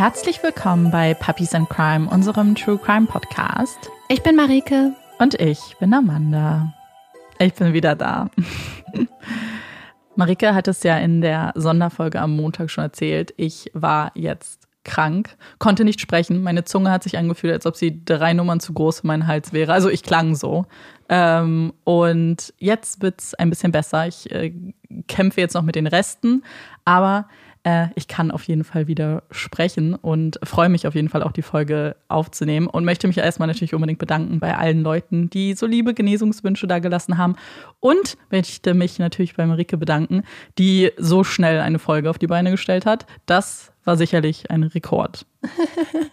Herzlich willkommen bei Puppies and Crime, unserem True Crime Podcast. Ich bin Marike. Und ich bin Amanda. Ich bin wieder da. Marike hat es ja in der Sonderfolge am Montag schon erzählt. Ich war jetzt krank, konnte nicht sprechen. Meine Zunge hat sich angefühlt, als ob sie drei Nummern zu groß für meinen Hals wäre. Also ich klang so. Ähm, und jetzt wird es ein bisschen besser. Ich äh, kämpfe jetzt noch mit den Resten, aber äh, ich kann auf jeden Fall wieder sprechen und freue mich auf jeden Fall auch die Folge aufzunehmen und möchte mich erstmal natürlich unbedingt bedanken bei allen Leuten, die so liebe Genesungswünsche da gelassen haben und möchte mich natürlich bei Marike bedanken, die so schnell eine Folge auf die Beine gestellt hat. Das war sicherlich ein Rekord.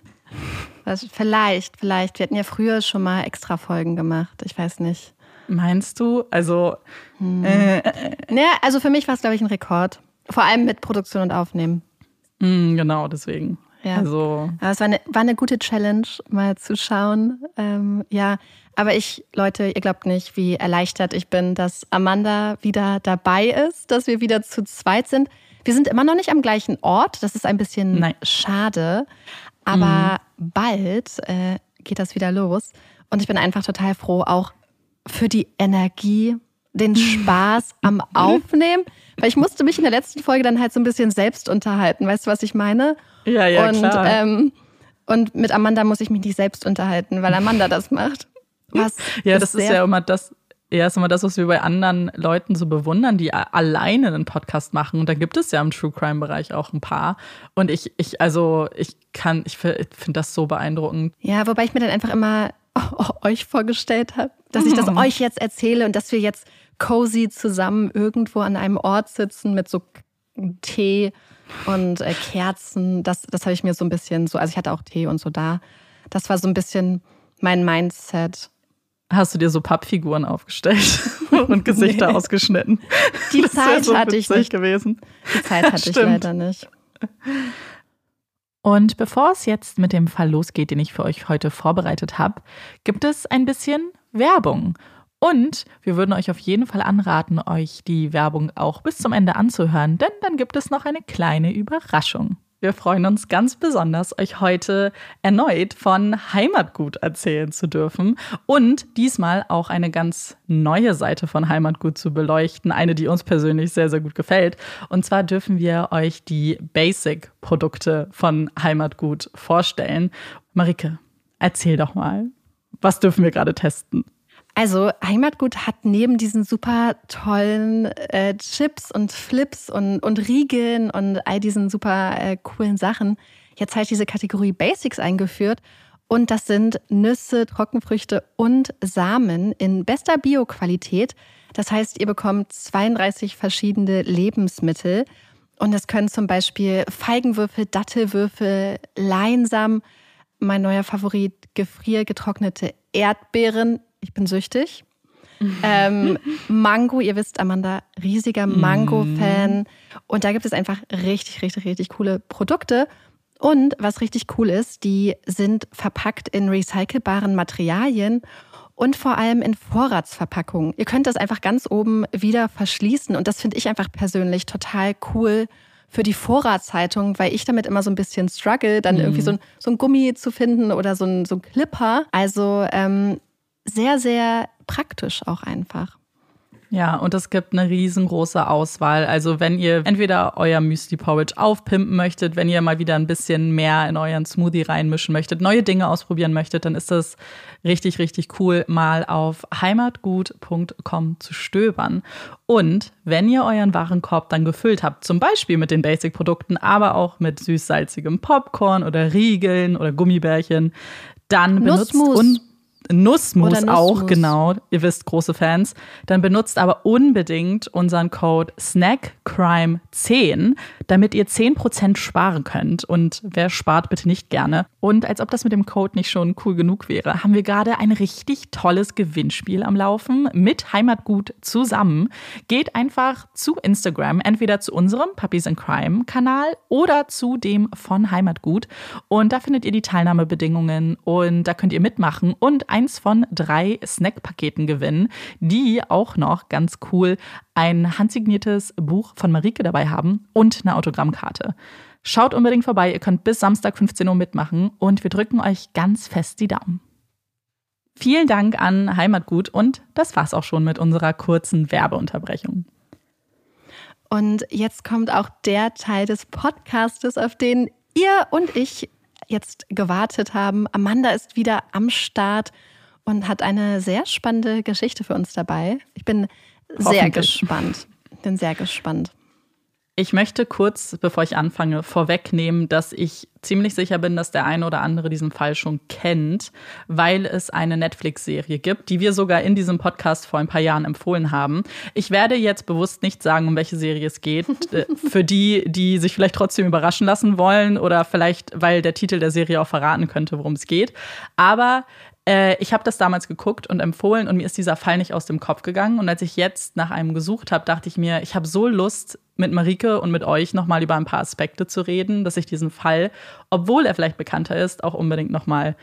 Was, vielleicht, vielleicht. Wir hatten ja früher schon mal extra Folgen gemacht. Ich weiß nicht. Meinst du? Also. Hm. Äh, ja, also für mich war es, glaube ich, ein Rekord. Vor allem mit Produktion und Aufnehmen. Mm, genau, deswegen. Ja. Also. Aber es war eine, war eine gute Challenge, mal zu schauen. Ähm, ja, aber ich, Leute, ihr glaubt nicht, wie erleichtert ich bin, dass Amanda wieder dabei ist, dass wir wieder zu zweit sind. Wir sind immer noch nicht am gleichen Ort. Das ist ein bisschen Nein. schade. Aber mhm. bald äh, geht das wieder los. Und ich bin einfach total froh, auch für die Energie, den Spaß am Aufnehmen. Weil ich musste mich in der letzten Folge dann halt so ein bisschen selbst unterhalten. Weißt du, was ich meine? Ja, ja, und, klar. Ähm, und mit Amanda muss ich mich nicht selbst unterhalten, weil Amanda das macht. Was ja, das ist ja immer das, ja, ist immer das, was wir bei anderen Leuten so bewundern, die alleine einen Podcast machen. Und da gibt es ja im True Crime Bereich auch ein paar. Und ich, ich, also, ich kann, ich finde das so beeindruckend. Ja, wobei ich mir dann einfach immer euch vorgestellt habe, dass ich das mhm. euch jetzt erzähle und dass wir jetzt cozy zusammen irgendwo an einem Ort sitzen mit so Tee und äh, Kerzen. Das, das habe ich mir so ein bisschen so, also ich hatte auch Tee und so da. Das war so ein bisschen mein Mindset. Hast du dir so Pappfiguren aufgestellt und Gesichter nee. ausgeschnitten? Die das Zeit so hatte ich nicht. gewesen. Die Zeit hatte ich leider nicht. Und bevor es jetzt mit dem Fall losgeht, den ich für euch heute vorbereitet habe, gibt es ein bisschen Werbung. Und wir würden euch auf jeden Fall anraten, euch die Werbung auch bis zum Ende anzuhören, denn dann gibt es noch eine kleine Überraschung. Wir freuen uns ganz besonders, euch heute erneut von Heimatgut erzählen zu dürfen und diesmal auch eine ganz neue Seite von Heimatgut zu beleuchten, eine, die uns persönlich sehr, sehr gut gefällt. Und zwar dürfen wir euch die Basic-Produkte von Heimatgut vorstellen. Marike, erzähl doch mal, was dürfen wir gerade testen? Also Heimatgut hat neben diesen super tollen äh, Chips und Flips und, und Riegeln und all diesen super äh, coolen Sachen jetzt halt diese Kategorie Basics eingeführt. Und das sind Nüsse, Trockenfrüchte und Samen in bester Bioqualität. Das heißt, ihr bekommt 32 verschiedene Lebensmittel. Und es können zum Beispiel Feigenwürfel, Dattelwürfel, Leinsamen, mein neuer Favorit, gefriergetrocknete Erdbeeren, ich bin süchtig. ähm, Mango, ihr wisst, Amanda, riesiger Mango-Fan. Und da gibt es einfach richtig, richtig, richtig coole Produkte. Und was richtig cool ist, die sind verpackt in recycelbaren Materialien und vor allem in Vorratsverpackungen. Ihr könnt das einfach ganz oben wieder verschließen. Und das finde ich einfach persönlich total cool für die Vorratshaltung, weil ich damit immer so ein bisschen struggle, dann mhm. irgendwie so ein, so ein Gummi zu finden oder so ein, so ein Clipper. Also ähm, sehr, sehr praktisch auch einfach. Ja, und es gibt eine riesengroße Auswahl. Also wenn ihr entweder euer Müsli Porridge aufpimpen möchtet, wenn ihr mal wieder ein bisschen mehr in euren Smoothie reinmischen möchtet, neue Dinge ausprobieren möchtet, dann ist das richtig, richtig cool, mal auf heimatgut.com zu stöbern. Und wenn ihr euren Warenkorb dann gefüllt habt, zum Beispiel mit den Basic-Produkten, aber auch mit süß-salzigem Popcorn oder Riegeln oder Gummibärchen, dann benutzt Nussmus. Nussmus, Nussmus auch, genau. Ihr wisst, große Fans. Dann benutzt aber unbedingt unseren Code SnackCrime10, damit ihr 10% sparen könnt. Und wer spart, bitte nicht gerne. Und als ob das mit dem Code nicht schon cool genug wäre, haben wir gerade ein richtig tolles Gewinnspiel am Laufen mit Heimatgut zusammen. Geht einfach zu Instagram, entweder zu unserem Puppies and Crime Kanal oder zu dem von Heimatgut. Und da findet ihr die Teilnahmebedingungen und da könnt ihr mitmachen und eins von drei Snackpaketen gewinnen, die auch noch ganz cool ein handsigniertes Buch von Marike dabei haben und eine Autogrammkarte. Schaut unbedingt vorbei, ihr könnt bis Samstag 15 Uhr mitmachen und wir drücken euch ganz fest die Daumen. Vielen Dank an Heimatgut und das war's auch schon mit unserer kurzen Werbeunterbrechung. Und jetzt kommt auch der Teil des Podcastes, auf den ihr und ich jetzt gewartet haben. Amanda ist wieder am Start und hat eine sehr spannende Geschichte für uns dabei. Ich bin sehr gespannt. Bin sehr gespannt. Ich möchte kurz, bevor ich anfange, vorwegnehmen, dass ich ziemlich sicher bin, dass der eine oder andere diesen Fall schon kennt, weil es eine Netflix-Serie gibt, die wir sogar in diesem Podcast vor ein paar Jahren empfohlen haben. Ich werde jetzt bewusst nicht sagen, um welche Serie es geht, äh, für die, die sich vielleicht trotzdem überraschen lassen wollen oder vielleicht, weil der Titel der Serie auch verraten könnte, worum es geht. Aber ich habe das damals geguckt und empfohlen und mir ist dieser Fall nicht aus dem Kopf gegangen. Und als ich jetzt nach einem gesucht habe, dachte ich mir, ich habe so Lust, mit Marike und mit euch nochmal über ein paar Aspekte zu reden, dass ich diesen Fall, obwohl er vielleicht bekannter ist, auch unbedingt nochmal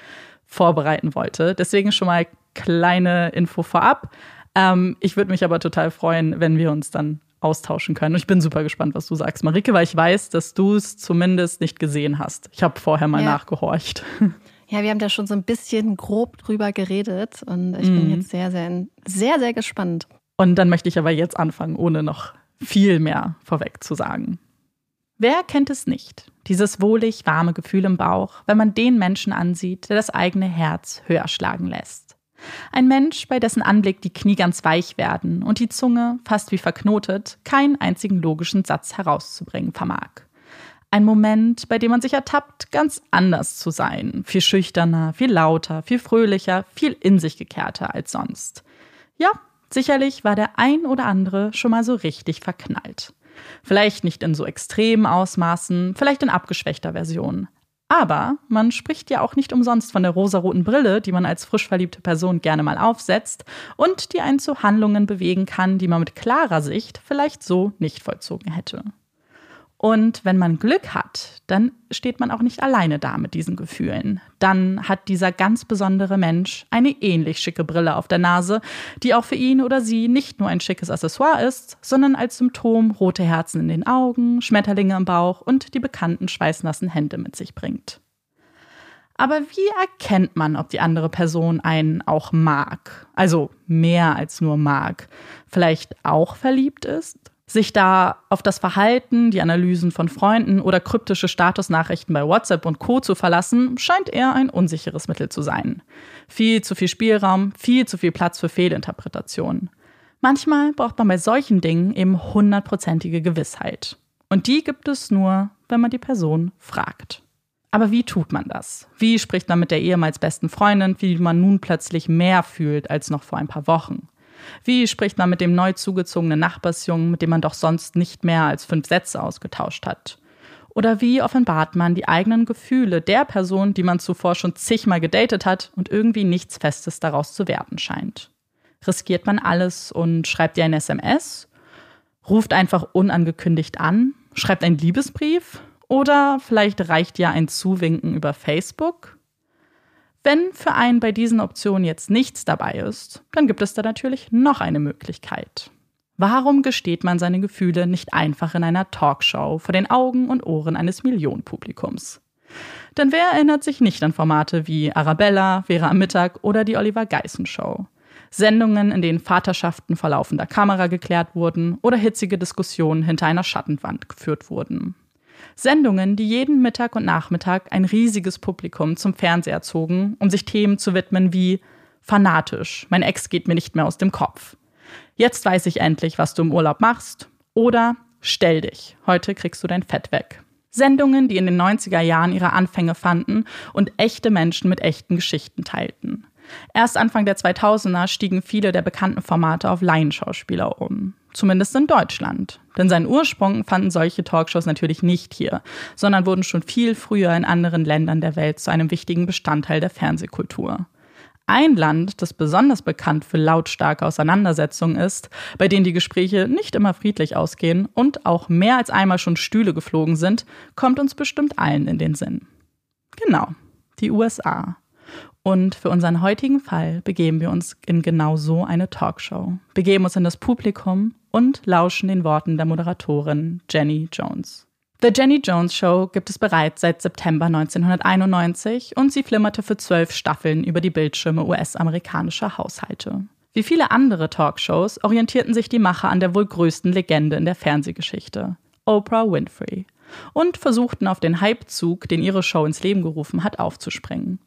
vorbereiten wollte. Deswegen schon mal kleine Info vorab. Ähm, ich würde mich aber total freuen, wenn wir uns dann austauschen können. Und ich bin super gespannt, was du sagst, Marike, weil ich weiß, dass du es zumindest nicht gesehen hast. Ich habe vorher mal ja. nachgehorcht. Ja, wir haben da schon so ein bisschen grob drüber geredet und ich mhm. bin jetzt sehr, sehr, sehr, sehr gespannt. Und dann möchte ich aber jetzt anfangen, ohne noch viel mehr vorweg zu sagen. Wer kennt es nicht? Dieses wohlig warme Gefühl im Bauch, wenn man den Menschen ansieht, der das eigene Herz höher schlagen lässt. Ein Mensch, bei dessen Anblick die Knie ganz weich werden und die Zunge, fast wie verknotet, keinen einzigen logischen Satz herauszubringen vermag. Ein Moment, bei dem man sich ertappt, ganz anders zu sein. Viel schüchterner, viel lauter, viel fröhlicher, viel in sich gekehrter als sonst. Ja, sicherlich war der ein oder andere schon mal so richtig verknallt. Vielleicht nicht in so extremen Ausmaßen, vielleicht in abgeschwächter Version. Aber man spricht ja auch nicht umsonst von der rosaroten Brille, die man als frisch verliebte Person gerne mal aufsetzt und die einen zu Handlungen bewegen kann, die man mit klarer Sicht vielleicht so nicht vollzogen hätte. Und wenn man Glück hat, dann steht man auch nicht alleine da mit diesen Gefühlen. Dann hat dieser ganz besondere Mensch eine ähnlich schicke Brille auf der Nase, die auch für ihn oder sie nicht nur ein schickes Accessoire ist, sondern als Symptom rote Herzen in den Augen, Schmetterlinge im Bauch und die bekannten schweißnassen Hände mit sich bringt. Aber wie erkennt man, ob die andere Person einen auch mag? Also mehr als nur mag. Vielleicht auch verliebt ist? Sich da auf das Verhalten, die Analysen von Freunden oder kryptische Statusnachrichten bei WhatsApp und Co zu verlassen, scheint eher ein unsicheres Mittel zu sein. Viel zu viel Spielraum, viel zu viel Platz für Fehlinterpretationen. Manchmal braucht man bei solchen Dingen eben hundertprozentige Gewissheit. Und die gibt es nur, wenn man die Person fragt. Aber wie tut man das? Wie spricht man mit der ehemals besten Freundin, wie man nun plötzlich mehr fühlt als noch vor ein paar Wochen? Wie spricht man mit dem neu zugezogenen Nachbarsjungen, mit dem man doch sonst nicht mehr als fünf Sätze ausgetauscht hat? Oder wie offenbart man die eigenen Gefühle der Person, die man zuvor schon zigmal gedatet hat und irgendwie nichts Festes daraus zu werden scheint? Riskiert man alles und schreibt ihr ein SMS? Ruft einfach unangekündigt an? Schreibt einen Liebesbrief? Oder vielleicht reicht ja ein Zuwinken über Facebook? Wenn für einen bei diesen Optionen jetzt nichts dabei ist, dann gibt es da natürlich noch eine Möglichkeit. Warum gesteht man seine Gefühle nicht einfach in einer Talkshow vor den Augen und Ohren eines Millionenpublikums? Denn wer erinnert sich nicht an Formate wie Arabella, Vera am Mittag oder die Oliver Geissen Show? Sendungen, in denen Vaterschaften vor laufender Kamera geklärt wurden oder hitzige Diskussionen hinter einer Schattenwand geführt wurden. Sendungen, die jeden Mittag und Nachmittag ein riesiges Publikum zum Fernseher zogen, um sich Themen zu widmen wie fanatisch, mein Ex geht mir nicht mehr aus dem Kopf. Jetzt weiß ich endlich, was du im Urlaub machst. Oder stell dich, heute kriegst du dein Fett weg. Sendungen, die in den 90er Jahren ihre Anfänge fanden und echte Menschen mit echten Geschichten teilten. Erst Anfang der 2000er stiegen viele der bekannten Formate auf Laienschauspieler um zumindest in Deutschland. Denn seinen Ursprung fanden solche Talkshows natürlich nicht hier, sondern wurden schon viel früher in anderen Ländern der Welt zu einem wichtigen Bestandteil der Fernsehkultur. Ein Land, das besonders bekannt für lautstarke Auseinandersetzungen ist, bei denen die Gespräche nicht immer friedlich ausgehen und auch mehr als einmal schon Stühle geflogen sind, kommt uns bestimmt allen in den Sinn. Genau, die USA. Und für unseren heutigen Fall begeben wir uns in genau so eine Talkshow, begeben uns in das Publikum und lauschen den Worten der Moderatorin Jenny Jones. The Jenny Jones Show gibt es bereits seit September 1991 und sie flimmerte für zwölf Staffeln über die Bildschirme US-amerikanischer Haushalte. Wie viele andere Talkshows orientierten sich die Macher an der wohl größten Legende in der Fernsehgeschichte, Oprah Winfrey, und versuchten auf den Hypezug, den ihre Show ins Leben gerufen hat, aufzuspringen.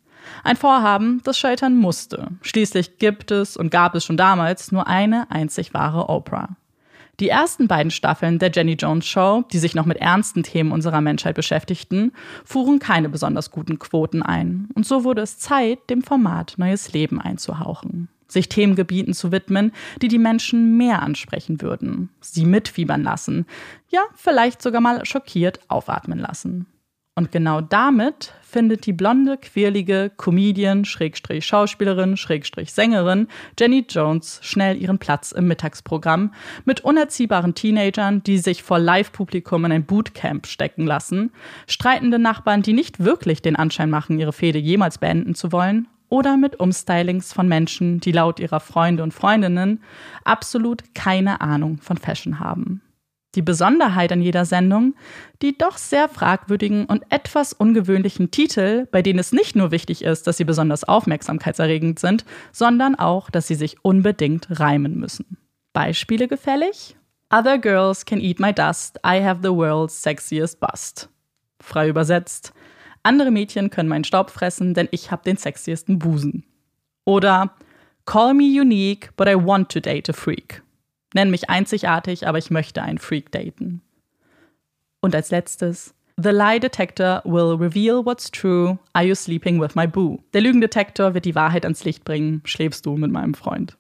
Ein Vorhaben, das scheitern musste. Schließlich gibt es und gab es schon damals nur eine einzig wahre Oprah. Die ersten beiden Staffeln der Jenny Jones Show, die sich noch mit ernsten Themen unserer Menschheit beschäftigten, fuhren keine besonders guten Quoten ein. Und so wurde es Zeit, dem Format neues Leben einzuhauchen. Sich Themengebieten zu widmen, die die Menschen mehr ansprechen würden. Sie mitfiebern lassen. Ja, vielleicht sogar mal schockiert aufatmen lassen. Und genau damit findet die blonde, quirlige Comedian, Schrägstrich Schauspielerin, Schrägstrich Sängerin Jenny Jones schnell ihren Platz im Mittagsprogramm mit unerziehbaren Teenagern, die sich vor Live-Publikum in ein Bootcamp stecken lassen, streitende Nachbarn, die nicht wirklich den Anschein machen, ihre Fehde jemals beenden zu wollen, oder mit Umstylings von Menschen, die laut ihrer Freunde und Freundinnen absolut keine Ahnung von Fashion haben. Die Besonderheit an jeder Sendung, die doch sehr fragwürdigen und etwas ungewöhnlichen Titel, bei denen es nicht nur wichtig ist, dass sie besonders aufmerksamkeitserregend sind, sondern auch, dass sie sich unbedingt reimen müssen. Beispiele gefällig? Other girls can eat my dust, I have the world's sexiest bust. Frei übersetzt. Andere Mädchen können meinen Staub fressen, denn ich habe den sexiesten Busen. Oder Call me unique, but I want to date a freak. Nenn mich einzigartig, aber ich möchte einen Freak daten. Und als letztes, The Lie Detector will reveal what's true. Are you sleeping with my boo? Der Lügendetektor wird die Wahrheit ans Licht bringen. Schläfst du mit meinem Freund?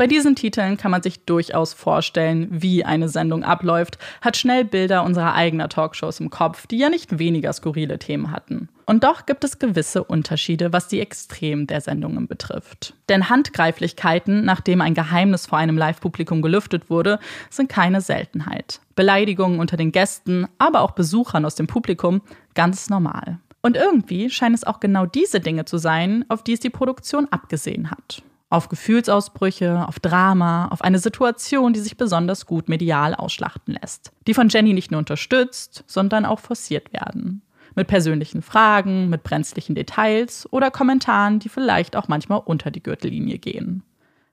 Bei diesen Titeln kann man sich durchaus vorstellen, wie eine Sendung abläuft, hat schnell Bilder unserer eigenen Talkshows im Kopf, die ja nicht weniger skurrile Themen hatten. Und doch gibt es gewisse Unterschiede, was die Extremen der Sendungen betrifft. Denn Handgreiflichkeiten, nachdem ein Geheimnis vor einem Live-Publikum gelüftet wurde, sind keine Seltenheit. Beleidigungen unter den Gästen, aber auch Besuchern aus dem Publikum ganz normal. Und irgendwie scheinen es auch genau diese Dinge zu sein, auf die es die Produktion abgesehen hat auf Gefühlsausbrüche, auf Drama, auf eine Situation, die sich besonders gut medial ausschlachten lässt, die von Jenny nicht nur unterstützt, sondern auch forciert werden. Mit persönlichen Fragen, mit brenzlichen Details oder Kommentaren, die vielleicht auch manchmal unter die Gürtellinie gehen.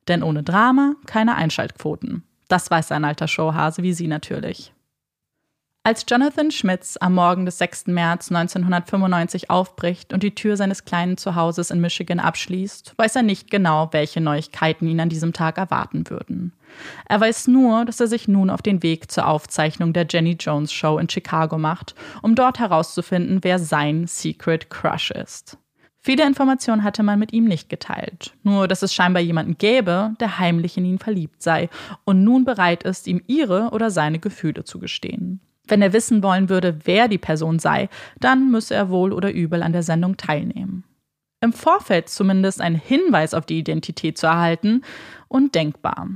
Denn ohne Drama keine Einschaltquoten. Das weiß ein alter Showhase wie sie natürlich. Als Jonathan Schmitz am Morgen des 6. März 1995 aufbricht und die Tür seines kleinen Zuhauses in Michigan abschließt, weiß er nicht genau, welche Neuigkeiten ihn an diesem Tag erwarten würden. Er weiß nur, dass er sich nun auf den Weg zur Aufzeichnung der Jenny Jones Show in Chicago macht, um dort herauszufinden, wer sein Secret Crush ist. Viele Informationen hatte man mit ihm nicht geteilt, nur dass es scheinbar jemanden gäbe, der heimlich in ihn verliebt sei und nun bereit ist, ihm ihre oder seine Gefühle zu gestehen. Wenn er wissen wollen würde, wer die Person sei, dann müsse er wohl oder übel an der Sendung teilnehmen. Im Vorfeld zumindest einen Hinweis auf die Identität zu erhalten, undenkbar.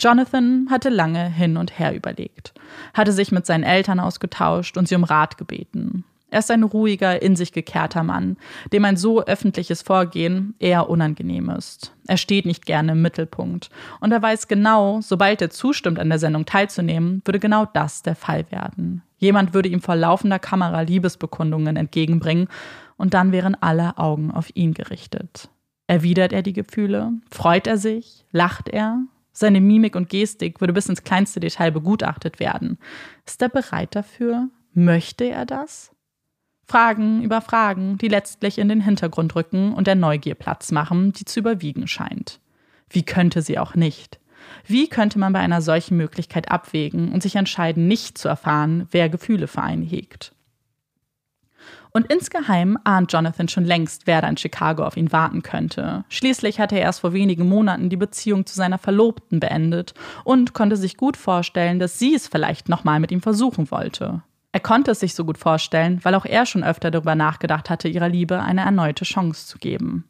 Jonathan hatte lange hin und her überlegt, hatte sich mit seinen Eltern ausgetauscht und sie um Rat gebeten. Er ist ein ruhiger, in sich gekehrter Mann, dem ein so öffentliches Vorgehen eher unangenehm ist. Er steht nicht gerne im Mittelpunkt. Und er weiß genau, sobald er zustimmt, an der Sendung teilzunehmen, würde genau das der Fall werden. Jemand würde ihm vor laufender Kamera Liebesbekundungen entgegenbringen und dann wären alle Augen auf ihn gerichtet. Erwidert er die Gefühle? Freut er sich? Lacht er? Seine Mimik und Gestik würde bis ins kleinste Detail begutachtet werden. Ist er bereit dafür? Möchte er das? Fragen über Fragen, die letztlich in den Hintergrund rücken und der Neugier Platz machen, die zu überwiegen scheint. Wie könnte sie auch nicht? Wie könnte man bei einer solchen Möglichkeit abwägen und sich entscheiden, nicht zu erfahren, wer Gefühle für einen hegt? Und insgeheim ahnt Jonathan schon längst, wer da in Chicago auf ihn warten könnte. Schließlich hatte er erst vor wenigen Monaten die Beziehung zu seiner Verlobten beendet und konnte sich gut vorstellen, dass sie es vielleicht nochmal mit ihm versuchen wollte. Er konnte es sich so gut vorstellen, weil auch er schon öfter darüber nachgedacht hatte, ihrer Liebe eine erneute Chance zu geben.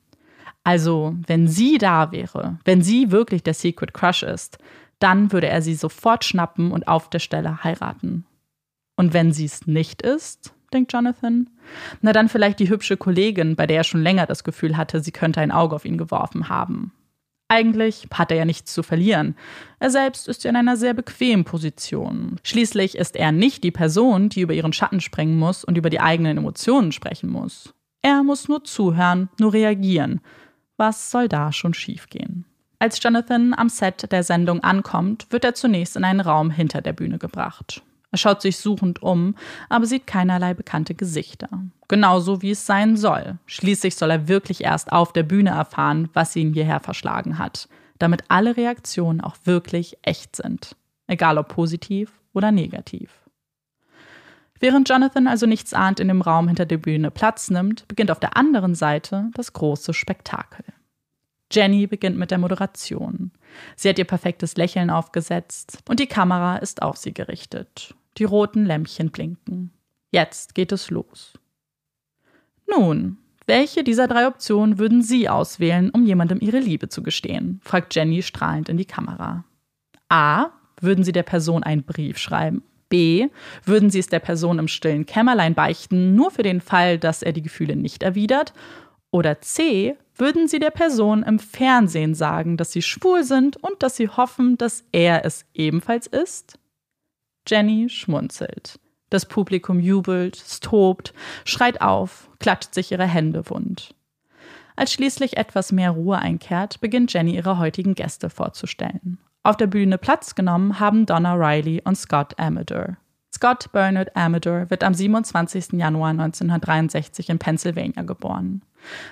Also, wenn sie da wäre, wenn sie wirklich der Secret Crush ist, dann würde er sie sofort schnappen und auf der Stelle heiraten. Und wenn sie es nicht ist, denkt Jonathan, na dann vielleicht die hübsche Kollegin, bei der er schon länger das Gefühl hatte, sie könnte ein Auge auf ihn geworfen haben. Eigentlich hat er ja nichts zu verlieren. Er selbst ist ja in einer sehr bequemen Position. Schließlich ist er nicht die Person, die über ihren Schatten springen muss und über die eigenen Emotionen sprechen muss. Er muss nur zuhören, nur reagieren. Was soll da schon schiefgehen? Als Jonathan am Set der Sendung ankommt, wird er zunächst in einen Raum hinter der Bühne gebracht. Er schaut sich suchend um, aber sieht keinerlei bekannte Gesichter. Genauso wie es sein soll. Schließlich soll er wirklich erst auf der Bühne erfahren, was ihn hierher verschlagen hat, damit alle Reaktionen auch wirklich echt sind. Egal ob positiv oder negativ. Während Jonathan also nichts ahnt in dem Raum hinter der Bühne Platz nimmt, beginnt auf der anderen Seite das große Spektakel. Jenny beginnt mit der Moderation. Sie hat ihr perfektes Lächeln aufgesetzt und die Kamera ist auf sie gerichtet. Die roten Lämpchen blinken. Jetzt geht es los. Nun, welche dieser drei Optionen würden Sie auswählen, um jemandem Ihre Liebe zu gestehen? fragt Jenny strahlend in die Kamera. A. Würden Sie der Person einen Brief schreiben? B. Würden Sie es der Person im stillen Kämmerlein beichten, nur für den Fall, dass er die Gefühle nicht erwidert? Oder C. Würden Sie der Person im Fernsehen sagen, dass Sie schwul sind und dass Sie hoffen, dass er es ebenfalls ist? Jenny schmunzelt. Das Publikum jubelt, tobt, schreit auf, klatscht sich ihre Hände wund. Als schließlich etwas mehr Ruhe einkehrt, beginnt Jenny ihre heutigen Gäste vorzustellen. Auf der Bühne Platz genommen haben Donna Riley und Scott Amador. Scott Bernard Amador wird am 27. Januar 1963 in Pennsylvania geboren.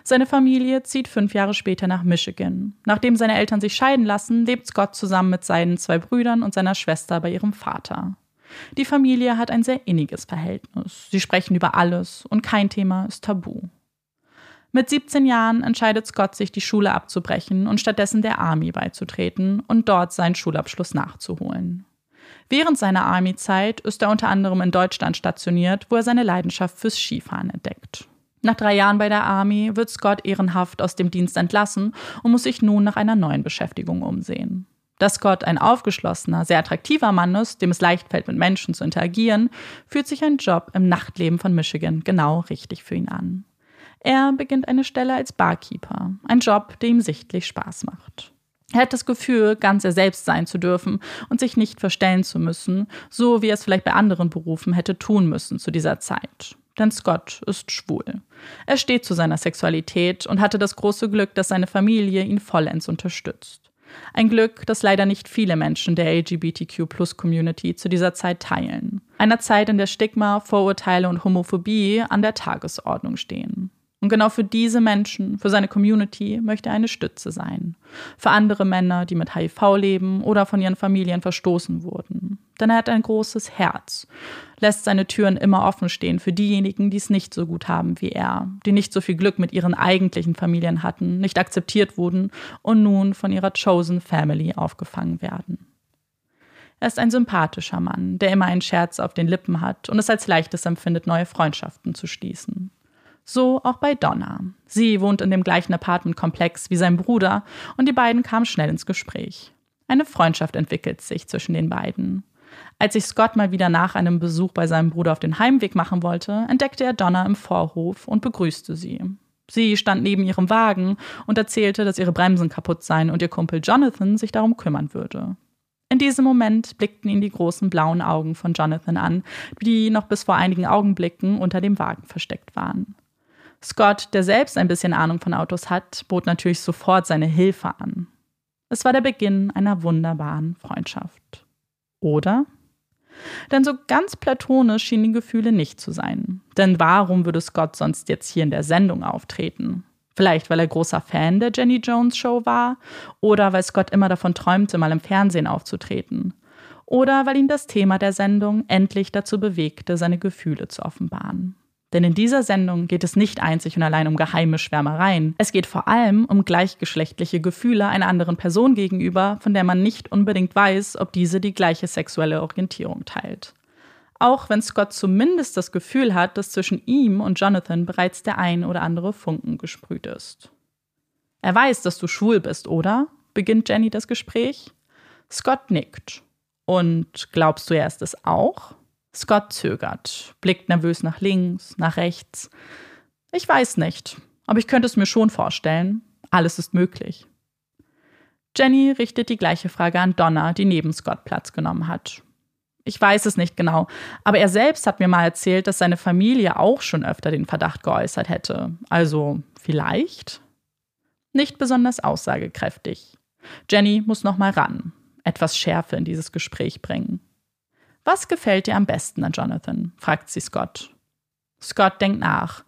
Seine Familie zieht fünf Jahre später nach Michigan. Nachdem seine Eltern sich scheiden lassen, lebt Scott zusammen mit seinen zwei Brüdern und seiner Schwester bei ihrem Vater. Die Familie hat ein sehr inniges Verhältnis. Sie sprechen über alles und kein Thema ist tabu. Mit 17 Jahren entscheidet Scott sich, die Schule abzubrechen und stattdessen der Army beizutreten und dort seinen Schulabschluss nachzuholen. Während seiner Army-Zeit ist er unter anderem in Deutschland stationiert, wo er seine Leidenschaft fürs Skifahren entdeckt. Nach drei Jahren bei der Army wird Scott ehrenhaft aus dem Dienst entlassen und muss sich nun nach einer neuen Beschäftigung umsehen. Dass Scott ein aufgeschlossener, sehr attraktiver Mann ist, dem es leicht fällt, mit Menschen zu interagieren, fühlt sich ein Job im Nachtleben von Michigan genau richtig für ihn an. Er beginnt eine Stelle als Barkeeper, ein Job, der ihm sichtlich Spaß macht. Er hat das Gefühl, ganz er selbst sein zu dürfen und sich nicht verstellen zu müssen, so wie er es vielleicht bei anderen Berufen hätte tun müssen zu dieser Zeit. Denn Scott ist schwul. Er steht zu seiner Sexualität und hatte das große Glück, dass seine Familie ihn vollends unterstützt. Ein Glück, das leider nicht viele Menschen der LGBTQ-Plus-Community zu dieser Zeit teilen. Einer Zeit, in der Stigma, Vorurteile und Homophobie an der Tagesordnung stehen. Und genau für diese Menschen, für seine Community, möchte er eine Stütze sein. Für andere Männer, die mit HIV leben oder von ihren Familien verstoßen wurden. Denn er hat ein großes Herz, lässt seine Türen immer offen stehen für diejenigen, die es nicht so gut haben wie er, die nicht so viel Glück mit ihren eigentlichen Familien hatten, nicht akzeptiert wurden und nun von ihrer Chosen Family aufgefangen werden. Er ist ein sympathischer Mann, der immer einen Scherz auf den Lippen hat und es als leichtes empfindet, neue Freundschaften zu schließen. So auch bei Donna. Sie wohnt in dem gleichen Apartmentkomplex wie sein Bruder und die beiden kamen schnell ins Gespräch. Eine Freundschaft entwickelt sich zwischen den beiden. Als sich Scott mal wieder nach einem Besuch bei seinem Bruder auf den Heimweg machen wollte, entdeckte er Donna im Vorhof und begrüßte sie. Sie stand neben ihrem Wagen und erzählte, dass ihre Bremsen kaputt seien und ihr Kumpel Jonathan sich darum kümmern würde. In diesem Moment blickten ihn die großen blauen Augen von Jonathan an, die noch bis vor einigen Augenblicken unter dem Wagen versteckt waren. Scott, der selbst ein bisschen Ahnung von Autos hat, bot natürlich sofort seine Hilfe an. Es war der Beginn einer wunderbaren Freundschaft. Oder? Denn so ganz platonisch schienen die Gefühle nicht zu sein. Denn warum würde Scott sonst jetzt hier in der Sendung auftreten? Vielleicht, weil er großer Fan der Jenny Jones Show war? Oder weil Scott immer davon träumte, mal im Fernsehen aufzutreten? Oder weil ihn das Thema der Sendung endlich dazu bewegte, seine Gefühle zu offenbaren? Denn in dieser Sendung geht es nicht einzig und allein um geheime Schwärmereien. Es geht vor allem um gleichgeschlechtliche Gefühle einer anderen Person gegenüber, von der man nicht unbedingt weiß, ob diese die gleiche sexuelle Orientierung teilt. Auch wenn Scott zumindest das Gefühl hat, dass zwischen ihm und Jonathan bereits der ein oder andere Funken gesprüht ist. Er weiß, dass du schwul bist, oder? beginnt Jenny das Gespräch. Scott nickt. Und glaubst du, er ist es auch? Scott zögert, blickt nervös nach links, nach rechts. Ich weiß nicht, aber ich könnte es mir schon vorstellen. Alles ist möglich. Jenny richtet die gleiche Frage an Donna, die neben Scott Platz genommen hat. Ich weiß es nicht genau, aber er selbst hat mir mal erzählt, dass seine Familie auch schon öfter den Verdacht geäußert hätte. Also vielleicht? Nicht besonders aussagekräftig. Jenny muss noch mal ran, etwas Schärfe in dieses Gespräch bringen. Was gefällt dir am besten an Jonathan? fragt sie Scott. Scott denkt nach.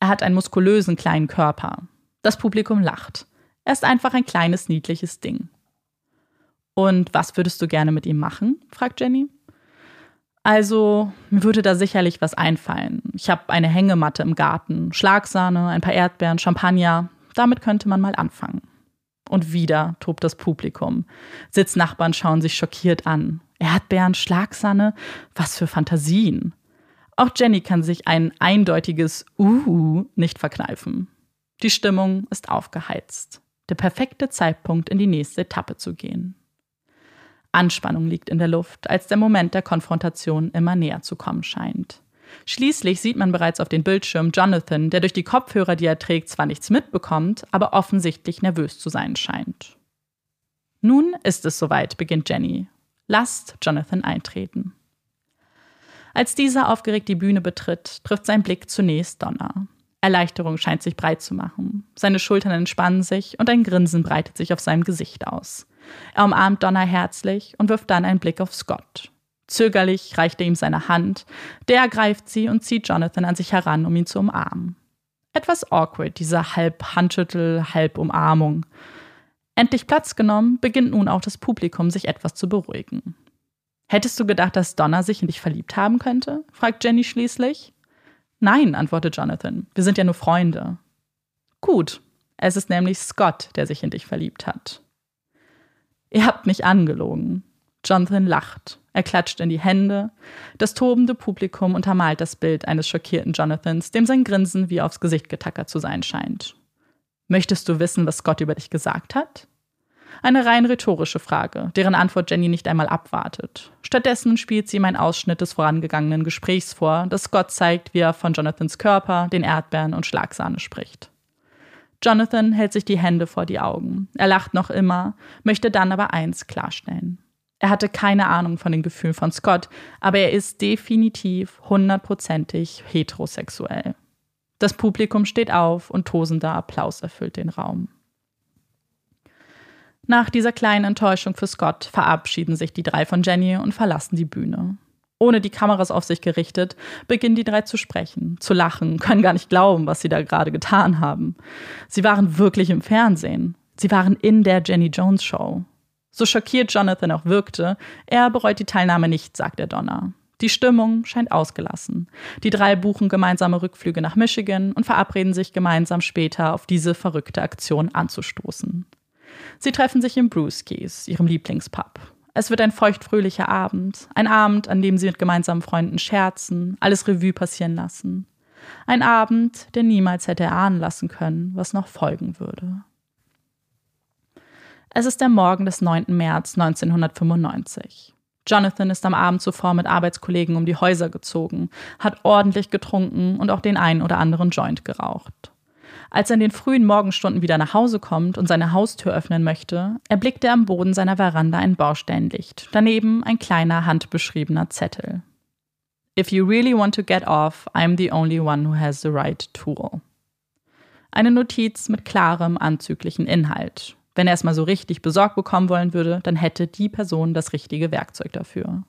Er hat einen muskulösen kleinen Körper. Das Publikum lacht. Er ist einfach ein kleines, niedliches Ding. Und was würdest du gerne mit ihm machen? fragt Jenny. Also, mir würde da sicherlich was einfallen. Ich habe eine Hängematte im Garten, Schlagsahne, ein paar Erdbeeren, Champagner. Damit könnte man mal anfangen. Und wieder tobt das Publikum. Sitznachbarn schauen sich schockiert an. Erdbeeren, Schlagsahne, was für Fantasien. Auch Jenny kann sich ein eindeutiges Uh nicht verkneifen. Die Stimmung ist aufgeheizt. Der perfekte Zeitpunkt, in die nächste Etappe zu gehen. Anspannung liegt in der Luft, als der Moment der Konfrontation immer näher zu kommen scheint. Schließlich sieht man bereits auf den Bildschirm Jonathan, der durch die Kopfhörer, die er trägt, zwar nichts mitbekommt, aber offensichtlich nervös zu sein scheint. Nun ist es soweit, beginnt Jenny. Lasst Jonathan eintreten. Als dieser aufgeregt die Bühne betritt, trifft sein Blick zunächst Donna. Erleichterung scheint sich breit zu machen. Seine Schultern entspannen sich und ein Grinsen breitet sich auf seinem Gesicht aus. Er umarmt Donna herzlich und wirft dann einen Blick auf Scott. Zögerlich reicht er ihm seine Hand. Der ergreift sie und zieht Jonathan an sich heran, um ihn zu umarmen. Etwas awkward, diese halb Handschüttel, halb Umarmung. Endlich Platz genommen, beginnt nun auch das Publikum, sich etwas zu beruhigen. Hättest du gedacht, dass Donna sich in dich verliebt haben könnte? fragt Jenny schließlich. Nein, antwortet Jonathan. Wir sind ja nur Freunde. Gut, es ist nämlich Scott, der sich in dich verliebt hat. Ihr habt mich angelogen. Jonathan lacht. Er klatscht in die Hände. Das tobende Publikum untermalt das Bild eines schockierten Jonathans, dem sein Grinsen wie aufs Gesicht getackert zu sein scheint. Möchtest du wissen, was Scott über dich gesagt hat? Eine rein rhetorische Frage, deren Antwort Jenny nicht einmal abwartet. Stattdessen spielt sie ihm einen Ausschnitt des vorangegangenen Gesprächs vor, das Scott zeigt, wie er von Jonathans Körper, den Erdbeeren und Schlagsahne spricht. Jonathan hält sich die Hände vor die Augen. Er lacht noch immer, möchte dann aber eins klarstellen. Er hatte keine Ahnung von den Gefühlen von Scott, aber er ist definitiv hundertprozentig heterosexuell. Das Publikum steht auf und tosender Applaus erfüllt den Raum. Nach dieser kleinen Enttäuschung für Scott verabschieden sich die drei von Jenny und verlassen die Bühne. Ohne die Kameras auf sich gerichtet, beginnen die drei zu sprechen, zu lachen, können gar nicht glauben, was sie da gerade getan haben. Sie waren wirklich im Fernsehen. Sie waren in der Jenny Jones Show. So schockiert Jonathan auch wirkte, er bereut die Teilnahme nicht, sagt der Donner. Die Stimmung scheint ausgelassen. Die drei buchen gemeinsame Rückflüge nach Michigan und verabreden sich gemeinsam später auf diese verrückte Aktion anzustoßen. Sie treffen sich im Brewskis, ihrem Lieblingspub. Es wird ein feuchtfröhlicher Abend, ein Abend, an dem sie mit gemeinsamen Freunden scherzen, alles Revue passieren lassen. Ein Abend, der niemals hätte erahnen lassen können, was noch folgen würde. Es ist der Morgen des 9. März 1995. Jonathan ist am Abend zuvor mit Arbeitskollegen um die Häuser gezogen, hat ordentlich getrunken und auch den einen oder anderen Joint geraucht. Als er in den frühen Morgenstunden wieder nach Hause kommt und seine Haustür öffnen möchte, erblickt er am Boden seiner Veranda ein Baustellenlicht, daneben ein kleiner handbeschriebener Zettel. If you really want to get off, I'm the only one who has the right tool. Eine Notiz mit klarem, anzüglichen Inhalt. Wenn er es mal so richtig besorgt bekommen wollen würde, dann hätte die Person das richtige Werkzeug dafür.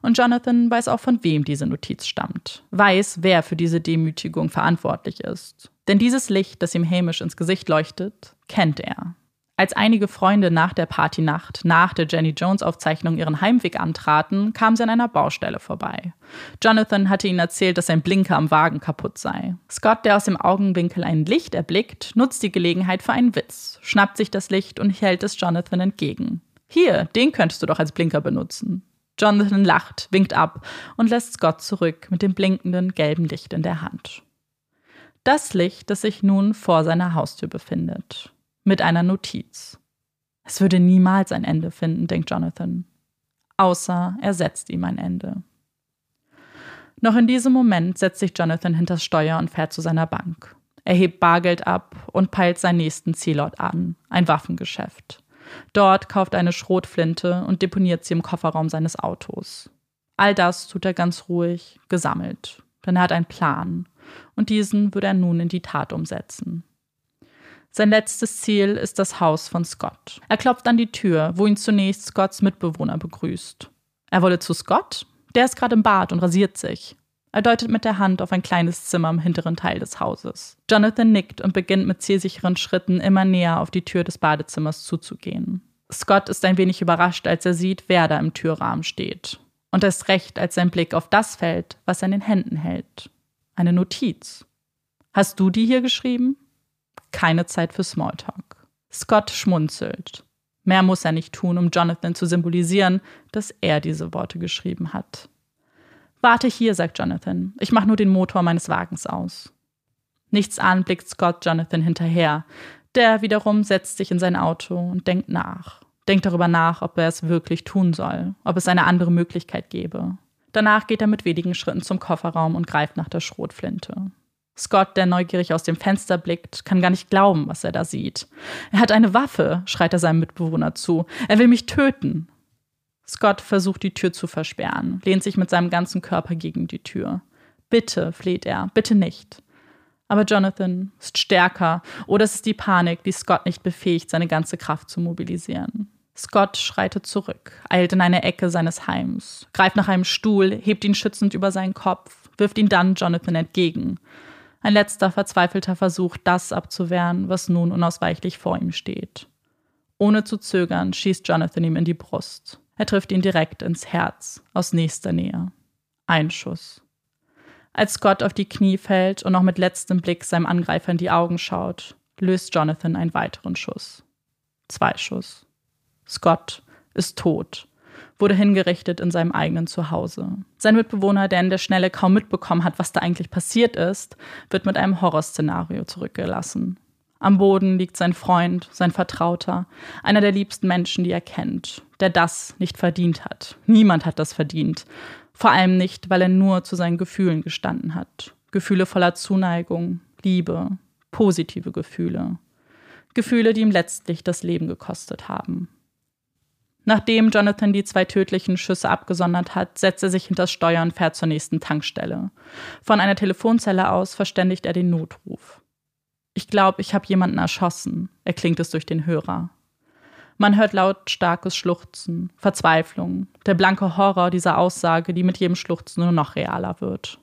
Und Jonathan weiß auch, von wem diese Notiz stammt, weiß, wer für diese Demütigung verantwortlich ist. Denn dieses Licht, das ihm Hamish ins Gesicht leuchtet, kennt er. Als einige Freunde nach der Partynacht, nach der Jenny Jones Aufzeichnung ihren Heimweg antraten, kamen sie an einer Baustelle vorbei. Jonathan hatte ihnen erzählt, dass sein Blinker am Wagen kaputt sei. Scott, der aus dem Augenwinkel ein Licht erblickt, nutzt die Gelegenheit für einen Witz, schnappt sich das Licht und hält es Jonathan entgegen. Hier, den könntest du doch als Blinker benutzen. Jonathan lacht, winkt ab und lässt Scott zurück mit dem blinkenden gelben Licht in der Hand. Das Licht, das sich nun vor seiner Haustür befindet mit einer Notiz. Es würde niemals ein Ende finden, denkt Jonathan. Außer er setzt ihm ein Ende. Noch in diesem Moment setzt sich Jonathan hinters Steuer und fährt zu seiner Bank. Er hebt Bargeld ab und peilt seinen nächsten Zielort an, ein Waffengeschäft. Dort kauft er eine Schrotflinte und deponiert sie im Kofferraum seines Autos. All das tut er ganz ruhig, gesammelt, denn er hat einen Plan und diesen würde er nun in die Tat umsetzen. Sein letztes Ziel ist das Haus von Scott. Er klopft an die Tür, wo ihn zunächst Scotts Mitbewohner begrüßt. Er wolle zu Scott? Der ist gerade im Bad und rasiert sich. Er deutet mit der Hand auf ein kleines Zimmer im hinteren Teil des Hauses. Jonathan nickt und beginnt mit zielsicheren Schritten immer näher auf die Tür des Badezimmers zuzugehen. Scott ist ein wenig überrascht, als er sieht, wer da im Türrahmen steht. Und erst recht, als sein Blick auf das fällt, was er in den Händen hält. Eine Notiz. Hast du die hier geschrieben? Keine Zeit für Smalltalk. Scott schmunzelt. Mehr muss er nicht tun, um Jonathan zu symbolisieren, dass er diese Worte geschrieben hat. Warte hier, sagt Jonathan. Ich mache nur den Motor meines Wagens aus. Nichts an blickt Scott Jonathan hinterher. Der wiederum setzt sich in sein Auto und denkt nach. Denkt darüber nach, ob er es wirklich tun soll, ob es eine andere Möglichkeit gäbe. Danach geht er mit wenigen Schritten zum Kofferraum und greift nach der Schrotflinte. Scott, der neugierig aus dem Fenster blickt, kann gar nicht glauben, was er da sieht. Er hat eine Waffe, schreit er seinem Mitbewohner zu. Er will mich töten. Scott versucht die Tür zu versperren, lehnt sich mit seinem ganzen Körper gegen die Tür. Bitte, fleht er, bitte nicht. Aber Jonathan ist stärker, oder es ist die Panik, die Scott nicht befähigt, seine ganze Kraft zu mobilisieren. Scott schreitet zurück, eilt in eine Ecke seines Heims, greift nach einem Stuhl, hebt ihn schützend über seinen Kopf, wirft ihn dann Jonathan entgegen. Ein letzter verzweifelter Versuch, das abzuwehren, was nun unausweichlich vor ihm steht. Ohne zu zögern schießt Jonathan ihm in die Brust. Er trifft ihn direkt ins Herz, aus nächster Nähe. Ein Schuss. Als Scott auf die Knie fällt und noch mit letztem Blick seinem Angreifer in die Augen schaut, löst Jonathan einen weiteren Schuss. Zwei Schuss. Scott ist tot, wurde hingerichtet in seinem eigenen Zuhause. Sein Mitbewohner, der in der Schnelle kaum mitbekommen hat, was da eigentlich passiert ist, wird mit einem Horrorszenario zurückgelassen. Am Boden liegt sein Freund, sein Vertrauter, einer der liebsten Menschen, die er kennt, der das nicht verdient hat. Niemand hat das verdient. Vor allem nicht, weil er nur zu seinen Gefühlen gestanden hat. Gefühle voller Zuneigung, Liebe, positive Gefühle. Gefühle, die ihm letztlich das Leben gekostet haben. Nachdem Jonathan die zwei tödlichen Schüsse abgesondert hat, setzt er sich hinter das Steuer und fährt zur nächsten Tankstelle. Von einer Telefonzelle aus verständigt er den Notruf. Ich glaube, ich habe jemanden erschossen, erklingt es durch den Hörer. Man hört lautstarkes Schluchzen, Verzweiflung, der blanke Horror dieser Aussage, die mit jedem Schluchzen nur noch realer wird.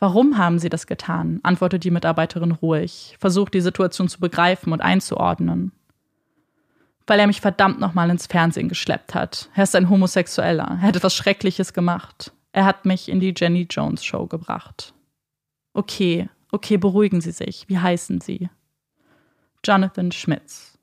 Warum haben Sie das getan? antwortet die Mitarbeiterin ruhig, versucht die Situation zu begreifen und einzuordnen. Weil er mich verdammt nochmal ins Fernsehen geschleppt hat. Er ist ein Homosexueller. Er hat etwas Schreckliches gemacht. Er hat mich in die Jenny Jones Show gebracht. Okay, Okay, beruhigen Sie sich. Wie heißen Sie? Jonathan Schmitz.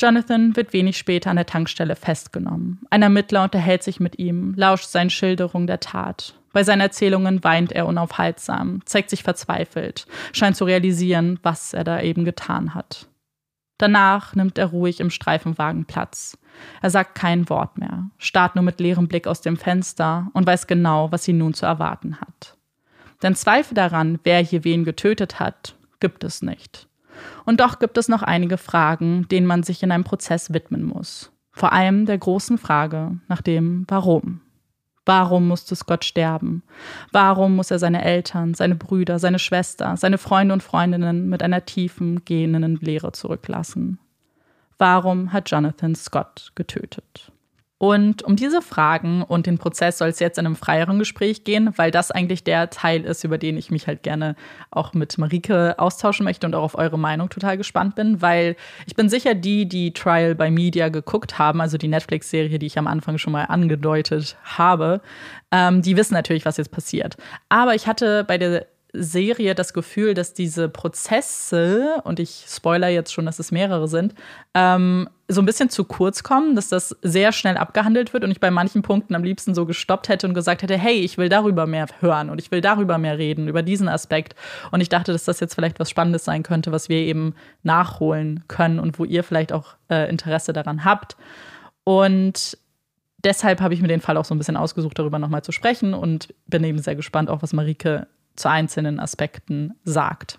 Jonathan wird wenig später an der Tankstelle festgenommen. Ein Ermittler unterhält sich mit ihm, lauscht seinen Schilderungen der Tat. Bei seinen Erzählungen weint er unaufhaltsam, zeigt sich verzweifelt, scheint zu realisieren, was er da eben getan hat. Danach nimmt er ruhig im Streifenwagen Platz. Er sagt kein Wort mehr, starrt nur mit leerem Blick aus dem Fenster und weiß genau, was ihn nun zu erwarten hat. Denn Zweifel daran, wer hier wen getötet hat, gibt es nicht. Und doch gibt es noch einige Fragen, denen man sich in einem Prozess widmen muss. Vor allem der großen Frage nach dem Warum. Warum musste Scott sterben? Warum muss er seine Eltern, seine Brüder, seine Schwester, seine Freunde und Freundinnen mit einer tiefen, gähnenden Leere zurücklassen? Warum hat Jonathan Scott getötet? Und um diese Fragen und den Prozess soll es jetzt in einem freieren Gespräch gehen, weil das eigentlich der Teil ist, über den ich mich halt gerne auch mit Marike austauschen möchte und auch auf eure Meinung total gespannt bin, weil ich bin sicher, die, die Trial by Media geguckt haben, also die Netflix-Serie, die ich am Anfang schon mal angedeutet habe, ähm, die wissen natürlich, was jetzt passiert. Aber ich hatte bei der Serie das Gefühl, dass diese Prozesse, und ich spoiler jetzt schon, dass es mehrere sind, ähm, so ein bisschen zu kurz kommen, dass das sehr schnell abgehandelt wird und ich bei manchen Punkten am liebsten so gestoppt hätte und gesagt hätte, hey, ich will darüber mehr hören und ich will darüber mehr reden, über diesen Aspekt. Und ich dachte, dass das jetzt vielleicht was Spannendes sein könnte, was wir eben nachholen können und wo ihr vielleicht auch äh, Interesse daran habt. Und deshalb habe ich mir den Fall auch so ein bisschen ausgesucht, darüber nochmal zu sprechen und bin eben sehr gespannt, auch was Marike zu einzelnen Aspekten sagt.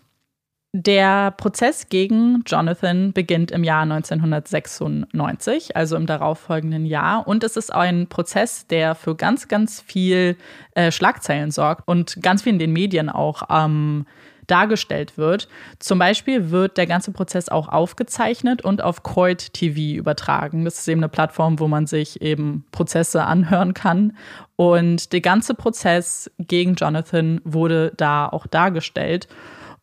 Der Prozess gegen Jonathan beginnt im Jahr 1996, also im darauffolgenden Jahr. Und es ist ein Prozess, der für ganz, ganz viel äh, Schlagzeilen sorgt und ganz viel in den Medien auch ähm, dargestellt wird. Zum Beispiel wird der ganze Prozess auch aufgezeichnet und auf Court TV übertragen. Das ist eben eine Plattform, wo man sich eben Prozesse anhören kann. Und der ganze Prozess gegen Jonathan wurde da auch dargestellt.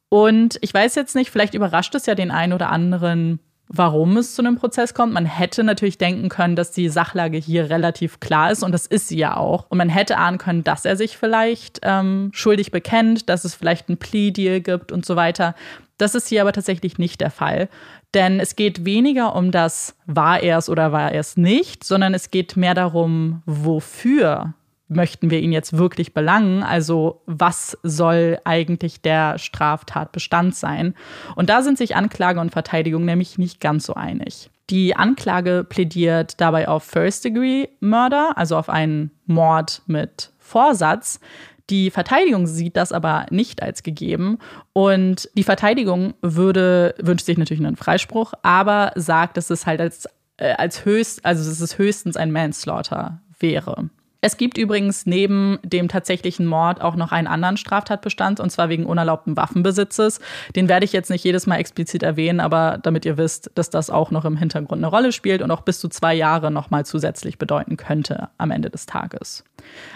Und ich weiß jetzt nicht, vielleicht überrascht es ja den einen oder anderen, warum es zu einem Prozess kommt. Man hätte natürlich denken können, dass die Sachlage hier relativ klar ist und das ist sie ja auch. Und man hätte ahnen können, dass er sich vielleicht ähm, schuldig bekennt, dass es vielleicht ein Plea-Deal gibt und so weiter. Das ist hier aber tatsächlich nicht der Fall. Denn es geht weniger um das, war er es oder war er es nicht, sondern es geht mehr darum, wofür möchten wir ihn jetzt wirklich belangen? Also was soll eigentlich der Straftatbestand sein? Und da sind sich Anklage und Verteidigung nämlich nicht ganz so einig. Die Anklage plädiert dabei auf First-Degree-Murder, also auf einen Mord mit Vorsatz. Die Verteidigung sieht das aber nicht als gegeben und die Verteidigung würde, wünscht sich natürlich einen Freispruch, aber sagt, dass es halt als, äh, als höchst, also dass es höchstens ein Manslaughter wäre. Es gibt übrigens neben dem tatsächlichen Mord auch noch einen anderen Straftatbestand, und zwar wegen unerlaubten Waffenbesitzes. Den werde ich jetzt nicht jedes Mal explizit erwähnen, aber damit ihr wisst, dass das auch noch im Hintergrund eine Rolle spielt und auch bis zu zwei Jahre noch mal zusätzlich bedeuten könnte am Ende des Tages.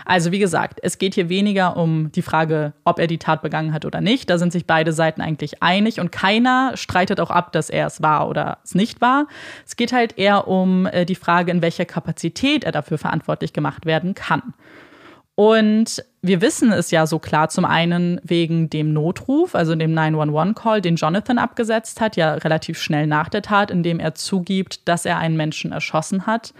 Also wie gesagt, es geht hier weniger um die Frage, ob er die Tat begangen hat oder nicht. Da sind sich beide Seiten eigentlich einig und keiner streitet auch ab, dass er es war oder es nicht war. Es geht halt eher um äh, die Frage, in welcher Kapazität er dafür verantwortlich gemacht werden kann. Und wir wissen es ja so klar, zum einen wegen dem Notruf, also dem 911-Call, den Jonathan abgesetzt hat, ja relativ schnell nach der Tat, in dem er zugibt, dass er einen Menschen erschossen hat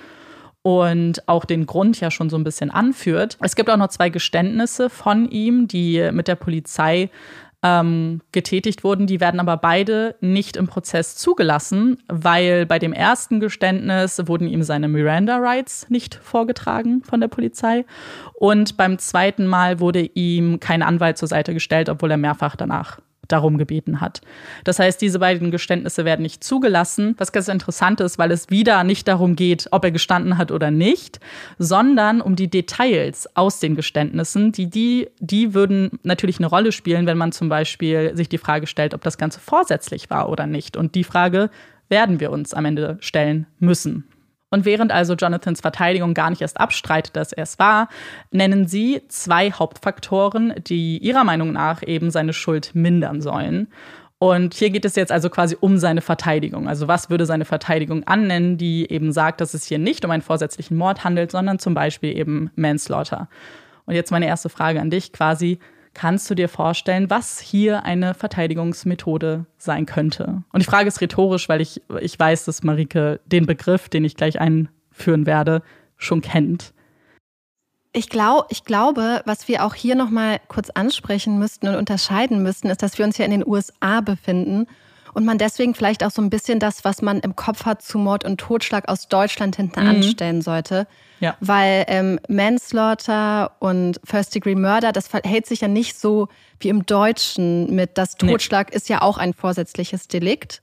und auch den Grund ja schon so ein bisschen anführt. Es gibt auch noch zwei Geständnisse von ihm, die mit der Polizei ähm, getätigt wurden. Die werden aber beide nicht im Prozess zugelassen, weil bei dem ersten Geständnis wurden ihm seine Miranda-Rights nicht vorgetragen von der Polizei. Und beim zweiten Mal wurde ihm kein Anwalt zur Seite gestellt, obwohl er mehrfach danach darum gebeten hat. Das heißt, diese beiden Geständnisse werden nicht zugelassen, was ganz interessant ist, weil es wieder nicht darum geht, ob er gestanden hat oder nicht, sondern um die Details aus den Geständnissen, die, die, die würden natürlich eine Rolle spielen, wenn man zum Beispiel sich die Frage stellt, ob das Ganze vorsätzlich war oder nicht. Und die Frage werden wir uns am Ende stellen müssen. Und während also Jonathans Verteidigung gar nicht erst abstreitet, dass er es war, nennen sie zwei Hauptfaktoren, die ihrer Meinung nach eben seine Schuld mindern sollen. Und hier geht es jetzt also quasi um seine Verteidigung. Also was würde seine Verteidigung annennen, die eben sagt, dass es hier nicht um einen vorsätzlichen Mord handelt, sondern zum Beispiel eben Manslaughter. Und jetzt meine erste Frage an dich quasi. Kannst du dir vorstellen, was hier eine Verteidigungsmethode sein könnte? Und die Frage ist rhetorisch, weil ich, ich weiß, dass Marike den Begriff, den ich gleich einführen werde, schon kennt. Ich, glaub, ich glaube, was wir auch hier nochmal kurz ansprechen müssten und unterscheiden müssten, ist, dass wir uns hier in den USA befinden und man deswegen vielleicht auch so ein bisschen das, was man im Kopf hat zu Mord und Totschlag aus Deutschland hinten mhm. anstellen sollte. Ja. Weil ähm, Manslaughter und First-Degree-Murder, das verhält sich ja nicht so wie im Deutschen mit, das Totschlag nee. ist ja auch ein vorsätzliches Delikt.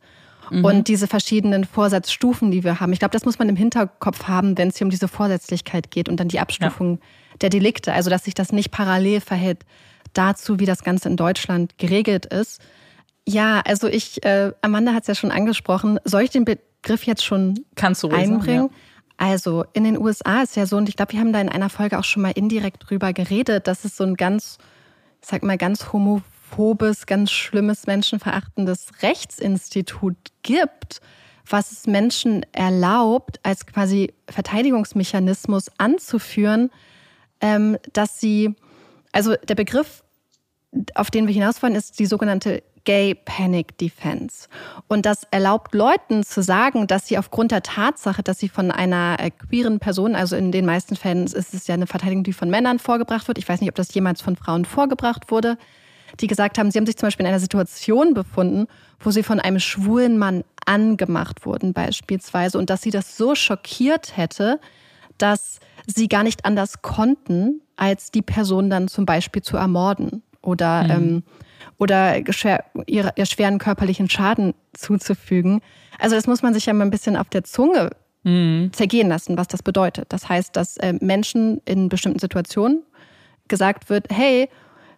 Mhm. Und diese verschiedenen Vorsatzstufen, die wir haben. Ich glaube, das muss man im Hinterkopf haben, wenn es hier um diese Vorsätzlichkeit geht und dann die Abstufung ja. der Delikte. Also, dass sich das nicht parallel verhält dazu, wie das Ganze in Deutschland geregelt ist. Ja, also ich, äh, Amanda hat es ja schon angesprochen. Soll ich den Begriff jetzt schon Kannst du einbringen? Sagen, ja. Also in den USA ist ja so, und ich glaube, wir haben da in einer Folge auch schon mal indirekt drüber geredet, dass es so ein ganz, ich sag mal, ganz homophobes, ganz schlimmes, menschenverachtendes Rechtsinstitut gibt, was es Menschen erlaubt, als quasi Verteidigungsmechanismus anzuführen, ähm, dass sie, also der Begriff, auf den wir hinaus wollen, ist die sogenannte Gay Panic Defense. Und das erlaubt Leuten zu sagen, dass sie aufgrund der Tatsache, dass sie von einer äh, queeren Person, also in den meisten Fällen ist es ja eine Verteidigung, die von Männern vorgebracht wird. Ich weiß nicht, ob das jemals von Frauen vorgebracht wurde, die gesagt haben, sie haben sich zum Beispiel in einer Situation befunden, wo sie von einem schwulen Mann angemacht wurden beispielsweise und dass sie das so schockiert hätte, dass sie gar nicht anders konnten, als die Person dann zum Beispiel zu ermorden oder mhm. ähm, oder ihr, ihr schweren körperlichen Schaden zuzufügen. Also das muss man sich ja mal ein bisschen auf der Zunge mhm. zergehen lassen, was das bedeutet. Das heißt, dass äh, Menschen in bestimmten Situationen gesagt wird, hey,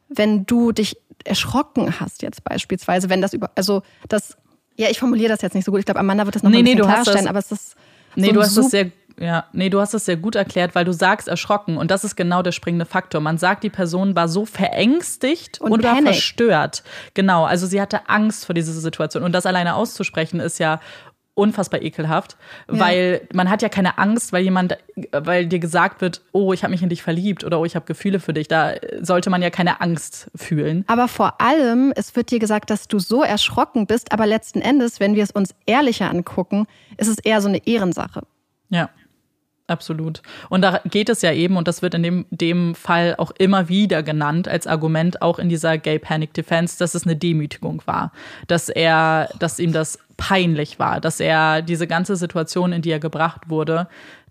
wenn du dich erschrocken hast jetzt beispielsweise, wenn das über, also das, ja, ich formuliere das jetzt nicht so gut. Ich glaube, Amanda wird das noch nee, ein bisschen nee, klarstellen, aber es ist Nee, so du hast das sehr ja, nee, du hast es sehr gut erklärt, weil du sagst erschrocken und das ist genau der springende Faktor. Man sagt, die Person war so verängstigt und, war verstört. Genau, also sie hatte Angst vor dieser Situation und das alleine auszusprechen ist ja unfassbar ekelhaft, ja. weil man hat ja keine Angst, weil jemand, weil dir gesagt wird, oh, ich habe mich in dich verliebt oder oh, ich habe Gefühle für dich. Da sollte man ja keine Angst fühlen. Aber vor allem, es wird dir gesagt, dass du so erschrocken bist, aber letzten Endes, wenn wir es uns ehrlicher angucken, ist es eher so eine Ehrensache. Ja. Absolut. Und da geht es ja eben, und das wird in dem, dem Fall auch immer wieder genannt als Argument, auch in dieser Gay Panic Defense, dass es eine Demütigung war. Dass er, dass ihm das peinlich war, dass er diese ganze Situation, in die er gebracht wurde,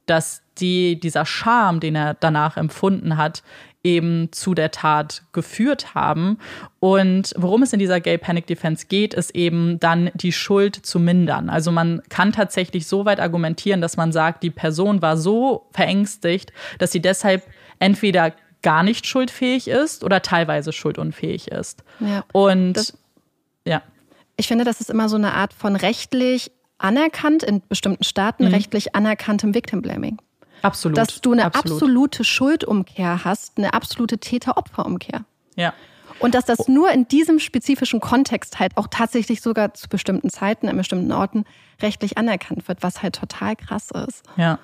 dass die, dieser Charme, den er danach empfunden hat, eben zu der Tat geführt haben. Und worum es in dieser Gay Panic Defense geht, ist eben dann die Schuld zu mindern. Also man kann tatsächlich so weit argumentieren, dass man sagt, die Person war so verängstigt, dass sie deshalb entweder gar nicht schuldfähig ist oder teilweise schuldunfähig ist. Ja. Und ja. Ich finde, das ist immer so eine Art von rechtlich anerkannt in bestimmten Staaten, mhm. rechtlich anerkanntem Victim Blaming. Absolut. Dass du eine Absolut. absolute Schuldumkehr hast, eine absolute Täter-Opfer-Umkehr. Ja. Und dass das nur in diesem spezifischen Kontext halt auch tatsächlich sogar zu bestimmten Zeiten, an bestimmten Orten rechtlich anerkannt wird, was halt total krass ist. Ja.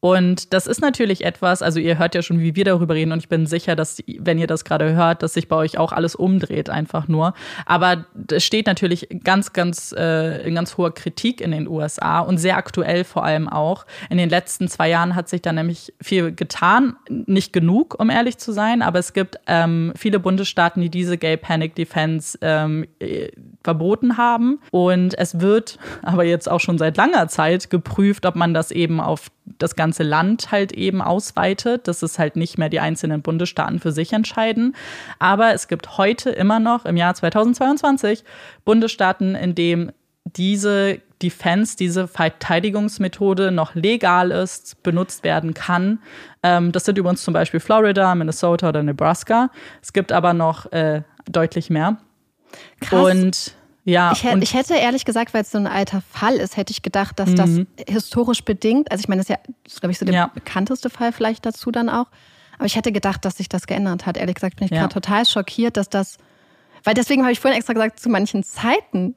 Und das ist natürlich etwas, also ihr hört ja schon, wie wir darüber reden und ich bin sicher, dass, wenn ihr das gerade hört, dass sich bei euch auch alles umdreht einfach nur. Aber es steht natürlich ganz, ganz, äh, in ganz hoher Kritik in den USA und sehr aktuell vor allem auch. In den letzten zwei Jahren hat sich da nämlich viel getan. Nicht genug, um ehrlich zu sein, aber es gibt ähm, viele Bundesstaaten, die diese Gay Panic Defense ähm, äh, verboten haben. Und es wird aber jetzt auch schon seit langer Zeit geprüft, ob man das eben auf das ganze Land halt eben ausweitet, dass es halt nicht mehr die einzelnen Bundesstaaten für sich entscheiden. Aber es gibt heute immer noch im Jahr 2022 Bundesstaaten, in dem diese Defense, diese Verteidigungsmethode noch legal ist, benutzt werden kann. Ähm, das sind übrigens zum Beispiel Florida, Minnesota oder Nebraska. Es gibt aber noch äh, deutlich mehr. Krass. Und ja, ich, hätte, ich hätte ehrlich gesagt, weil es so ein alter Fall ist, hätte ich gedacht, dass das mhm. historisch bedingt, also ich meine, das ist ja, glaube ich, so der ja. bekannteste Fall vielleicht dazu dann auch. Aber ich hätte gedacht, dass sich das geändert hat. Ehrlich gesagt bin ich ja. gerade total schockiert, dass das, weil deswegen habe ich vorhin extra gesagt, zu manchen Zeiten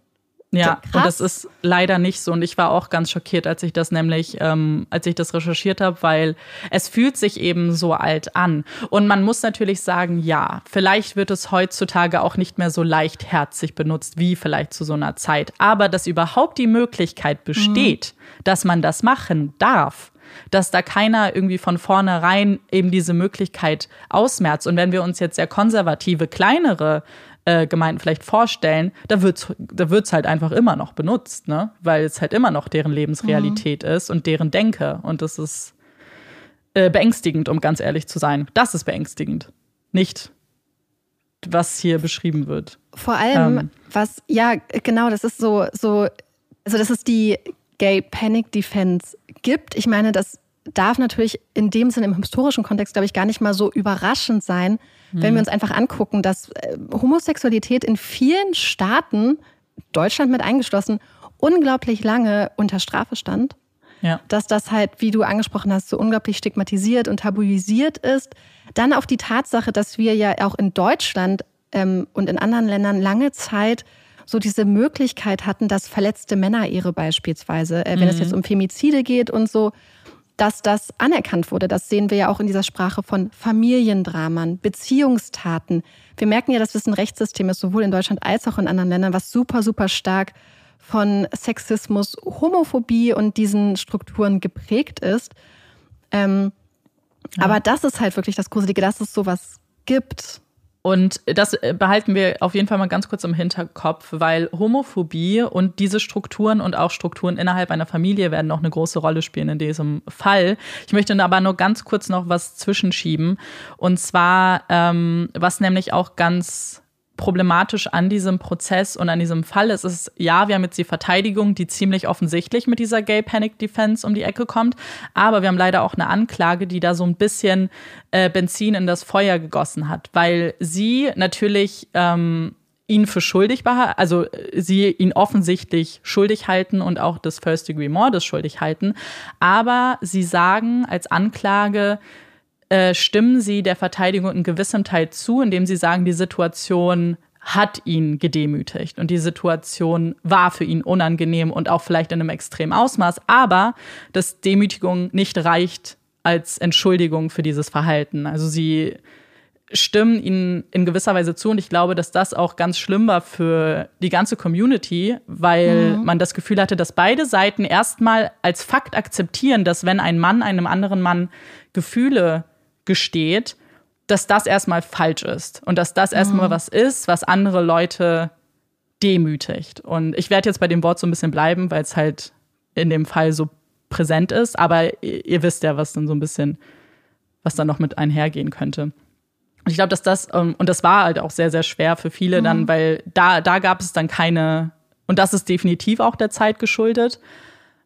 ja, Krass. und das ist leider nicht so. Und ich war auch ganz schockiert, als ich das nämlich, ähm, als ich das recherchiert habe, weil es fühlt sich eben so alt an. Und man muss natürlich sagen, ja, vielleicht wird es heutzutage auch nicht mehr so leichtherzig benutzt wie vielleicht zu so einer Zeit. Aber dass überhaupt die Möglichkeit besteht, mhm. dass man das machen darf, dass da keiner irgendwie von vornherein eben diese Möglichkeit ausmerzt. Und wenn wir uns jetzt sehr konservative, kleinere äh, Gemeinden vielleicht vorstellen, da wird's da wird's halt einfach immer noch benutzt, ne? Weil es halt immer noch deren Lebensrealität mhm. ist und deren Denke. Und das ist äh, beängstigend, um ganz ehrlich zu sein. Das ist beängstigend. Nicht, was hier beschrieben wird. Vor allem, ähm. was, ja, genau, das ist so, so, also dass es die Gay Panic Defense gibt. Ich meine, das darf natürlich in dem Sinne im historischen Kontext, glaube ich, gar nicht mal so überraschend sein, wenn wir mhm. uns einfach angucken, dass äh, Homosexualität in vielen Staaten, Deutschland mit eingeschlossen, unglaublich lange unter Strafe stand. Ja. Dass das halt, wie du angesprochen hast, so unglaublich stigmatisiert und tabuisiert ist. Dann auch die Tatsache, dass wir ja auch in Deutschland ähm, und in anderen Ländern lange Zeit so diese Möglichkeit hatten, dass verletzte Männerehre beispielsweise, äh, wenn mhm. es jetzt um Femizide geht und so, dass das anerkannt wurde. Das sehen wir ja auch in dieser Sprache von Familiendramen, Beziehungstaten. Wir merken ja, dass das ein Rechtssystem ist, sowohl in Deutschland als auch in anderen Ländern, was super, super stark von Sexismus, Homophobie und diesen Strukturen geprägt ist. Ähm, ja. Aber das ist halt wirklich das Gruselige, dass es sowas gibt. Und das äh, behalten wir auf jeden Fall mal ganz kurz im Hinterkopf, weil Homophobie und diese Strukturen und auch Strukturen innerhalb einer Familie werden noch eine große Rolle spielen in diesem Fall. Ich möchte aber nur ganz kurz noch was zwischenschieben. Und zwar, ähm, was nämlich auch ganz problematisch an diesem Prozess und an diesem Fall. Ist, ist, ja, wir haben jetzt die Verteidigung, die ziemlich offensichtlich mit dieser Gay Panic Defense um die Ecke kommt, aber wir haben leider auch eine Anklage, die da so ein bisschen äh, Benzin in das Feuer gegossen hat, weil sie natürlich ähm, ihn für schuldig war, also äh, sie ihn offensichtlich schuldig halten und auch des First Degree Mordes schuldig halten, aber sie sagen als Anklage, äh, stimmen sie der Verteidigung in gewissem Teil zu, indem sie sagen, die Situation hat ihn gedemütigt und die Situation war für ihn unangenehm und auch vielleicht in einem extremen Ausmaß, aber dass Demütigung nicht reicht als Entschuldigung für dieses Verhalten. Also sie stimmen ihnen in gewisser Weise zu und ich glaube, dass das auch ganz schlimm war für die ganze Community, weil mhm. man das Gefühl hatte, dass beide Seiten erstmal als Fakt akzeptieren, dass wenn ein Mann einem anderen Mann Gefühle gesteht, dass das erstmal falsch ist und dass das erstmal mhm. was ist, was andere Leute demütigt. Und ich werde jetzt bei dem Wort so ein bisschen bleiben, weil es halt in dem Fall so präsent ist, aber ihr, wisst ja, was dann so ein bisschen, was dann noch mit einhergehen könnte. Und ich glaube, dass das, ähm, und das war halt auch sehr, sehr schwer für viele mhm. dann, weil da, da gab es dann keine, und das ist definitiv auch der Zeit geschuldet,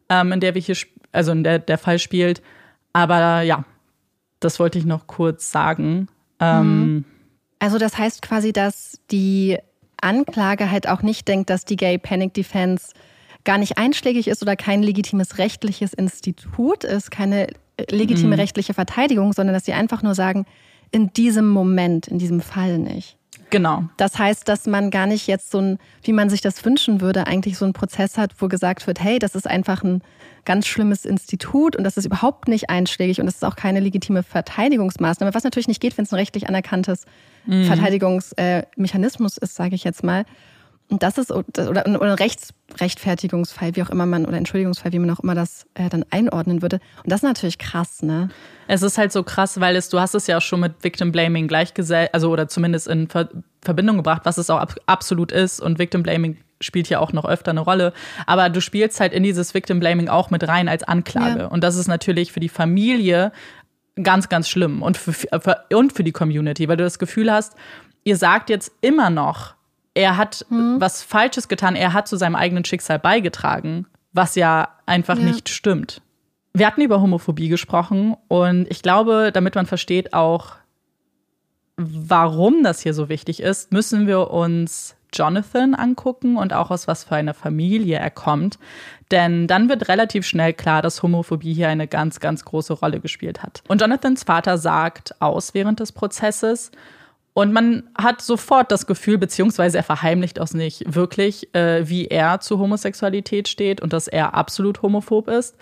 ähm, in der wir hier, also in der der Fall spielt. Aber ja, das wollte ich noch kurz sagen. Ähm, mhm. also das heißt quasi, dass die Anklage halt auch nicht denkt, dass die Gay Panic Defense gar nicht einschlägig ist oder kein legitimes rechtliches Institut ist, keine legitime mhm. rechtliche Verteidigung, sondern dass sie einfach nur sagen, in diesem Moment, in diesem Fall nicht. Genau. Das heißt, dass man gar nicht jetzt so ein, wie man sich das wünschen würde, eigentlich so einen Prozess hat, wo gesagt wird, hey, das ist einfach ein ganz schlimmes Institut und das ist überhaupt nicht einschlägig und das ist auch keine legitime Verteidigungsmaßnahme, was natürlich nicht geht, wenn es ein rechtlich anerkanntes mhm. Verteidigungsmechanismus ist, sage ich jetzt mal. Und das ist oder, ein Rechtsrechtfertigungsfall, wie auch immer man, oder Entschuldigungsfall, wie man auch immer das äh, dann einordnen würde. Und das ist natürlich krass, ne? Es ist halt so krass, weil es, du hast es ja auch schon mit Victim Blaming gleichgesellt, also oder zumindest in Ver Verbindung gebracht, was es auch ab absolut ist. Und Victim Blaming spielt ja auch noch öfter eine Rolle. Aber du spielst halt in dieses Victim Blaming auch mit rein als Anklage. Ja. Und das ist natürlich für die Familie ganz, ganz schlimm und für, für, und für die Community, weil du das Gefühl hast, ihr sagt jetzt immer noch, er hat mhm. was Falsches getan, er hat zu seinem eigenen Schicksal beigetragen, was ja einfach ja. nicht stimmt. Wir hatten über Homophobie gesprochen und ich glaube, damit man versteht auch, warum das hier so wichtig ist, müssen wir uns Jonathan angucken und auch aus was für einer Familie er kommt. Denn dann wird relativ schnell klar, dass Homophobie hier eine ganz, ganz große Rolle gespielt hat. Und Jonathans Vater sagt aus während des Prozesses, und man hat sofort das Gefühl, beziehungsweise er verheimlicht auch nicht wirklich, äh, wie er zu Homosexualität steht und dass er absolut homophob ist.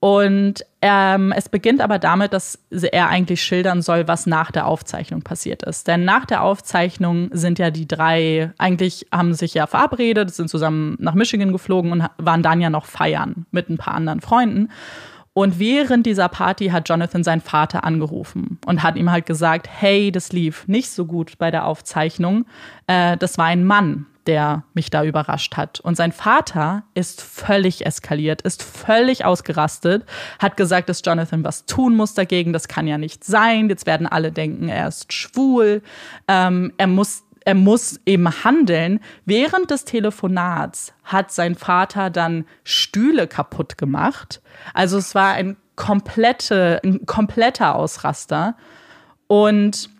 Und ähm, es beginnt aber damit, dass er eigentlich schildern soll, was nach der Aufzeichnung passiert ist. Denn nach der Aufzeichnung sind ja die drei, eigentlich haben sich ja verabredet, sind zusammen nach Michigan geflogen und waren dann ja noch feiern mit ein paar anderen Freunden. Und während dieser Party hat Jonathan seinen Vater angerufen und hat ihm halt gesagt, hey, das lief nicht so gut bei der Aufzeichnung. Äh, das war ein Mann, der mich da überrascht hat. Und sein Vater ist völlig eskaliert, ist völlig ausgerastet, hat gesagt, dass Jonathan was tun muss dagegen. Das kann ja nicht sein. Jetzt werden alle denken, er ist schwul. Ähm, er muss er muss eben handeln. Während des Telefonats hat sein Vater dann Stühle kaputt gemacht. Also es war ein, komplette, ein kompletter Ausraster. Und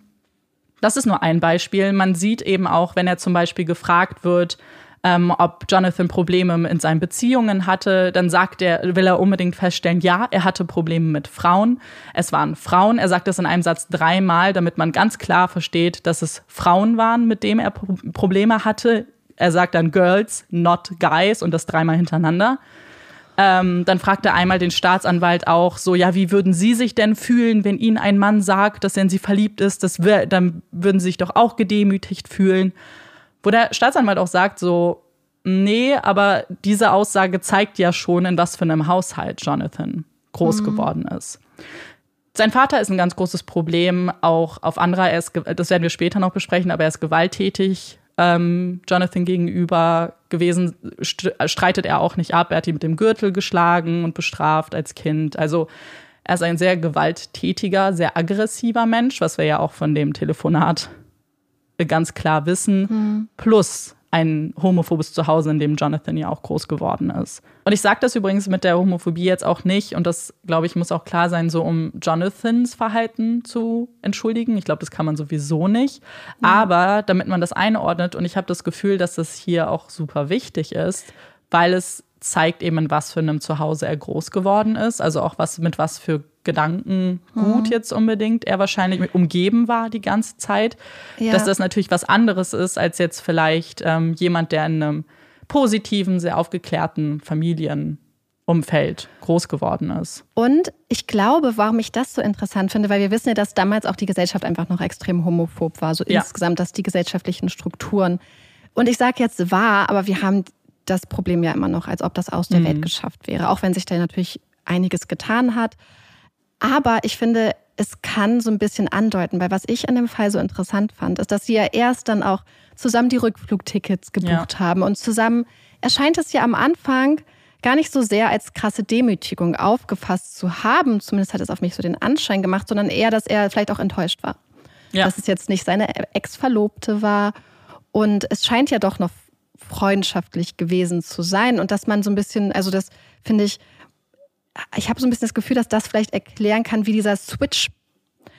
das ist nur ein Beispiel. Man sieht eben auch, wenn er zum Beispiel gefragt wird, ähm, ob Jonathan Probleme in seinen Beziehungen hatte, dann sagt er, will er unbedingt feststellen, ja, er hatte Probleme mit Frauen. Es waren Frauen. Er sagt das in einem Satz dreimal, damit man ganz klar versteht, dass es Frauen waren, mit denen er Probleme hatte. Er sagt dann Girls, not Guys und das dreimal hintereinander. Ähm, dann fragt er einmal den Staatsanwalt auch so, ja, wie würden Sie sich denn fühlen, wenn Ihnen ein Mann sagt, dass er in Sie verliebt ist? Das wär, dann würden Sie sich doch auch gedemütigt fühlen. Wo der Staatsanwalt auch sagt, so, nee, aber diese Aussage zeigt ja schon, in was für einem Haushalt Jonathan groß mhm. geworden ist. Sein Vater ist ein ganz großes Problem, auch auf anderer, er ist, das werden wir später noch besprechen, aber er ist gewalttätig ähm, Jonathan gegenüber gewesen, streitet er auch nicht ab. Er hat ihn mit dem Gürtel geschlagen und bestraft als Kind. Also er ist ein sehr gewalttätiger, sehr aggressiver Mensch, was wir ja auch von dem Telefonat wir ganz klar wissen, mhm. plus ein homophobes Zuhause, in dem Jonathan ja auch groß geworden ist. Und ich sage das übrigens mit der Homophobie jetzt auch nicht, und das, glaube ich, muss auch klar sein, so um Jonathans Verhalten zu entschuldigen. Ich glaube, das kann man sowieso nicht. Mhm. Aber damit man das einordnet, und ich habe das Gefühl, dass das hier auch super wichtig ist, weil es zeigt eben, in was für einem Zuhause er groß geworden ist. Also auch was mit was für Gedanken gut mhm. jetzt unbedingt er wahrscheinlich umgeben war die ganze Zeit. Ja. Dass das natürlich was anderes ist als jetzt vielleicht ähm, jemand, der in einem positiven, sehr aufgeklärten Familienumfeld groß geworden ist. Und ich glaube, warum ich das so interessant finde, weil wir wissen ja, dass damals auch die Gesellschaft einfach noch extrem homophob war, so ja. insgesamt, dass die gesellschaftlichen Strukturen. Und ich sage jetzt wahr, aber wir haben das Problem ja immer noch, als ob das aus der mhm. Welt geschafft wäre, auch wenn sich da natürlich einiges getan hat. Aber ich finde, es kann so ein bisschen andeuten, weil was ich an dem Fall so interessant fand, ist, dass sie ja erst dann auch zusammen die Rückflugtickets gebucht ja. haben und zusammen erscheint es ja am Anfang gar nicht so sehr als krasse Demütigung aufgefasst zu haben, zumindest hat es auf mich so den Anschein gemacht, sondern eher, dass er vielleicht auch enttäuscht war. Ja. Dass es jetzt nicht seine Ex-Verlobte war. Und es scheint ja doch noch freundschaftlich gewesen zu sein und dass man so ein bisschen, also das finde ich, ich habe so ein bisschen das Gefühl, dass das vielleicht erklären kann, wie dieser Switch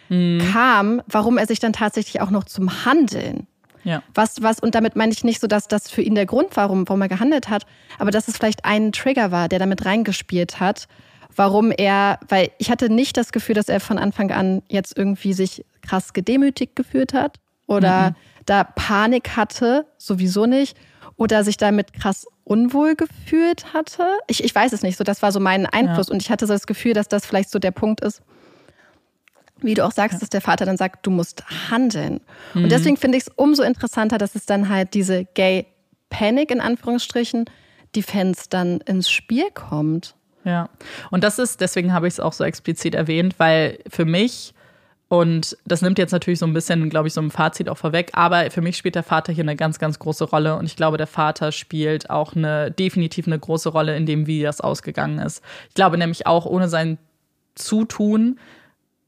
mhm. kam, warum er sich dann tatsächlich auch noch zum Handeln ja. Was, was, und damit meine ich nicht so, dass das für ihn der Grund war, warum, warum er gehandelt hat, aber dass es vielleicht ein Trigger war, der damit reingespielt hat, warum er, weil ich hatte nicht das Gefühl, dass er von Anfang an jetzt irgendwie sich krass gedemütigt gefühlt hat oder mhm. da Panik hatte, sowieso nicht, oder sich damit krass unwohl gefühlt hatte. Ich, ich weiß es nicht, so das war so mein Einfluss ja. und ich hatte so das Gefühl, dass das vielleicht so der Punkt ist, wie du auch sagst, ja. dass der Vater dann sagt, du musst handeln. Mhm. Und deswegen finde ich es umso interessanter, dass es dann halt diese Gay Panic in Anführungsstrichen, die Fans dann ins Spiel kommt. Ja, und das ist, deswegen habe ich es auch so explizit erwähnt, weil für mich und das nimmt jetzt natürlich so ein bisschen, glaube ich, so ein Fazit auch vorweg. Aber für mich spielt der Vater hier eine ganz, ganz große Rolle. Und ich glaube, der Vater spielt auch eine definitiv eine große Rolle in dem, wie das ausgegangen ist. Ich glaube nämlich auch, ohne sein Zutun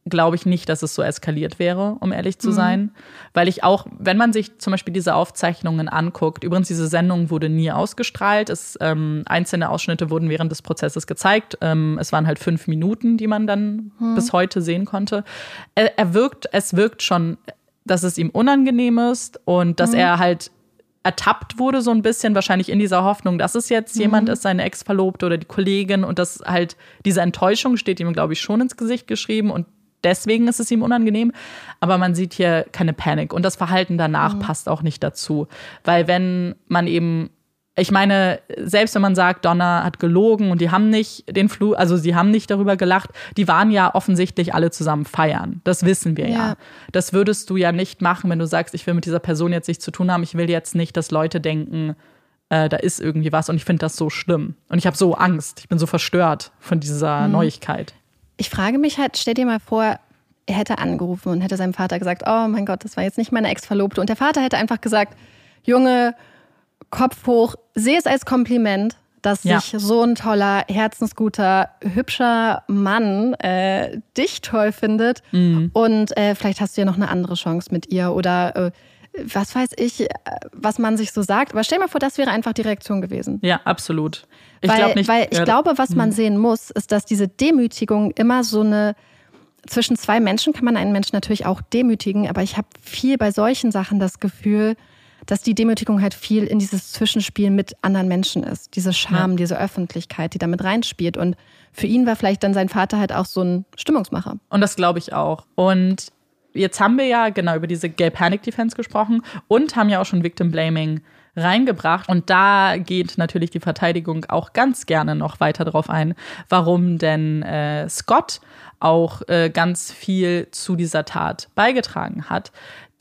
glaube ich nicht, dass es so eskaliert wäre, um ehrlich zu mhm. sein. Weil ich auch, wenn man sich zum Beispiel diese Aufzeichnungen anguckt, übrigens, diese Sendung wurde nie ausgestrahlt. Es, ähm, einzelne Ausschnitte wurden während des Prozesses gezeigt. Ähm, es waren halt fünf Minuten, die man dann mhm. bis heute sehen konnte. Er, er, wirkt, es wirkt schon, dass es ihm unangenehm ist und dass mhm. er halt ertappt wurde, so ein bisschen, wahrscheinlich in dieser Hoffnung, dass es jetzt mhm. jemand ist, seine Ex-Verlobte oder die Kollegin und dass halt diese Enttäuschung steht ihm, glaube ich, schon ins Gesicht geschrieben und deswegen ist es ihm unangenehm. Aber man sieht hier keine Panik. Und das Verhalten danach mhm. passt auch nicht dazu. Weil wenn man eben ich meine, selbst wenn man sagt, Donna hat gelogen und die haben nicht den Flug, also sie haben nicht darüber gelacht, die waren ja offensichtlich alle zusammen feiern. Das wissen wir ja. ja. Das würdest du ja nicht machen, wenn du sagst, ich will mit dieser Person jetzt nichts zu tun haben. Ich will jetzt nicht, dass Leute denken, äh, da ist irgendwie was und ich finde das so schlimm. Und ich habe so Angst. Ich bin so verstört von dieser mhm. Neuigkeit ich frage mich halt, stell dir mal vor, er hätte angerufen und hätte seinem Vater gesagt, oh mein Gott, das war jetzt nicht meine Ex-Verlobte. Und der Vater hätte einfach gesagt, Junge, Kopf hoch, sehe es als Kompliment, dass ja. sich so ein toller, herzensguter, hübscher Mann äh, dich toll findet. Mhm. Und äh, vielleicht hast du ja noch eine andere Chance mit ihr oder äh, was weiß ich, äh, was man sich so sagt. Aber stell dir mal vor, das wäre einfach die Reaktion gewesen. Ja, absolut. Ich weil, nicht, weil ich ja, glaube, was man hm. sehen muss, ist, dass diese Demütigung immer so eine zwischen zwei Menschen kann man einen Menschen natürlich auch demütigen, aber ich habe viel bei solchen Sachen das Gefühl, dass die Demütigung halt viel in dieses Zwischenspiel mit anderen Menschen ist. Diese Scham, ja. diese Öffentlichkeit, die damit reinspielt. Und für ihn war vielleicht dann sein Vater halt auch so ein Stimmungsmacher. Und das glaube ich auch. Und jetzt haben wir ja genau über diese Gay Panic Defense gesprochen und haben ja auch schon Victim Blaming reingebracht. Und da geht natürlich die Verteidigung auch ganz gerne noch weiter darauf ein, warum denn äh, Scott auch äh, ganz viel zu dieser Tat beigetragen hat.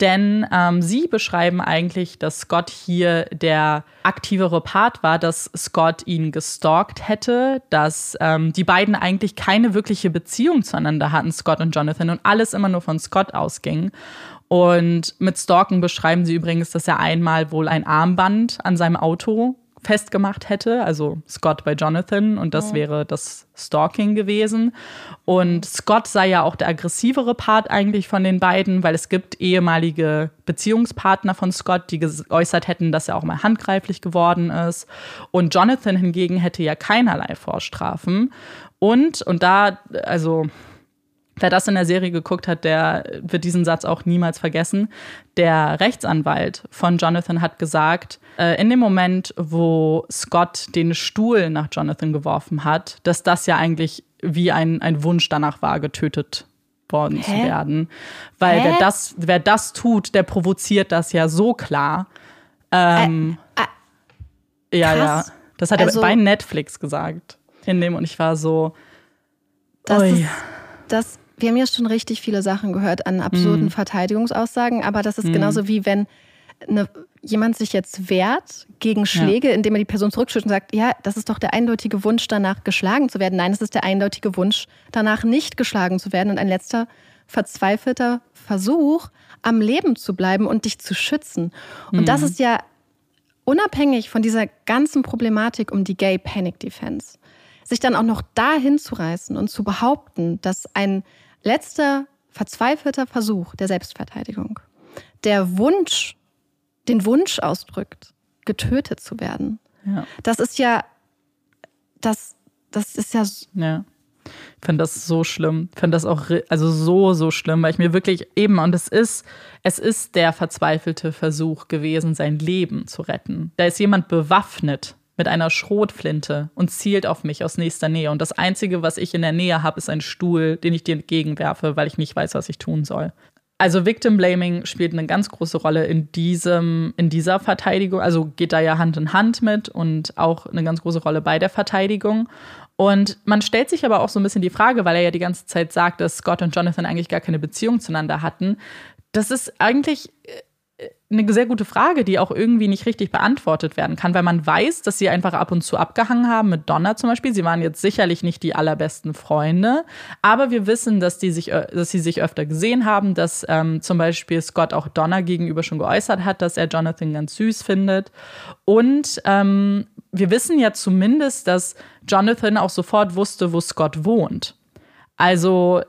Denn ähm, sie beschreiben eigentlich, dass Scott hier der aktivere Part war, dass Scott ihn gestalkt hätte, dass ähm, die beiden eigentlich keine wirkliche Beziehung zueinander hatten, Scott und Jonathan, und alles immer nur von Scott ausging. Und mit Stalken beschreiben sie übrigens, dass er einmal wohl ein Armband an seinem Auto festgemacht hätte, also Scott bei Jonathan und das mhm. wäre das Stalking gewesen. Und Scott sei ja auch der aggressivere Part eigentlich von den beiden, weil es gibt ehemalige Beziehungspartner von Scott, die geäußert hätten, dass er auch mal handgreiflich geworden ist. Und Jonathan hingegen hätte ja keinerlei Vorstrafen. Und, und da, also Wer das in der Serie geguckt hat, der wird diesen Satz auch niemals vergessen. Der Rechtsanwalt von Jonathan hat gesagt, äh, in dem Moment, wo Scott den Stuhl nach Jonathan geworfen hat, dass das ja eigentlich wie ein, ein Wunsch danach war, getötet worden Hä? zu werden. Weil wer das, wer das tut, der provoziert das ja so klar. Ähm, äh, äh, ja, ja. Das hat also, er bei Netflix gesagt. In dem, und ich war so. Das, ist, das wir haben ja schon richtig viele Sachen gehört an absurden mhm. Verteidigungsaussagen, aber das ist mhm. genauso wie wenn eine, jemand sich jetzt wehrt gegen Schläge, ja. indem er die Person zurückschüttet und sagt, ja, das ist doch der eindeutige Wunsch, danach geschlagen zu werden. Nein, es ist der eindeutige Wunsch, danach nicht geschlagen zu werden und ein letzter verzweifelter Versuch, am Leben zu bleiben und dich zu schützen. Und mhm. das ist ja unabhängig von dieser ganzen Problematik um die Gay Panic Defense, sich dann auch noch dahin zu reißen und zu behaupten, dass ein letzter verzweifelter Versuch der Selbstverteidigung, der Wunsch, den Wunsch ausdrückt, getötet zu werden. Ja. Das ist ja, das, das ist ja. Ja. Ich finde das so schlimm. Ich finde das auch also so, so schlimm, weil ich mir wirklich eben, und es ist, es ist der verzweifelte Versuch gewesen, sein Leben zu retten. Da ist jemand bewaffnet mit einer Schrotflinte und zielt auf mich aus nächster Nähe. Und das Einzige, was ich in der Nähe habe, ist ein Stuhl, den ich dir entgegenwerfe, weil ich nicht weiß, was ich tun soll. Also Victim Blaming spielt eine ganz große Rolle in diesem, in dieser Verteidigung. Also geht da ja Hand in Hand mit und auch eine ganz große Rolle bei der Verteidigung. Und man stellt sich aber auch so ein bisschen die Frage, weil er ja die ganze Zeit sagt, dass Scott und Jonathan eigentlich gar keine Beziehung zueinander hatten. Das ist eigentlich äh, eine sehr gute Frage, die auch irgendwie nicht richtig beantwortet werden kann, weil man weiß, dass sie einfach ab und zu abgehangen haben mit Donna zum Beispiel. Sie waren jetzt sicherlich nicht die allerbesten Freunde, aber wir wissen, dass, die sich, äh, dass sie sich öfter gesehen haben, dass ähm, zum Beispiel Scott auch Donna gegenüber schon geäußert hat, dass er Jonathan ganz süß findet. Und ähm, wir wissen ja zumindest, dass Jonathan auch sofort wusste, wo Scott wohnt. Also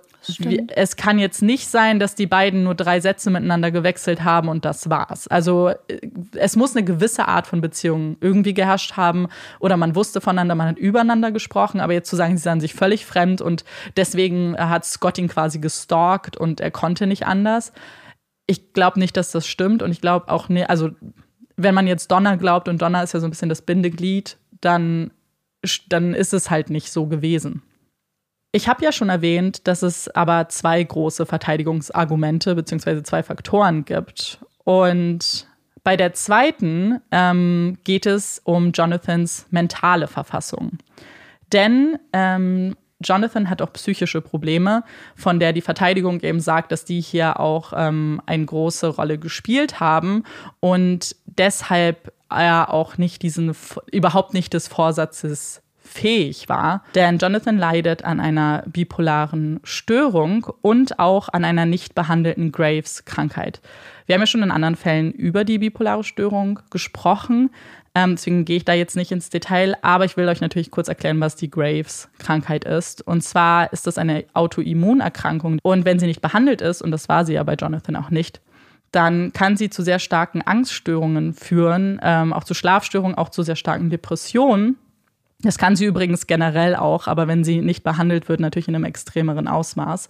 es kann jetzt nicht sein, dass die beiden nur drei Sätze miteinander gewechselt haben und das war's. Also äh, es muss eine gewisse Art von Beziehung irgendwie geherrscht haben oder man wusste voneinander, man hat übereinander gesprochen, aber jetzt zu sagen, sie seien sich völlig fremd und deswegen hat Scott ihn quasi gestalkt und er konnte nicht anders. Ich glaube nicht, dass das stimmt und ich glaube auch nicht, also wenn man jetzt Donner glaubt und Donner ist ja so ein bisschen das Bindeglied, dann, dann ist es halt nicht so gewesen. Ich habe ja schon erwähnt, dass es aber zwei große Verteidigungsargumente bzw. zwei Faktoren gibt. Und bei der zweiten ähm, geht es um Jonathans mentale Verfassung. Denn ähm, Jonathan hat auch psychische Probleme, von der die Verteidigung eben sagt, dass die hier auch ähm, eine große Rolle gespielt haben und deshalb er auch nicht diesen, überhaupt nicht des Vorsatzes fähig war. Denn Jonathan leidet an einer bipolaren Störung und auch an einer nicht behandelten Graves-Krankheit. Wir haben ja schon in anderen Fällen über die bipolare Störung gesprochen. Ähm, deswegen gehe ich da jetzt nicht ins Detail, aber ich will euch natürlich kurz erklären, was die Graves-Krankheit ist. Und zwar ist das eine Autoimmunerkrankung. Und wenn sie nicht behandelt ist, und das war sie ja bei Jonathan auch nicht, dann kann sie zu sehr starken Angststörungen führen, ähm, auch zu Schlafstörungen, auch zu sehr starken Depressionen. Das kann sie übrigens generell auch, aber wenn sie nicht behandelt wird, natürlich in einem extremeren Ausmaß.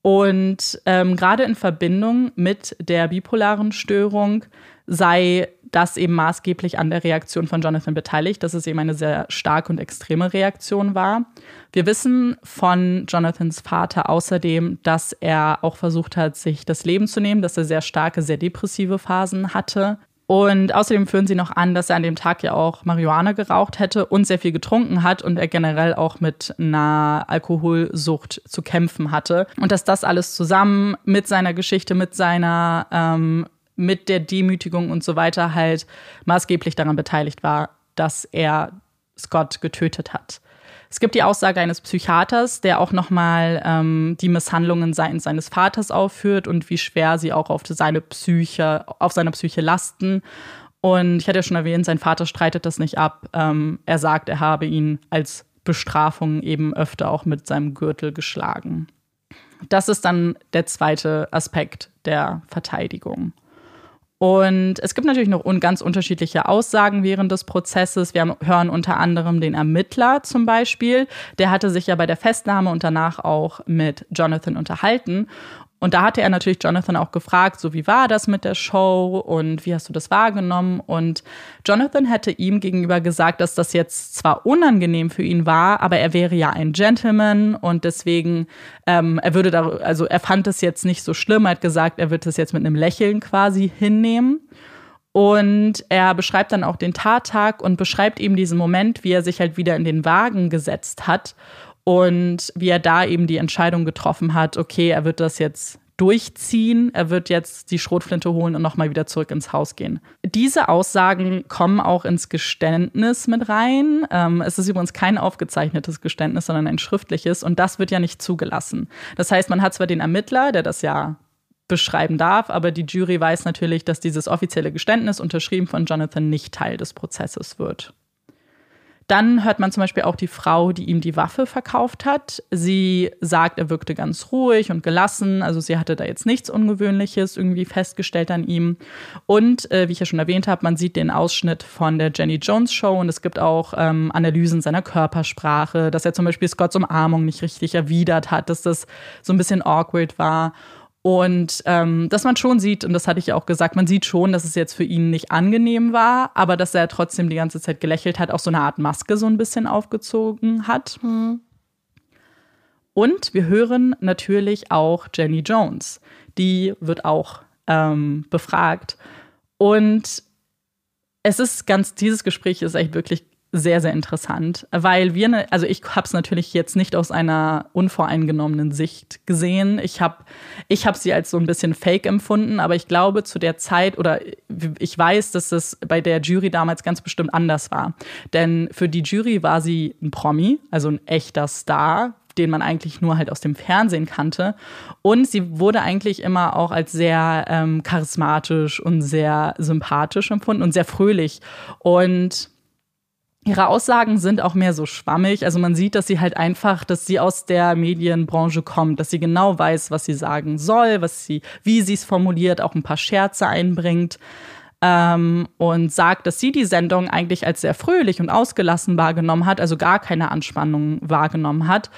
Und ähm, gerade in Verbindung mit der bipolaren Störung sei das eben maßgeblich an der Reaktion von Jonathan beteiligt, dass es eben eine sehr starke und extreme Reaktion war. Wir wissen von Jonathans Vater außerdem, dass er auch versucht hat, sich das Leben zu nehmen, dass er sehr starke, sehr depressive Phasen hatte. Und außerdem führen sie noch an, dass er an dem Tag ja auch Marihuana geraucht hätte und sehr viel getrunken hat und er generell auch mit einer Alkoholsucht zu kämpfen hatte. Und dass das alles zusammen mit seiner Geschichte, mit seiner, ähm, mit der Demütigung und so weiter halt maßgeblich daran beteiligt war, dass er Scott getötet hat. Es gibt die Aussage eines Psychiaters, der auch nochmal ähm, die Misshandlungen seitens seines Vaters aufführt und wie schwer sie auch auf seine Psyche, auf seiner Psyche lasten. Und ich hatte ja schon erwähnt, sein Vater streitet das nicht ab. Ähm, er sagt, er habe ihn als Bestrafung eben öfter auch mit seinem Gürtel geschlagen. Das ist dann der zweite Aspekt der Verteidigung. Und es gibt natürlich noch ganz unterschiedliche Aussagen während des Prozesses. Wir hören unter anderem den Ermittler zum Beispiel. Der hatte sich ja bei der Festnahme und danach auch mit Jonathan unterhalten. Und da hatte er natürlich Jonathan auch gefragt, so wie war das mit der Show und wie hast du das wahrgenommen? Und Jonathan hätte ihm gegenüber gesagt, dass das jetzt zwar unangenehm für ihn war, aber er wäre ja ein Gentleman und deswegen, ähm, er würde da, also er fand es jetzt nicht so schlimm, er hat gesagt, er wird es jetzt mit einem Lächeln quasi hinnehmen. Und er beschreibt dann auch den Tattag und beschreibt eben diesen Moment, wie er sich halt wieder in den Wagen gesetzt hat und wie er da eben die Entscheidung getroffen hat, okay, er wird das jetzt durchziehen, er wird jetzt die Schrotflinte holen und nochmal wieder zurück ins Haus gehen. Diese Aussagen kommen auch ins Geständnis mit rein. Ähm, es ist übrigens kein aufgezeichnetes Geständnis, sondern ein schriftliches und das wird ja nicht zugelassen. Das heißt, man hat zwar den Ermittler, der das ja beschreiben darf, aber die Jury weiß natürlich, dass dieses offizielle Geständnis unterschrieben von Jonathan nicht Teil des Prozesses wird. Dann hört man zum Beispiel auch die Frau, die ihm die Waffe verkauft hat. Sie sagt, er wirkte ganz ruhig und gelassen. Also sie hatte da jetzt nichts Ungewöhnliches irgendwie festgestellt an ihm. Und äh, wie ich ja schon erwähnt habe, man sieht den Ausschnitt von der Jenny Jones Show und es gibt auch ähm, Analysen seiner Körpersprache, dass er zum Beispiel Scotts Umarmung nicht richtig erwidert hat, dass das so ein bisschen awkward war. Und ähm, dass man schon sieht, und das hatte ich ja auch gesagt, man sieht schon, dass es jetzt für ihn nicht angenehm war, aber dass er trotzdem die ganze Zeit gelächelt hat, auch so eine Art Maske so ein bisschen aufgezogen hat. Mhm. Und wir hören natürlich auch Jenny Jones. Die wird auch ähm, befragt. Und es ist ganz, dieses Gespräch ist echt wirklich sehr, sehr interessant, weil wir, ne, also ich habe es natürlich jetzt nicht aus einer unvoreingenommenen Sicht gesehen. Ich habe ich hab sie als so ein bisschen fake empfunden, aber ich glaube zu der Zeit oder ich weiß, dass es bei der Jury damals ganz bestimmt anders war. Denn für die Jury war sie ein Promi, also ein echter Star, den man eigentlich nur halt aus dem Fernsehen kannte. Und sie wurde eigentlich immer auch als sehr ähm, charismatisch und sehr sympathisch empfunden und sehr fröhlich. Und Ihre Aussagen sind auch mehr so schwammig. Also man sieht, dass sie halt einfach, dass sie aus der Medienbranche kommt, dass sie genau weiß, was sie sagen soll, was sie, wie sie es formuliert, auch ein paar Scherze einbringt. Ähm, und sagt, dass sie die Sendung eigentlich als sehr fröhlich und ausgelassen wahrgenommen hat, also gar keine Anspannung wahrgenommen hat.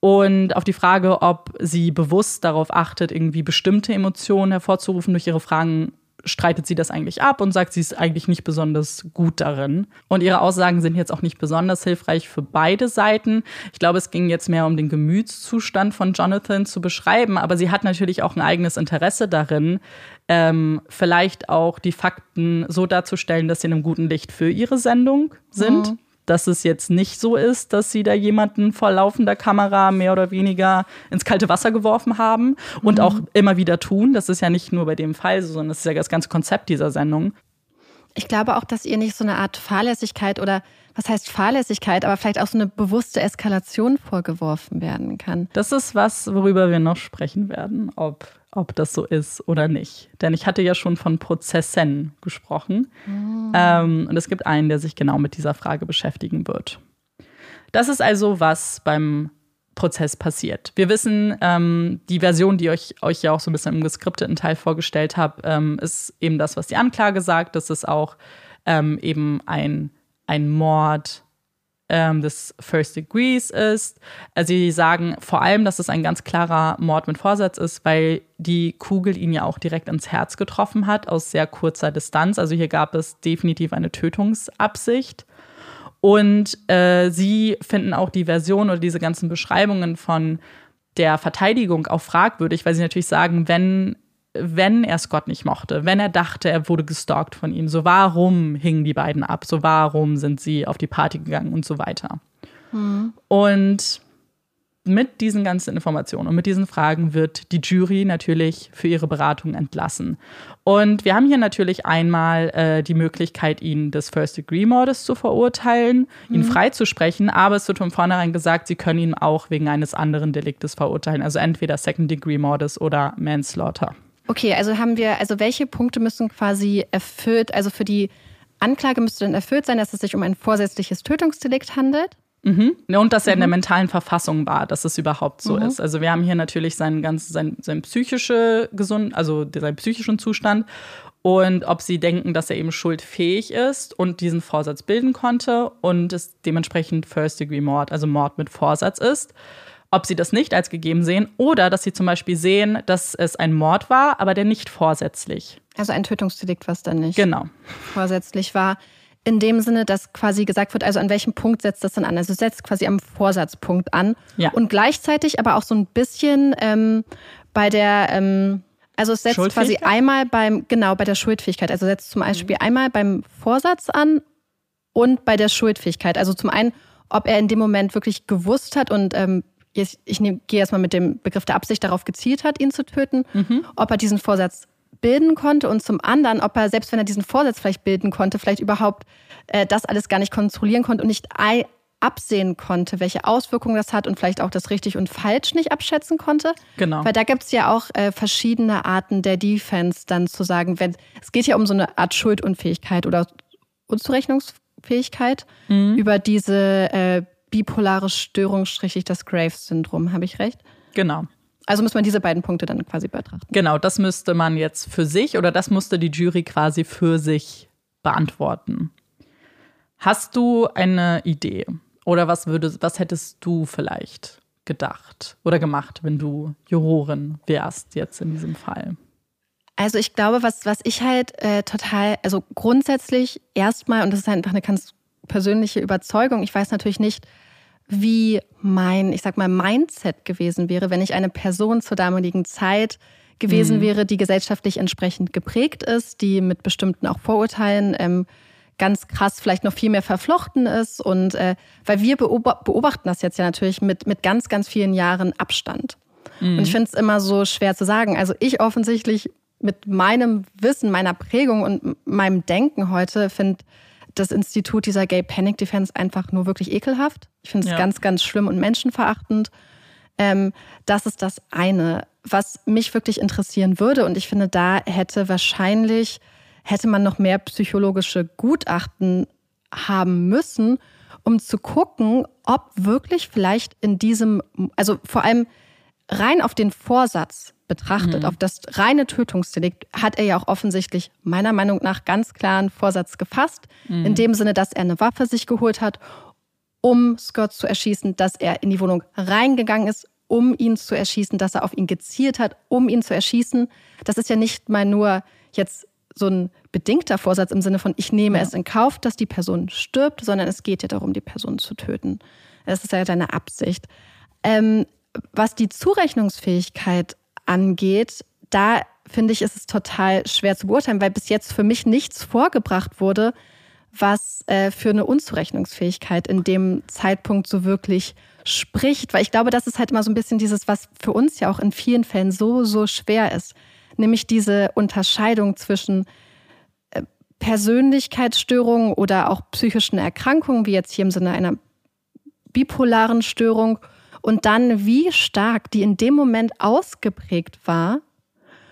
Und auf die Frage, ob sie bewusst darauf achtet, irgendwie bestimmte Emotionen hervorzurufen durch ihre Fragen, streitet sie das eigentlich ab und sagt, sie ist eigentlich nicht besonders gut darin. Und ihre Aussagen sind jetzt auch nicht besonders hilfreich für beide Seiten. Ich glaube, es ging jetzt mehr um den Gemütszustand von Jonathan zu beschreiben, aber sie hat natürlich auch ein eigenes Interesse darin, ähm, vielleicht auch die Fakten so darzustellen, dass sie in einem guten Licht für ihre Sendung sind. Mhm dass es jetzt nicht so ist, dass sie da jemanden vor laufender Kamera mehr oder weniger ins kalte Wasser geworfen haben und mhm. auch immer wieder tun. Das ist ja nicht nur bei dem Fall so, sondern das ist ja das ganze Konzept dieser Sendung. Ich glaube auch, dass ihr nicht so eine Art Fahrlässigkeit oder was heißt Fahrlässigkeit, aber vielleicht auch so eine bewusste Eskalation vorgeworfen werden kann. Das ist was, worüber wir noch sprechen werden, ob ob das so ist oder nicht. Denn ich hatte ja schon von Prozessen gesprochen. Mhm. Ähm, und es gibt einen, der sich genau mit dieser Frage beschäftigen wird. Das ist also, was beim Prozess passiert. Wir wissen, ähm, die Version, die ich euch ja auch so ein bisschen im geskripteten Teil vorgestellt habe, ähm, ist eben das, was die Anklage sagt. Das ist auch ähm, eben ein, ein Mord ähm, des First Degrees ist. Also sie sagen vor allem, dass es ein ganz klarer Mord mit Vorsatz ist, weil die Kugel ihn ja auch direkt ins Herz getroffen hat, aus sehr kurzer Distanz. Also hier gab es definitiv eine Tötungsabsicht. Und äh, sie finden auch die Version oder diese ganzen Beschreibungen von der Verteidigung auch fragwürdig, weil sie natürlich sagen, wenn wenn er Scott nicht mochte, wenn er dachte, er wurde gestalkt von ihm, so warum hingen die beiden ab, so warum sind sie auf die Party gegangen und so weiter. Mhm. Und mit diesen ganzen Informationen und mit diesen Fragen wird die Jury natürlich für ihre Beratung entlassen. Und wir haben hier natürlich einmal äh, die Möglichkeit, ihn des First-Degree-Mordes zu verurteilen, ihn mhm. freizusprechen, aber es wird von vornherein gesagt, sie können ihn auch wegen eines anderen Deliktes verurteilen, also entweder Second-Degree-Mordes oder Manslaughter. Okay, also haben wir, also welche Punkte müssen quasi erfüllt, also für die Anklage müsste dann erfüllt sein, dass es sich um ein vorsätzliches Tötungsdelikt handelt. Mhm. Und dass er in der mhm. mentalen Verfassung war, dass es überhaupt so mhm. ist. Also wir haben hier natürlich seinen ganz, sein, sein psychische gesund, also seinen psychischen Zustand und ob sie denken, dass er eben schuldfähig ist und diesen Vorsatz bilden konnte und es dementsprechend First-Degree-Mord, also Mord mit Vorsatz ist. Ob sie das nicht als gegeben sehen oder dass sie zum Beispiel sehen, dass es ein Mord war, aber der nicht vorsätzlich. Also ein Tötungsdelikt, was dann nicht genau. vorsätzlich war. In dem Sinne, dass quasi gesagt wird, also an welchem Punkt setzt das dann an? Also setzt quasi am Vorsatzpunkt an. Ja. Und gleichzeitig aber auch so ein bisschen ähm, bei der ähm, also es setzt quasi einmal beim, genau, bei der Schuldfähigkeit. Also setzt zum Beispiel einmal beim Vorsatz an und bei der Schuldfähigkeit. Also zum einen, ob er in dem Moment wirklich gewusst hat und ähm, ich, ich nehm, gehe erstmal mit dem Begriff der Absicht darauf gezielt hat, ihn zu töten, mhm. ob er diesen Vorsatz bilden konnte und zum anderen, ob er, selbst wenn er diesen Vorsatz vielleicht bilden konnte, vielleicht überhaupt äh, das alles gar nicht kontrollieren konnte und nicht absehen konnte, welche Auswirkungen das hat und vielleicht auch das richtig und falsch nicht abschätzen konnte. Genau. Weil da gibt es ja auch äh, verschiedene Arten der Defense, dann zu sagen, wenn es geht ja um so eine Art Schuldunfähigkeit oder Unzurechnungsfähigkeit mhm. über diese äh, bipolare Störung, strich das Graves-Syndrom, habe ich recht? Genau. Also muss man diese beiden Punkte dann quasi betrachten. Genau, das müsste man jetzt für sich oder das musste die Jury quasi für sich beantworten. Hast du eine Idee? Oder was würdest, was hättest du vielleicht gedacht oder gemacht, wenn du Jurorin wärst jetzt in diesem Fall? Also ich glaube, was, was ich halt äh, total, also grundsätzlich erstmal, und das ist einfach eine ganz persönliche Überzeugung, ich weiß natürlich nicht, wie mein, ich sag mal, Mindset gewesen wäre, wenn ich eine Person zur damaligen Zeit gewesen mhm. wäre, die gesellschaftlich entsprechend geprägt ist, die mit bestimmten auch Vorurteilen ähm, ganz krass vielleicht noch viel mehr verflochten ist. Und äh, weil wir beobachten das jetzt ja natürlich mit, mit ganz, ganz vielen Jahren Abstand. Mhm. Und ich finde es immer so schwer zu sagen. Also ich offensichtlich mit meinem Wissen, meiner Prägung und meinem Denken heute finde das Institut dieser Gay Panic Defense einfach nur wirklich ekelhaft. Ich finde es ja. ganz, ganz schlimm und menschenverachtend. Ähm, das ist das eine, was mich wirklich interessieren würde. Und ich finde, da hätte wahrscheinlich hätte man noch mehr psychologische Gutachten haben müssen, um zu gucken, ob wirklich vielleicht in diesem, also vor allem rein auf den Vorsatz betrachtet, mhm. auf das reine Tötungsdelikt, hat er ja auch offensichtlich meiner Meinung nach ganz klaren Vorsatz gefasst. Mhm. In dem Sinne, dass er eine Waffe sich geholt hat, um Scott zu erschießen, dass er in die Wohnung reingegangen ist, um ihn zu erschießen, dass er auf ihn gezielt hat, um ihn zu erschießen. Das ist ja nicht mal nur jetzt so ein bedingter Vorsatz im Sinne von, ich nehme ja. es in Kauf, dass die Person stirbt, sondern es geht ja darum, die Person zu töten. Das ist ja deine Absicht. Ähm, was die Zurechnungsfähigkeit angeht, da finde ich, ist es total schwer zu beurteilen, weil bis jetzt für mich nichts vorgebracht wurde, was äh, für eine Unzurechnungsfähigkeit in dem Zeitpunkt so wirklich spricht. Weil ich glaube, das ist halt immer so ein bisschen dieses, was für uns ja auch in vielen Fällen so, so schwer ist nämlich diese Unterscheidung zwischen äh, Persönlichkeitsstörungen oder auch psychischen Erkrankungen, wie jetzt hier im Sinne einer bipolaren Störung, und dann, wie stark die in dem Moment ausgeprägt war,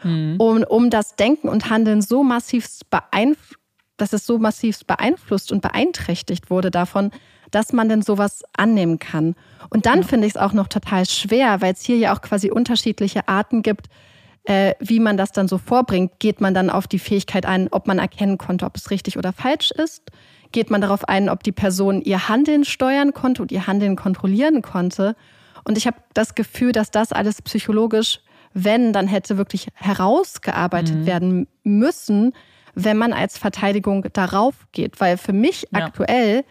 mhm. um, um das Denken und Handeln so massiv beeinflusst, dass es so massiv beeinflusst und beeinträchtigt wurde davon, dass man denn sowas annehmen kann. Und dann ja. finde ich es auch noch total schwer, weil es hier ja auch quasi unterschiedliche Arten gibt, äh, wie man das dann so vorbringt. Geht man dann auf die Fähigkeit ein, ob man erkennen konnte, ob es richtig oder falsch ist? Geht man darauf ein, ob die Person ihr Handeln steuern konnte und ihr Handeln kontrollieren konnte? Und ich habe das Gefühl, dass das alles psychologisch, wenn, dann hätte wirklich herausgearbeitet mhm. werden müssen, wenn man als Verteidigung darauf geht. Weil für mich ja. aktuell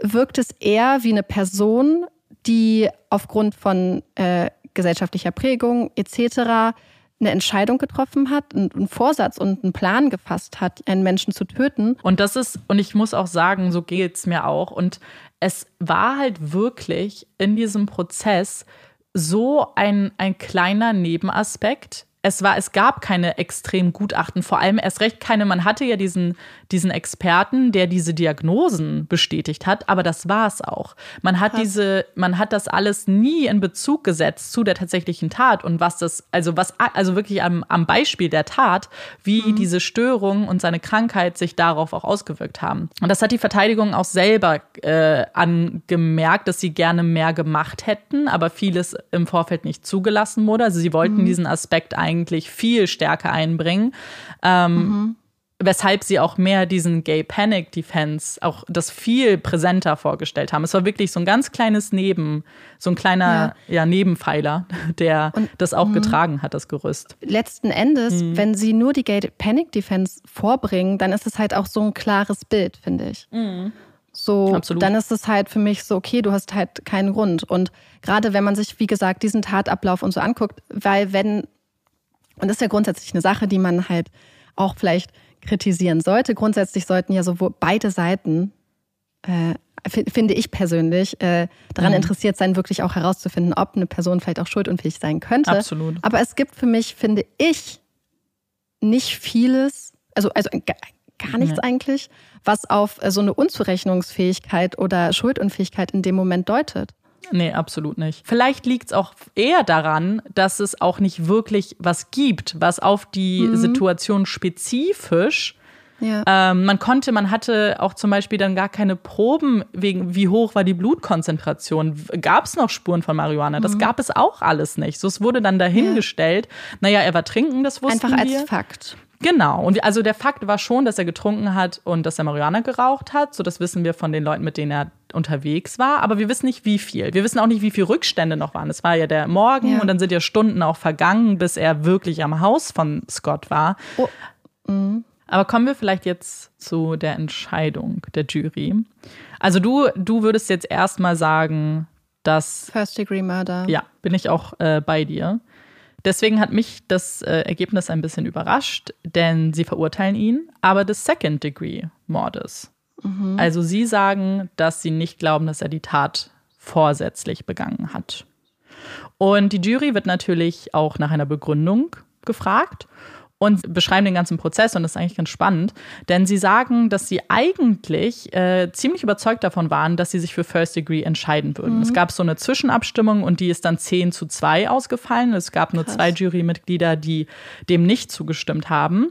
wirkt es eher wie eine Person, die aufgrund von äh, gesellschaftlicher Prägung etc eine Entscheidung getroffen hat, einen Vorsatz und einen Plan gefasst hat, einen Menschen zu töten. Und das ist, und ich muss auch sagen, so geht es mir auch. Und es war halt wirklich in diesem Prozess so ein, ein kleiner Nebenaspekt, es war, es gab keine extrem Gutachten, vor allem erst recht keine. Man hatte ja diesen, diesen Experten, der diese Diagnosen bestätigt hat, aber das war es auch. Man hat Krass. diese, man hat das alles nie in Bezug gesetzt zu der tatsächlichen Tat und was das, also was, also wirklich am, am Beispiel der Tat, wie mhm. diese Störung und seine Krankheit sich darauf auch ausgewirkt haben. Und das hat die Verteidigung auch selber äh, angemerkt, dass sie gerne mehr gemacht hätten, aber vieles im Vorfeld nicht zugelassen wurde. Also sie wollten mhm. diesen Aspekt ein eigentlich viel stärker einbringen. Ähm, mhm. Weshalb sie auch mehr diesen Gay Panic Defense auch das viel präsenter vorgestellt haben. Es war wirklich so ein ganz kleines Neben, so ein kleiner ja. ja Nebenpfeiler, der Und, das auch mh. getragen hat, das Gerüst. Letzten Endes, mhm. wenn sie nur die Gay Panic Defense vorbringen, dann ist es halt auch so ein klares Bild, finde ich. Mhm. So, Absolut. dann ist es halt für mich so, okay, du hast halt keinen Grund. Und gerade wenn man sich, wie gesagt, diesen Tatablauf und so anguckt, weil wenn und das ist ja grundsätzlich eine Sache, die man halt auch vielleicht kritisieren sollte. Grundsätzlich sollten ja sowohl beide Seiten, äh, finde ich persönlich, äh, daran mhm. interessiert sein, wirklich auch herauszufinden, ob eine Person vielleicht auch schuldunfähig sein könnte. Absolut. Aber es gibt für mich, finde ich, nicht vieles, also, also gar nichts ja. eigentlich, was auf so eine Unzurechnungsfähigkeit oder Schuldunfähigkeit in dem Moment deutet. Nee, absolut nicht. Vielleicht liegt es auch eher daran, dass es auch nicht wirklich was gibt, was auf die mhm. Situation spezifisch ja. Ähm, man konnte, man hatte auch zum Beispiel dann gar keine Proben wegen, wie hoch war die Blutkonzentration. Gab es noch Spuren von Marihuana? Das mhm. gab es auch alles nicht. So, es wurde dann dahingestellt. Ja. Naja, er war trinken, das wussten Einfach wir. als Fakt. Genau. Und also der Fakt war schon, dass er getrunken hat und dass er Marihuana geraucht hat. So, das wissen wir von den Leuten, mit denen er unterwegs war. Aber wir wissen nicht, wie viel. Wir wissen auch nicht, wie viel Rückstände noch waren. Es war ja der Morgen ja. und dann sind ja Stunden auch vergangen, bis er wirklich am Haus von Scott war. Oh. Mhm. Aber kommen wir vielleicht jetzt zu der Entscheidung der Jury. Also du, du würdest jetzt erstmal sagen, dass. First Degree Murder. Ja, bin ich auch äh, bei dir. Deswegen hat mich das äh, Ergebnis ein bisschen überrascht, denn sie verurteilen ihn, aber des Second Degree Mordes. Mhm. Also sie sagen, dass sie nicht glauben, dass er die Tat vorsätzlich begangen hat. Und die Jury wird natürlich auch nach einer Begründung gefragt und beschreiben den ganzen Prozess und das ist eigentlich ganz spannend, denn sie sagen, dass sie eigentlich äh, ziemlich überzeugt davon waren, dass sie sich für First Degree entscheiden würden. Mhm. Es gab so eine Zwischenabstimmung und die ist dann 10 zu 2 ausgefallen. Es gab nur Krass. zwei Jurymitglieder, die dem nicht zugestimmt haben.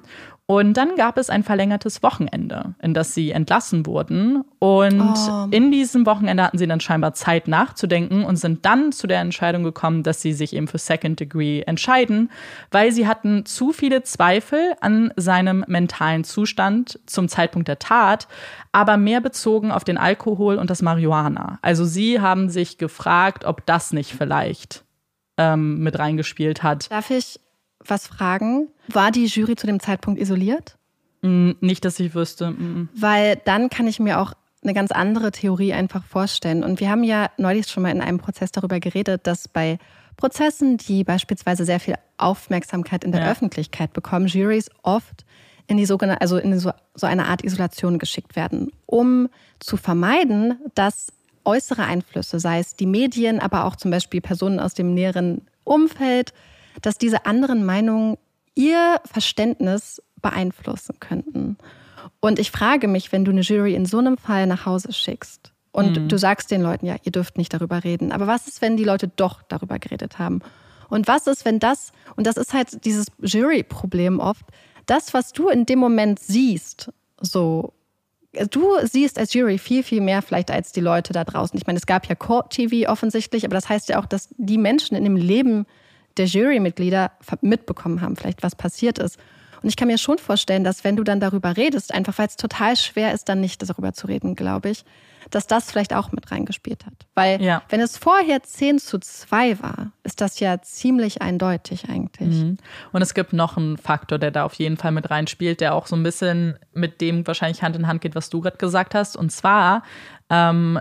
Und dann gab es ein verlängertes Wochenende, in das sie entlassen wurden. Und oh. in diesem Wochenende hatten sie dann scheinbar Zeit nachzudenken und sind dann zu der Entscheidung gekommen, dass sie sich eben für Second Degree entscheiden, weil sie hatten zu viele Zweifel an seinem mentalen Zustand zum Zeitpunkt der Tat, aber mehr bezogen auf den Alkohol und das Marihuana. Also sie haben sich gefragt, ob das nicht vielleicht ähm, mit reingespielt hat. Darf ich was fragen. War die Jury zu dem Zeitpunkt isoliert? Mm, nicht, dass ich wüsste. Mm. Weil dann kann ich mir auch eine ganz andere Theorie einfach vorstellen. Und wir haben ja neulich schon mal in einem Prozess darüber geredet, dass bei Prozessen, die beispielsweise sehr viel Aufmerksamkeit in der ja. Öffentlichkeit bekommen, Juries oft in die sogenannte, also in so, so eine Art Isolation geschickt werden, um zu vermeiden, dass äußere Einflüsse, sei es die Medien, aber auch zum Beispiel Personen aus dem näheren Umfeld, dass diese anderen Meinungen ihr Verständnis beeinflussen könnten. Und ich frage mich, wenn du eine Jury in so einem Fall nach Hause schickst und mhm. du sagst den Leuten, ja, ihr dürft nicht darüber reden, aber was ist, wenn die Leute doch darüber geredet haben? Und was ist, wenn das, und das ist halt dieses Jury-Problem oft, das, was du in dem Moment siehst, so, du siehst als Jury viel, viel mehr vielleicht als die Leute da draußen. Ich meine, es gab ja Court-TV offensichtlich, aber das heißt ja auch, dass die Menschen in dem Leben der Jurymitglieder mitbekommen haben, vielleicht was passiert ist. Und ich kann mir schon vorstellen, dass wenn du dann darüber redest, einfach weil es total schwer ist, dann nicht darüber zu reden, glaube ich, dass das vielleicht auch mit reingespielt hat. Weil ja. wenn es vorher 10 zu 2 war, ist das ja ziemlich eindeutig eigentlich. Mhm. Und es gibt noch einen Faktor, der da auf jeden Fall mit reinspielt, der auch so ein bisschen mit dem wahrscheinlich Hand in Hand geht, was du gerade gesagt hast. Und zwar, ähm,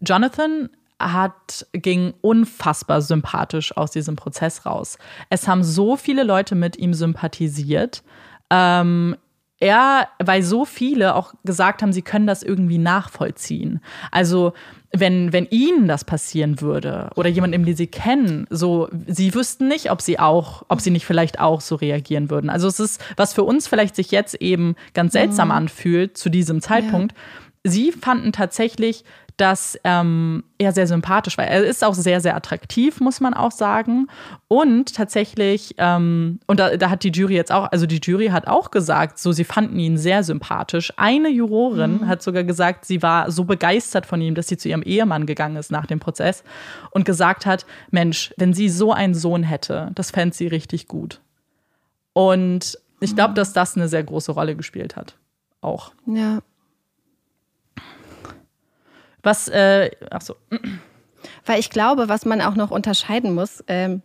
Jonathan hat, ging unfassbar sympathisch aus diesem Prozess raus. Es haben so viele Leute mit ihm sympathisiert. Ähm, er, weil so viele auch gesagt haben, sie können das irgendwie nachvollziehen. Also wenn, wenn ihnen das passieren würde oder jemandem, den sie kennen, so, sie wüssten nicht, ob sie auch, ob sie nicht vielleicht auch so reagieren würden. Also es ist, was für uns vielleicht sich jetzt eben ganz seltsam mhm. anfühlt zu diesem Zeitpunkt. Ja. Sie fanden tatsächlich dass ähm, er sehr sympathisch war. Er ist auch sehr, sehr attraktiv, muss man auch sagen. Und tatsächlich, ähm, und da, da, hat die Jury jetzt auch, also die Jury hat auch gesagt, so sie fanden ihn sehr sympathisch. Eine Jurorin mhm. hat sogar gesagt, sie war so begeistert von ihm, dass sie zu ihrem Ehemann gegangen ist nach dem Prozess und gesagt hat, Mensch, wenn sie so einen Sohn hätte, das fände sie richtig gut. Und ich glaube, mhm. dass das eine sehr große Rolle gespielt hat. Auch. Ja. Was, äh, ach so. Weil ich glaube, was man auch noch unterscheiden muss, ähm,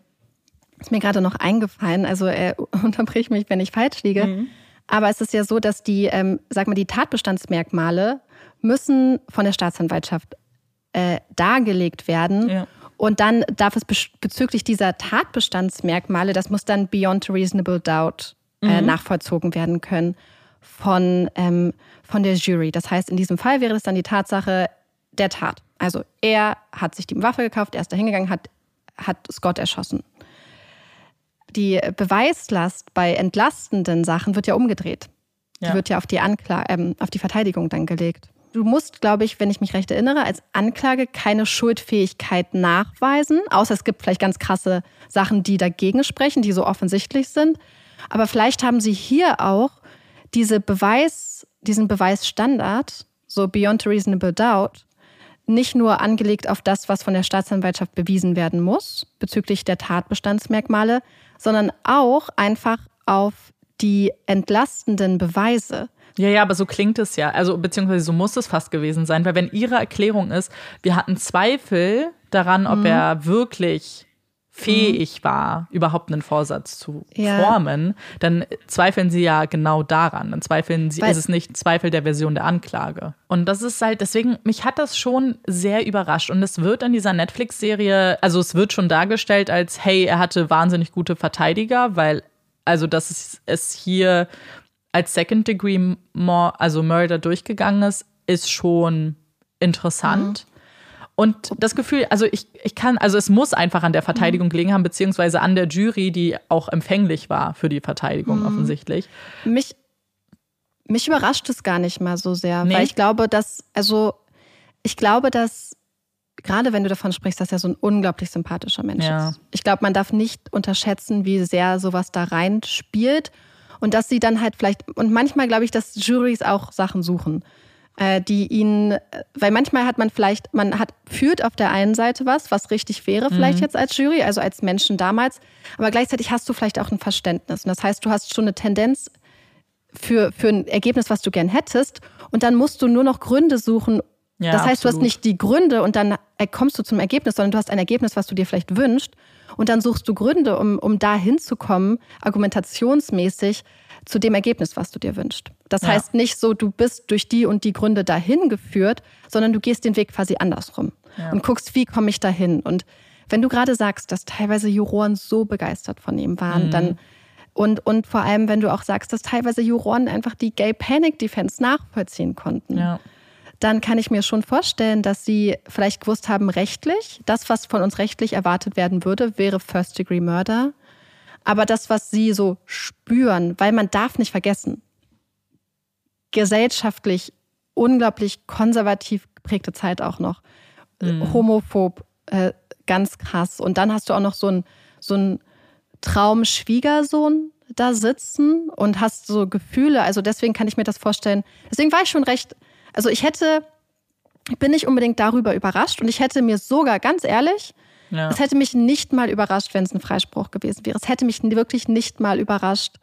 ist mir gerade noch eingefallen, also äh, unterbrich mich, wenn ich falsch liege. Mhm. Aber es ist ja so, dass die, ähm, sag mal, die Tatbestandsmerkmale müssen von der Staatsanwaltschaft äh, dargelegt werden. Ja. Und dann darf es bezüglich dieser Tatbestandsmerkmale, das muss dann beyond reasonable doubt äh, mhm. nachvollzogen werden können von, ähm, von der Jury. Das heißt, in diesem Fall wäre es dann die Tatsache, der Tat. Also er hat sich die Waffe gekauft, er ist da hingegangen, hat, hat Scott erschossen. Die Beweislast bei entlastenden Sachen wird ja umgedreht. Ja. Die wird ja auf die, Ankla ähm, auf die Verteidigung dann gelegt. Du musst, glaube ich, wenn ich mich recht erinnere, als Anklage keine Schuldfähigkeit nachweisen, außer es gibt vielleicht ganz krasse Sachen, die dagegen sprechen, die so offensichtlich sind. Aber vielleicht haben sie hier auch diese Beweis, diesen Beweisstandard, so beyond reasonable doubt, nicht nur angelegt auf das, was von der Staatsanwaltschaft bewiesen werden muss bezüglich der Tatbestandsmerkmale, sondern auch einfach auf die entlastenden Beweise. Ja, ja, aber so klingt es ja. Also, beziehungsweise so muss es fast gewesen sein, weil wenn Ihre Erklärung ist, wir hatten Zweifel daran, ob mhm. er wirklich fähig war, überhaupt einen Vorsatz zu ja. formen, dann zweifeln sie ja genau daran. Dann zweifeln sie, Weil, ist es nicht Zweifel der Version der Anklage. Und das ist halt, deswegen, mich hat das schon sehr überrascht. Und es wird in dieser Netflix-Serie, also es wird schon dargestellt als, hey, er hatte wahnsinnig gute Verteidiger, weil, also, dass es hier als Second Degree also Murder durchgegangen ist, ist schon interessant. Und das Gefühl, also ich, ich kann, also es muss einfach an der Verteidigung mhm. gelegen haben, beziehungsweise an der Jury, die auch empfänglich war für die Verteidigung mhm. offensichtlich. Mich, mich überrascht es gar nicht mal so sehr, nee. weil ich glaube, dass, also ich glaube, dass gerade wenn du davon sprichst, dass er so ein unglaublich sympathischer Mensch ja. ist. Ich glaube, man darf nicht unterschätzen, wie sehr sowas da rein spielt und dass sie dann halt vielleicht, und manchmal glaube ich, dass Juries auch Sachen suchen die ihn, weil manchmal hat man vielleicht, man hat, führt auf der einen Seite was, was richtig wäre vielleicht mhm. jetzt als Jury, also als Menschen damals, aber gleichzeitig hast du vielleicht auch ein Verständnis. Und das heißt, du hast schon eine Tendenz für, für ein Ergebnis, was du gern hättest und dann musst du nur noch Gründe suchen. Ja, das heißt, absolut. du hast nicht die Gründe und dann kommst du zum Ergebnis, sondern du hast ein Ergebnis, was du dir vielleicht wünschst und dann suchst du Gründe, um, um da hinzukommen, argumentationsmäßig, zu dem Ergebnis, was du dir wünschst. Das ja. heißt nicht so, du bist durch die und die Gründe dahin geführt, sondern du gehst den Weg quasi andersrum ja. und guckst, wie komme ich dahin. Und wenn du gerade sagst, dass teilweise Juroren so begeistert von ihm waren, mhm. dann und, und vor allem, wenn du auch sagst, dass teilweise Juroren einfach die Gay Panic Defense nachvollziehen konnten, ja. dann kann ich mir schon vorstellen, dass sie vielleicht gewusst haben, rechtlich, das, was von uns rechtlich erwartet werden würde, wäre First Degree Murder aber das, was sie so spüren, weil man darf nicht vergessen, gesellschaftlich unglaublich konservativ geprägte Zeit auch noch, mhm. homophob, äh, ganz krass. Und dann hast du auch noch so einen so Traumschwiegersohn da sitzen und hast so Gefühle. Also deswegen kann ich mir das vorstellen. Deswegen war ich schon recht, also ich hätte, ich bin nicht unbedingt darüber überrascht und ich hätte mir sogar, ganz ehrlich, ja. Es hätte mich nicht mal überrascht, wenn es ein Freispruch gewesen wäre. Es hätte mich wirklich nicht mal überrascht,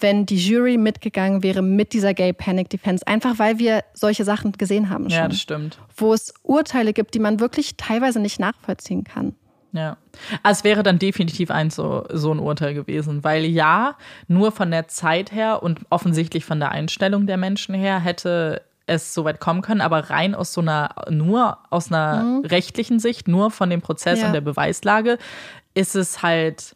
wenn die Jury mitgegangen wäre mit dieser Gay Panic Defense. Einfach weil wir solche Sachen gesehen haben schon. Ja, das stimmt. Wo es Urteile gibt, die man wirklich teilweise nicht nachvollziehen kann. Ja, also es wäre dann definitiv ein so, so ein Urteil gewesen, weil ja, nur von der Zeit her und offensichtlich von der Einstellung der Menschen her hätte es so weit kommen können, aber rein aus so einer, nur aus einer mhm. rechtlichen Sicht, nur von dem Prozess ja. und der Beweislage, ist es halt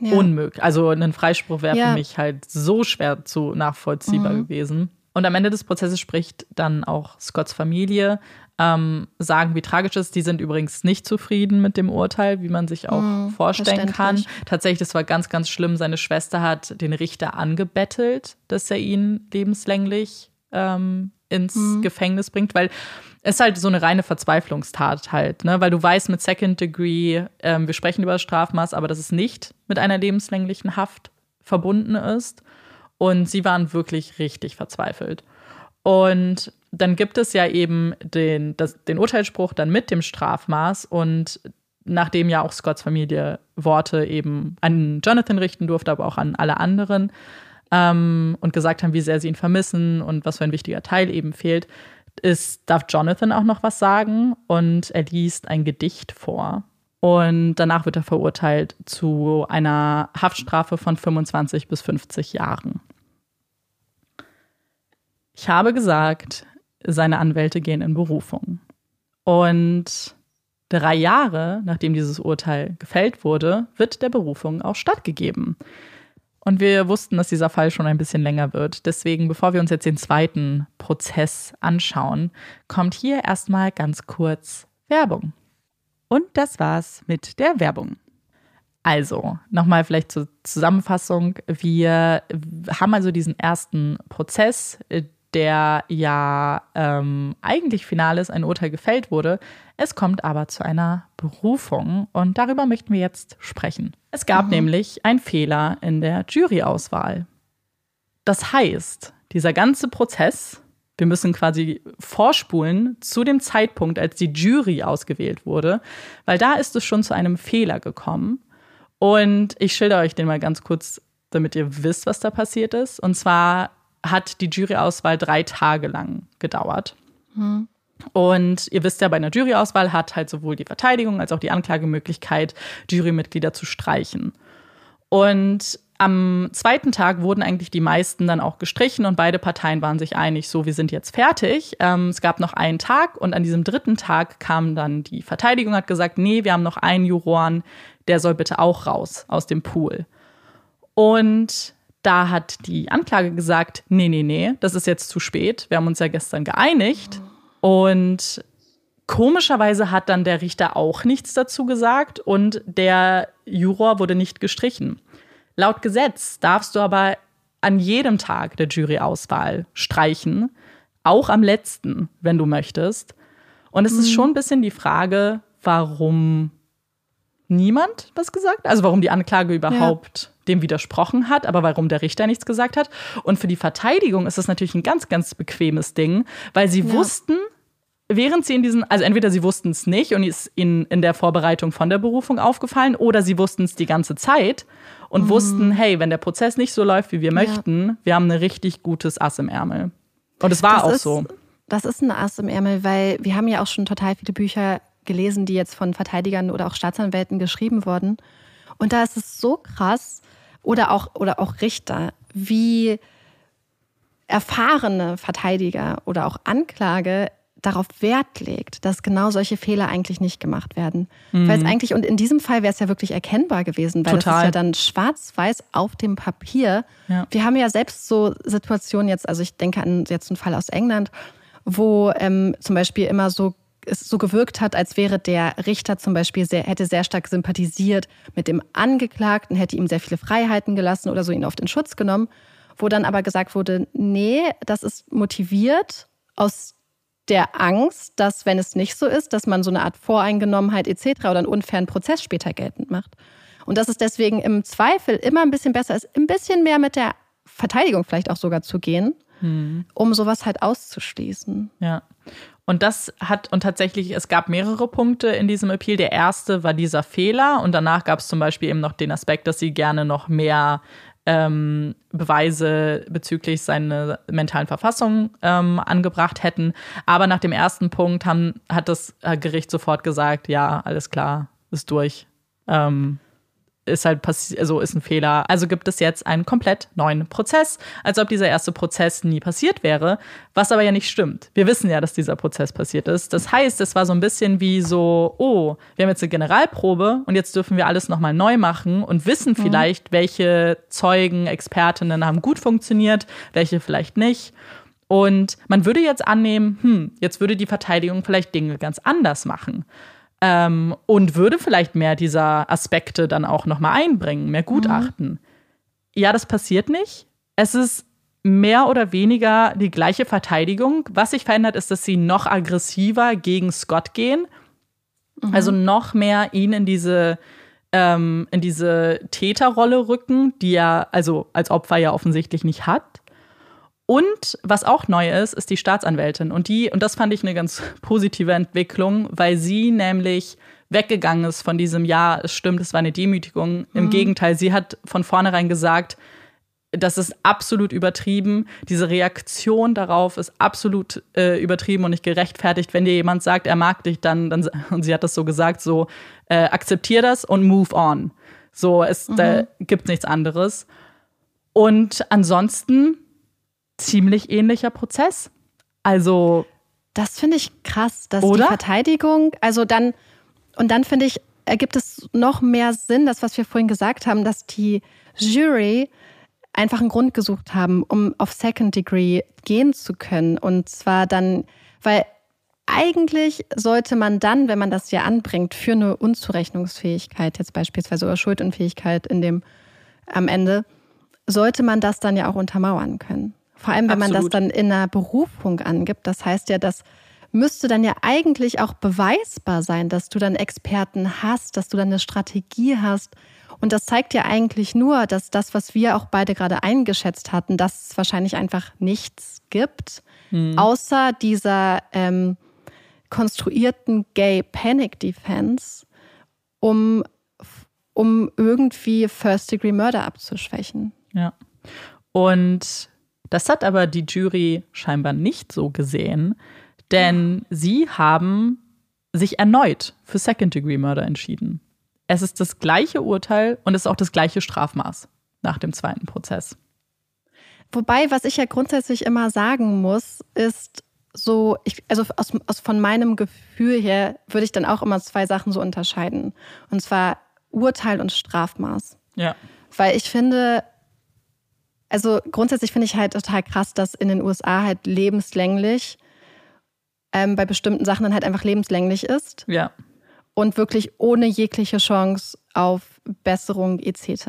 ja. unmöglich. Also ein Freispruch wäre ja. für mich halt so schwer zu nachvollziehbar mhm. gewesen. Und am Ende des Prozesses spricht dann auch Scotts Familie. ähm, sagen, wie tragisch es ist. Die sind übrigens nicht zufrieden mit dem Urteil, wie man sich auch hm, vorstellen kann. Tatsächlich, das war ganz, ganz schlimm. Seine Schwester hat den Richter angebettelt, dass er ihn lebenslänglich ähm, ins hm. Gefängnis bringt, weil es ist halt so eine reine Verzweiflungstat halt, ne? Weil du weißt mit Second Degree, ähm, wir sprechen über das Strafmaß, aber dass es nicht mit einer lebenslänglichen Haft verbunden ist. Und sie waren wirklich richtig verzweifelt. Und dann gibt es ja eben den, das, den Urteilsspruch dann mit dem Strafmaß und nachdem ja auch Scotts Familie Worte eben an Jonathan richten durfte, aber auch an alle anderen ähm, und gesagt haben, wie sehr sie ihn vermissen und was für ein wichtiger Teil eben fehlt, ist, darf Jonathan auch noch was sagen und er liest ein Gedicht vor. Und danach wird er verurteilt zu einer Haftstrafe von 25 bis 50 Jahren. Ich habe gesagt, seine Anwälte gehen in Berufung. Und drei Jahre nachdem dieses Urteil gefällt wurde, wird der Berufung auch stattgegeben. Und wir wussten, dass dieser Fall schon ein bisschen länger wird. Deswegen, bevor wir uns jetzt den zweiten Prozess anschauen, kommt hier erstmal ganz kurz Werbung. Und das war's mit der Werbung. Also, nochmal vielleicht zur Zusammenfassung. Wir haben also diesen ersten Prozess, der ja ähm, eigentlich final ist, ein Urteil gefällt wurde. Es kommt aber zu einer Berufung und darüber möchten wir jetzt sprechen. Es gab mhm. nämlich einen Fehler in der Juryauswahl. Das heißt, dieser ganze Prozess, wir müssen quasi vorspulen zu dem Zeitpunkt, als die Jury ausgewählt wurde, weil da ist es schon zu einem Fehler gekommen. Und ich schilder euch den mal ganz kurz, damit ihr wisst, was da passiert ist. Und zwar hat die Juryauswahl drei Tage lang gedauert. Mhm. Und ihr wisst ja, bei einer Juryauswahl hat halt sowohl die Verteidigung als auch die Anklagemöglichkeit, Jurymitglieder zu streichen. Und am zweiten Tag wurden eigentlich die meisten dann auch gestrichen und beide Parteien waren sich einig, so, wir sind jetzt fertig. Ähm, es gab noch einen Tag und an diesem dritten Tag kam dann die Verteidigung, hat gesagt, nee, wir haben noch einen Juroren, der soll bitte auch raus aus dem Pool. Und da hat die Anklage gesagt, nee, nee, nee, das ist jetzt zu spät. Wir haben uns ja gestern geeinigt. Und komischerweise hat dann der Richter auch nichts dazu gesagt und der Juror wurde nicht gestrichen. Laut Gesetz darfst du aber an jedem Tag der Juryauswahl streichen, auch am letzten, wenn du möchtest. Und es mhm. ist schon ein bisschen die Frage, warum niemand was gesagt? Also warum die Anklage überhaupt ja. Dem widersprochen hat, aber warum der Richter nichts gesagt hat. Und für die Verteidigung ist das natürlich ein ganz, ganz bequemes Ding, weil sie ja. wussten, während sie in diesen, also entweder sie wussten es nicht und ist ihnen in der Vorbereitung von der Berufung aufgefallen, oder sie wussten es die ganze Zeit und mhm. wussten, hey, wenn der Prozess nicht so läuft, wie wir ja. möchten, wir haben ein richtig gutes Ass im Ärmel. Und es war das auch ist, so. Das ist ein Ass im Ärmel, weil wir haben ja auch schon total viele Bücher gelesen, die jetzt von Verteidigern oder auch Staatsanwälten geschrieben wurden. Und da ist es so krass, oder auch, oder auch Richter, wie erfahrene Verteidiger oder auch Anklage darauf Wert legt, dass genau solche Fehler eigentlich nicht gemacht werden. Mhm. Weil es eigentlich, und in diesem Fall wäre es ja wirklich erkennbar gewesen, weil Total. das ist ja dann schwarz-weiß auf dem Papier. Ja. Wir haben ja selbst so Situationen jetzt, also ich denke an jetzt einen Fall aus England, wo ähm, zum Beispiel immer so es so gewirkt hat, als wäre der Richter zum Beispiel sehr, hätte sehr stark sympathisiert mit dem Angeklagten, hätte ihm sehr viele Freiheiten gelassen oder so ihn auf den Schutz genommen, wo dann aber gesagt wurde, nee, das ist motiviert aus der Angst, dass wenn es nicht so ist, dass man so eine Art Voreingenommenheit etc. oder einen unfairen Prozess später geltend macht. Und dass es deswegen im Zweifel immer ein bisschen besser ist, ein bisschen mehr mit der Verteidigung vielleicht auch sogar zu gehen, hm. um sowas halt auszuschließen. Ja. Und das hat, und tatsächlich, es gab mehrere Punkte in diesem Appeal. Der erste war dieser Fehler und danach gab es zum Beispiel eben noch den Aspekt, dass sie gerne noch mehr ähm, Beweise bezüglich seiner mentalen Verfassung ähm, angebracht hätten. Aber nach dem ersten Punkt haben, hat das Gericht sofort gesagt, ja, alles klar, ist durch. Ähm, ist halt passiert, also ist ein Fehler. Also gibt es jetzt einen komplett neuen Prozess, als ob dieser erste Prozess nie passiert wäre, was aber ja nicht stimmt. Wir wissen ja, dass dieser Prozess passiert ist. Das heißt, es war so ein bisschen wie so, oh, wir haben jetzt eine Generalprobe und jetzt dürfen wir alles nochmal neu machen und wissen mhm. vielleicht, welche Zeugen, Expertinnen haben gut funktioniert, welche vielleicht nicht. Und man würde jetzt annehmen, hm, jetzt würde die Verteidigung vielleicht Dinge ganz anders machen. Ähm, und würde vielleicht mehr dieser Aspekte dann auch nochmal einbringen, mehr Gutachten. Mhm. Ja, das passiert nicht. Es ist mehr oder weniger die gleiche Verteidigung. Was sich verändert, ist, dass sie noch aggressiver gegen Scott gehen. Mhm. Also noch mehr ihn in diese, ähm, in diese Täterrolle rücken, die er also als Opfer ja offensichtlich nicht hat. Und was auch neu ist, ist die Staatsanwältin. Und die, und das fand ich eine ganz positive Entwicklung, weil sie nämlich weggegangen ist von diesem Ja, es stimmt, es war eine Demütigung. Im mhm. Gegenteil, sie hat von vornherein gesagt, das ist absolut übertrieben. Diese Reaktion darauf ist absolut äh, übertrieben und nicht gerechtfertigt. Wenn dir jemand sagt, er mag dich, dann, dann und sie hat das so gesagt, so äh, akzeptier das und move on. So, es mhm. da gibt nichts anderes. Und ansonsten ziemlich ähnlicher Prozess. Also. Das finde ich krass, dass oder? die Verteidigung, also dann, und dann finde ich, ergibt es noch mehr Sinn, das, was wir vorhin gesagt haben, dass die Jury einfach einen Grund gesucht haben, um auf Second Degree gehen zu können. Und zwar dann, weil eigentlich sollte man dann, wenn man das ja anbringt, für eine Unzurechnungsfähigkeit, jetzt beispielsweise oder Schuldunfähigkeit in dem am Ende, sollte man das dann ja auch untermauern können. Vor allem, wenn Absolut. man das dann in einer Berufung angibt. Das heißt ja, das müsste dann ja eigentlich auch beweisbar sein, dass du dann Experten hast, dass du dann eine Strategie hast, und das zeigt ja eigentlich nur, dass das, was wir auch beide gerade eingeschätzt hatten, dass es wahrscheinlich einfach nichts gibt, mhm. außer dieser ähm, konstruierten Gay Panic Defense, um, um irgendwie First-Degree Murder abzuschwächen. Ja. Und das hat aber die Jury scheinbar nicht so gesehen, denn sie haben sich erneut für Second-Degree Murder entschieden. Es ist das gleiche Urteil und es ist auch das gleiche Strafmaß nach dem zweiten Prozess. Wobei, was ich ja grundsätzlich immer sagen muss, ist so, ich, also aus, aus, von meinem Gefühl her würde ich dann auch immer zwei Sachen so unterscheiden. Und zwar Urteil und Strafmaß. Ja. Weil ich finde, also grundsätzlich finde ich halt total krass, dass in den USA halt lebenslänglich ähm, bei bestimmten Sachen dann halt einfach lebenslänglich ist. Ja und wirklich ohne jegliche Chance auf Besserung etc.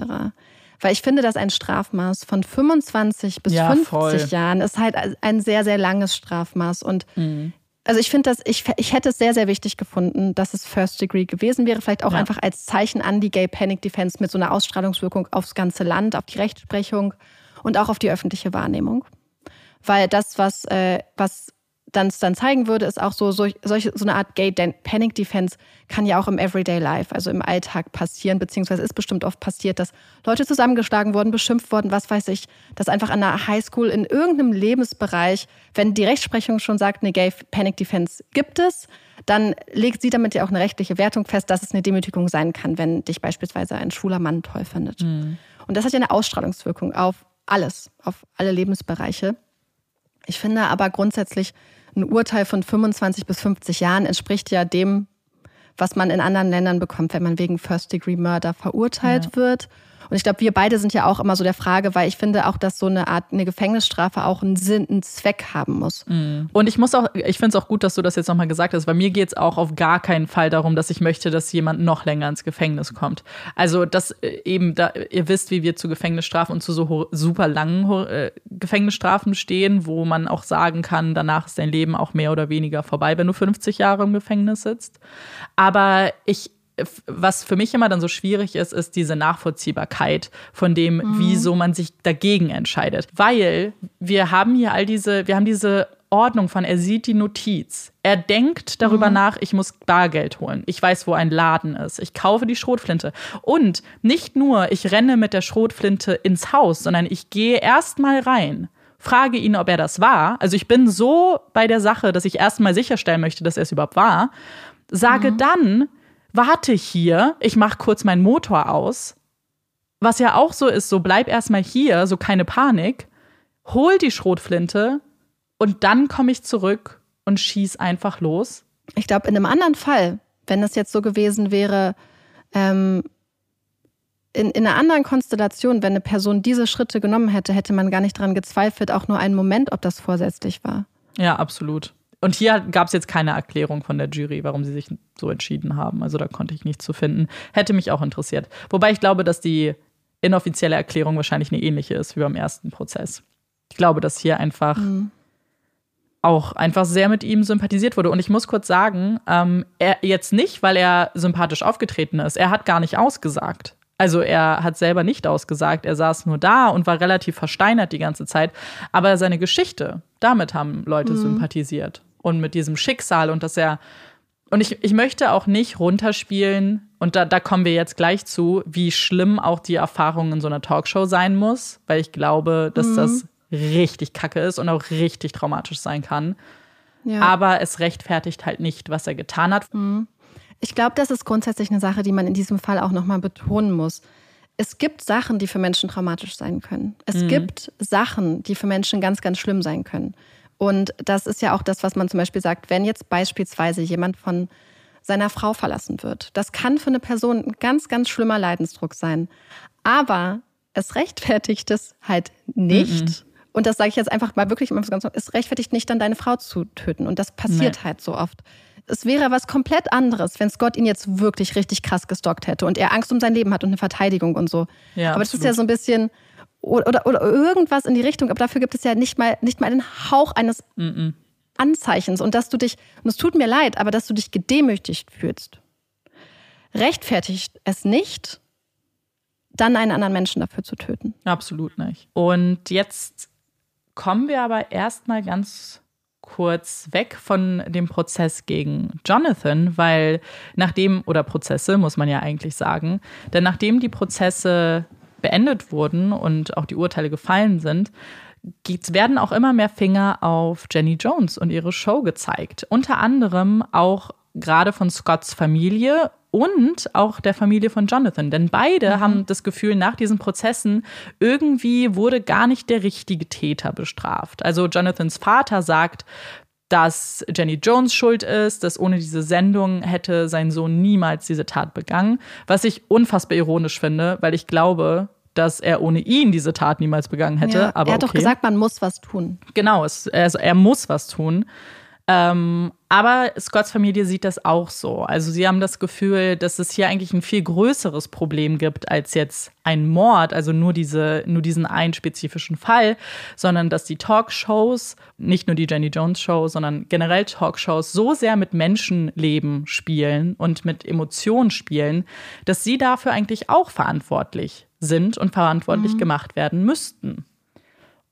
Weil ich finde, dass ein Strafmaß von 25 bis ja, 50 voll. Jahren ist halt ein sehr, sehr langes Strafmaß. Und mhm. also ich finde das, ich, ich hätte es sehr, sehr wichtig gefunden, dass es First Degree gewesen wäre. Vielleicht auch ja. einfach als Zeichen an die Gay Panic Defense mit so einer Ausstrahlungswirkung aufs ganze Land, auf die Rechtsprechung und auch auf die öffentliche Wahrnehmung. Weil das, was, äh, was dann, dann zeigen würde, ist auch so, so, solche, so eine Art Gay Panic Defense kann ja auch im Everyday Life, also im Alltag passieren, beziehungsweise ist bestimmt oft passiert, dass Leute zusammengeschlagen wurden, beschimpft wurden, was weiß ich, dass einfach an einer Highschool in irgendeinem Lebensbereich, wenn die Rechtsprechung schon sagt, eine Gay Panic Defense gibt es, dann legt sie damit ja auch eine rechtliche Wertung fest, dass es eine Demütigung sein kann, wenn dich beispielsweise ein schwuler Mann toll findet. Mhm. Und das hat ja eine Ausstrahlungswirkung auf alles, auf alle Lebensbereiche. Ich finde aber grundsätzlich, ein Urteil von 25 bis 50 Jahren entspricht ja dem, was man in anderen Ländern bekommt, wenn man wegen First-Degree-Murder verurteilt ja. wird. Und ich glaube, wir beide sind ja auch immer so der Frage, weil ich finde auch, dass so eine Art eine Gefängnisstrafe auch einen Sinn, einen Zweck haben muss. Mhm. Und ich muss auch, ich finde es auch gut, dass du das jetzt nochmal gesagt hast, weil mir geht es auch auf gar keinen Fall darum, dass ich möchte, dass jemand noch länger ins Gefängnis kommt. Also, dass äh, eben, da, ihr wisst, wie wir zu Gefängnisstrafen und zu so super langen äh, Gefängnisstrafen stehen, wo man auch sagen kann, danach ist dein Leben auch mehr oder weniger vorbei, wenn du 50 Jahre im Gefängnis sitzt. Aber ich was für mich immer dann so schwierig ist, ist diese Nachvollziehbarkeit von dem, mhm. wieso man sich dagegen entscheidet. Weil wir haben hier all diese, wir haben diese Ordnung von, er sieht die Notiz. Er denkt darüber mhm. nach, ich muss Bargeld holen. Ich weiß, wo ein Laden ist. Ich kaufe die Schrotflinte. Und nicht nur, ich renne mit der Schrotflinte ins Haus, sondern ich gehe erstmal rein frage ihn, ob er das war. Also ich bin so bei der Sache, dass ich erstmal sicherstellen möchte, dass er es überhaupt war. Sage mhm. dann, warte hier, ich mache kurz meinen Motor aus. Was ja auch so ist, so bleib erstmal hier, so keine Panik, hol die Schrotflinte und dann komme ich zurück und schieß einfach los. Ich glaube, in einem anderen Fall, wenn das jetzt so gewesen wäre, ähm, in, in einer anderen Konstellation, wenn eine Person diese Schritte genommen hätte, hätte man gar nicht daran gezweifelt, auch nur einen Moment, ob das vorsätzlich war. Ja, absolut. Und hier gab es jetzt keine Erklärung von der Jury, warum sie sich so entschieden haben. Also da konnte ich nichts zu finden. Hätte mich auch interessiert. Wobei ich glaube, dass die inoffizielle Erklärung wahrscheinlich eine ähnliche ist wie beim ersten Prozess. Ich glaube, dass hier einfach mhm. auch einfach sehr mit ihm sympathisiert wurde. Und ich muss kurz sagen, ähm, er jetzt nicht, weil er sympathisch aufgetreten ist. Er hat gar nicht ausgesagt. Also er hat selber nicht ausgesagt, er saß nur da und war relativ versteinert die ganze Zeit. Aber seine Geschichte, damit haben Leute mhm. sympathisiert. Und mit diesem Schicksal und dass er. Und ich, ich möchte auch nicht runterspielen, und da, da kommen wir jetzt gleich zu, wie schlimm auch die Erfahrung in so einer Talkshow sein muss, weil ich glaube, dass mhm. das richtig kacke ist und auch richtig traumatisch sein kann. Ja. Aber es rechtfertigt halt nicht, was er getan hat. Mhm. Ich glaube, das ist grundsätzlich eine Sache, die man in diesem Fall auch nochmal betonen muss. Es gibt Sachen, die für Menschen traumatisch sein können. Es mhm. gibt Sachen, die für Menschen ganz, ganz schlimm sein können. Und das ist ja auch das, was man zum Beispiel sagt, wenn jetzt beispielsweise jemand von seiner Frau verlassen wird. Das kann für eine Person ein ganz, ganz schlimmer Leidensdruck sein. Aber es rechtfertigt es halt nicht. Mhm. Und das sage ich jetzt einfach mal wirklich, es rechtfertigt nicht, dann deine Frau zu töten. Und das passiert nee. halt so oft es wäre was komplett anderes, wenn Scott ihn jetzt wirklich richtig krass gestockt hätte und er Angst um sein Leben hat und eine Verteidigung und so. Ja, aber absolut. das ist ja so ein bisschen oder, oder, irgendwas in die Richtung, aber dafür gibt es ja nicht mal, nicht mal einen Hauch eines mm -mm. Anzeichens und dass du dich, und es tut mir leid, aber dass du dich gedemütigt fühlst, rechtfertigt es nicht, dann einen anderen Menschen dafür zu töten. Absolut nicht. Und jetzt kommen wir aber erstmal ganz kurz weg von dem Prozess gegen Jonathan, weil nachdem, oder Prozesse muss man ja eigentlich sagen, denn nachdem die Prozesse beendet wurden und auch die Urteile gefallen sind, werden auch immer mehr Finger auf Jenny Jones und ihre Show gezeigt. Unter anderem auch gerade von Scotts Familie und auch der Familie von Jonathan. Denn beide mhm. haben das Gefühl, nach diesen Prozessen irgendwie wurde gar nicht der richtige Täter bestraft. Also Jonathans Vater sagt, dass Jenny Jones schuld ist, dass ohne diese Sendung hätte sein Sohn niemals diese Tat begangen. Was ich unfassbar ironisch finde, weil ich glaube, dass er ohne ihn diese Tat niemals begangen hätte. Ja, aber er hat okay. doch gesagt, man muss was tun. Genau, es, also er muss was tun. Ähm, aber Scotts Familie sieht das auch so. Also sie haben das Gefühl, dass es hier eigentlich ein viel größeres Problem gibt als jetzt ein Mord, also nur, diese, nur diesen einen spezifischen Fall, sondern dass die Talkshows, nicht nur die Jenny Jones Show, sondern generell Talkshows so sehr mit Menschenleben spielen und mit Emotionen spielen, dass sie dafür eigentlich auch verantwortlich sind und verantwortlich mhm. gemacht werden müssten.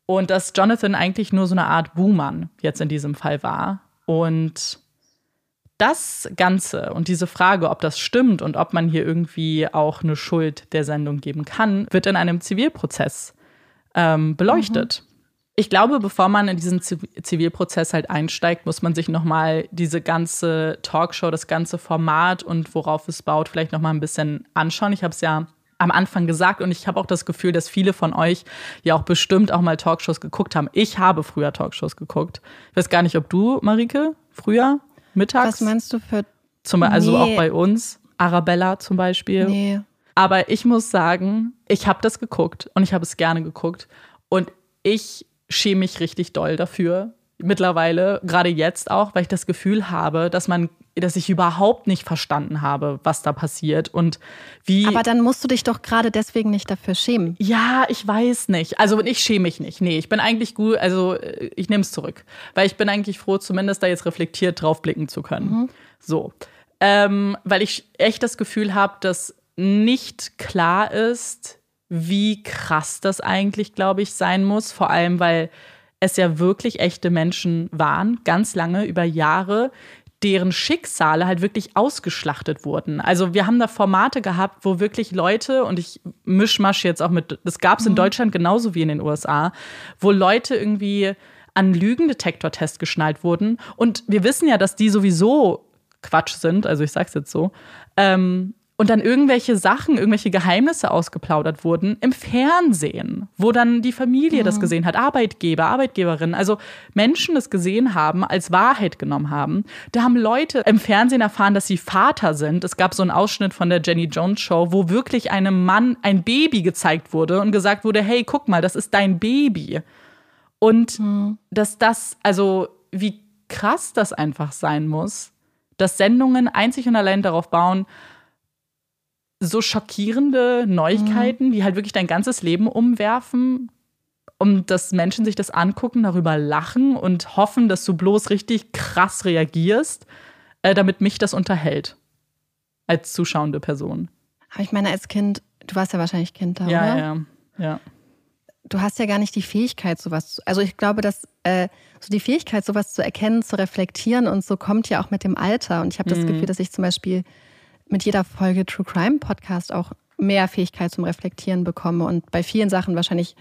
Und dass Jonathan eigentlich nur so eine Art Buhmann jetzt in diesem Fall war. Und das Ganze und diese Frage, ob das stimmt und ob man hier irgendwie auch eine Schuld der Sendung geben kann, wird in einem Zivilprozess ähm, beleuchtet. Mhm. Ich glaube, bevor man in diesen Zivilprozess halt einsteigt, muss man sich nochmal diese ganze Talkshow, das ganze Format und worauf es baut, vielleicht nochmal ein bisschen anschauen. Ich habe es ja am Anfang gesagt und ich habe auch das Gefühl, dass viele von euch ja auch bestimmt auch mal Talkshows geguckt haben. Ich habe früher Talkshows geguckt. Ich weiß gar nicht, ob du, Marike, früher, mittags? Was meinst du für. Zum, also nee. auch bei uns, Arabella zum Beispiel. Nee. Aber ich muss sagen, ich habe das geguckt und ich habe es gerne geguckt. Und ich schäme mich richtig doll dafür, mittlerweile, gerade jetzt auch, weil ich das Gefühl habe, dass man, dass ich überhaupt nicht verstanden habe, was da passiert und wie. Aber dann musst du dich doch gerade deswegen nicht dafür schämen. Ja, ich weiß nicht. Also ich schäme mich nicht. Nee, ich bin eigentlich gut, also ich nehme es zurück. Weil ich bin eigentlich froh, zumindest da jetzt reflektiert drauf blicken zu können. Mhm. So. Ähm, weil ich echt das Gefühl habe, dass nicht klar ist, wie krass das eigentlich, glaube ich, sein muss. Vor allem, weil es ja wirklich echte Menschen waren, ganz lange, über Jahre, deren Schicksale halt wirklich ausgeschlachtet wurden. Also wir haben da Formate gehabt, wo wirklich Leute, und ich mischmasch jetzt auch mit, das gab es in mhm. Deutschland genauso wie in den USA, wo Leute irgendwie an Lügendetektor-Test geschnallt wurden. Und wir wissen ja, dass die sowieso Quatsch sind, also ich sag's jetzt so. Ähm, und dann irgendwelche Sachen, irgendwelche Geheimnisse ausgeplaudert wurden im Fernsehen, wo dann die Familie mhm. das gesehen hat, Arbeitgeber, Arbeitgeberinnen, also Menschen das gesehen haben, als Wahrheit genommen haben. Da haben Leute im Fernsehen erfahren, dass sie Vater sind. Es gab so einen Ausschnitt von der Jenny Jones Show, wo wirklich einem Mann ein Baby gezeigt wurde und gesagt wurde, hey, guck mal, das ist dein Baby. Und mhm. dass das, also wie krass das einfach sein muss, dass Sendungen einzig und allein darauf bauen, so schockierende Neuigkeiten, mhm. die halt wirklich dein ganzes Leben umwerfen, um dass Menschen sich das angucken, darüber lachen und hoffen, dass du bloß richtig krass reagierst, äh, damit mich das unterhält. Als zuschauende Person. Aber ich meine, als Kind, du warst ja wahrscheinlich Kind da, ja, oder? Ja, ja. Du hast ja gar nicht die Fähigkeit, sowas zu. Also ich glaube, dass äh, so die Fähigkeit, sowas zu erkennen, zu reflektieren und so kommt ja auch mit dem Alter. Und ich habe das mhm. Gefühl, dass ich zum Beispiel mit jeder Folge True Crime Podcast auch mehr Fähigkeit zum Reflektieren bekomme und bei vielen Sachen wahrscheinlich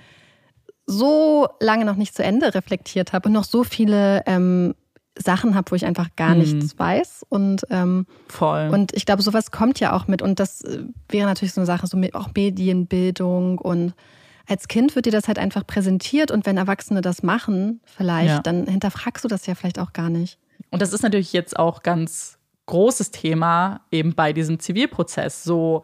so lange noch nicht zu Ende reflektiert habe und noch so viele ähm, Sachen habe, wo ich einfach gar mhm. nichts weiß. Und, ähm, Voll. und ich glaube, sowas kommt ja auch mit. Und das äh, wäre natürlich so eine Sache, so mit auch Medienbildung. Und als Kind wird dir das halt einfach präsentiert. Und wenn Erwachsene das machen, vielleicht, ja. dann hinterfragst du das ja vielleicht auch gar nicht. Und das ist natürlich jetzt auch ganz großes Thema eben bei diesem Zivilprozess. So,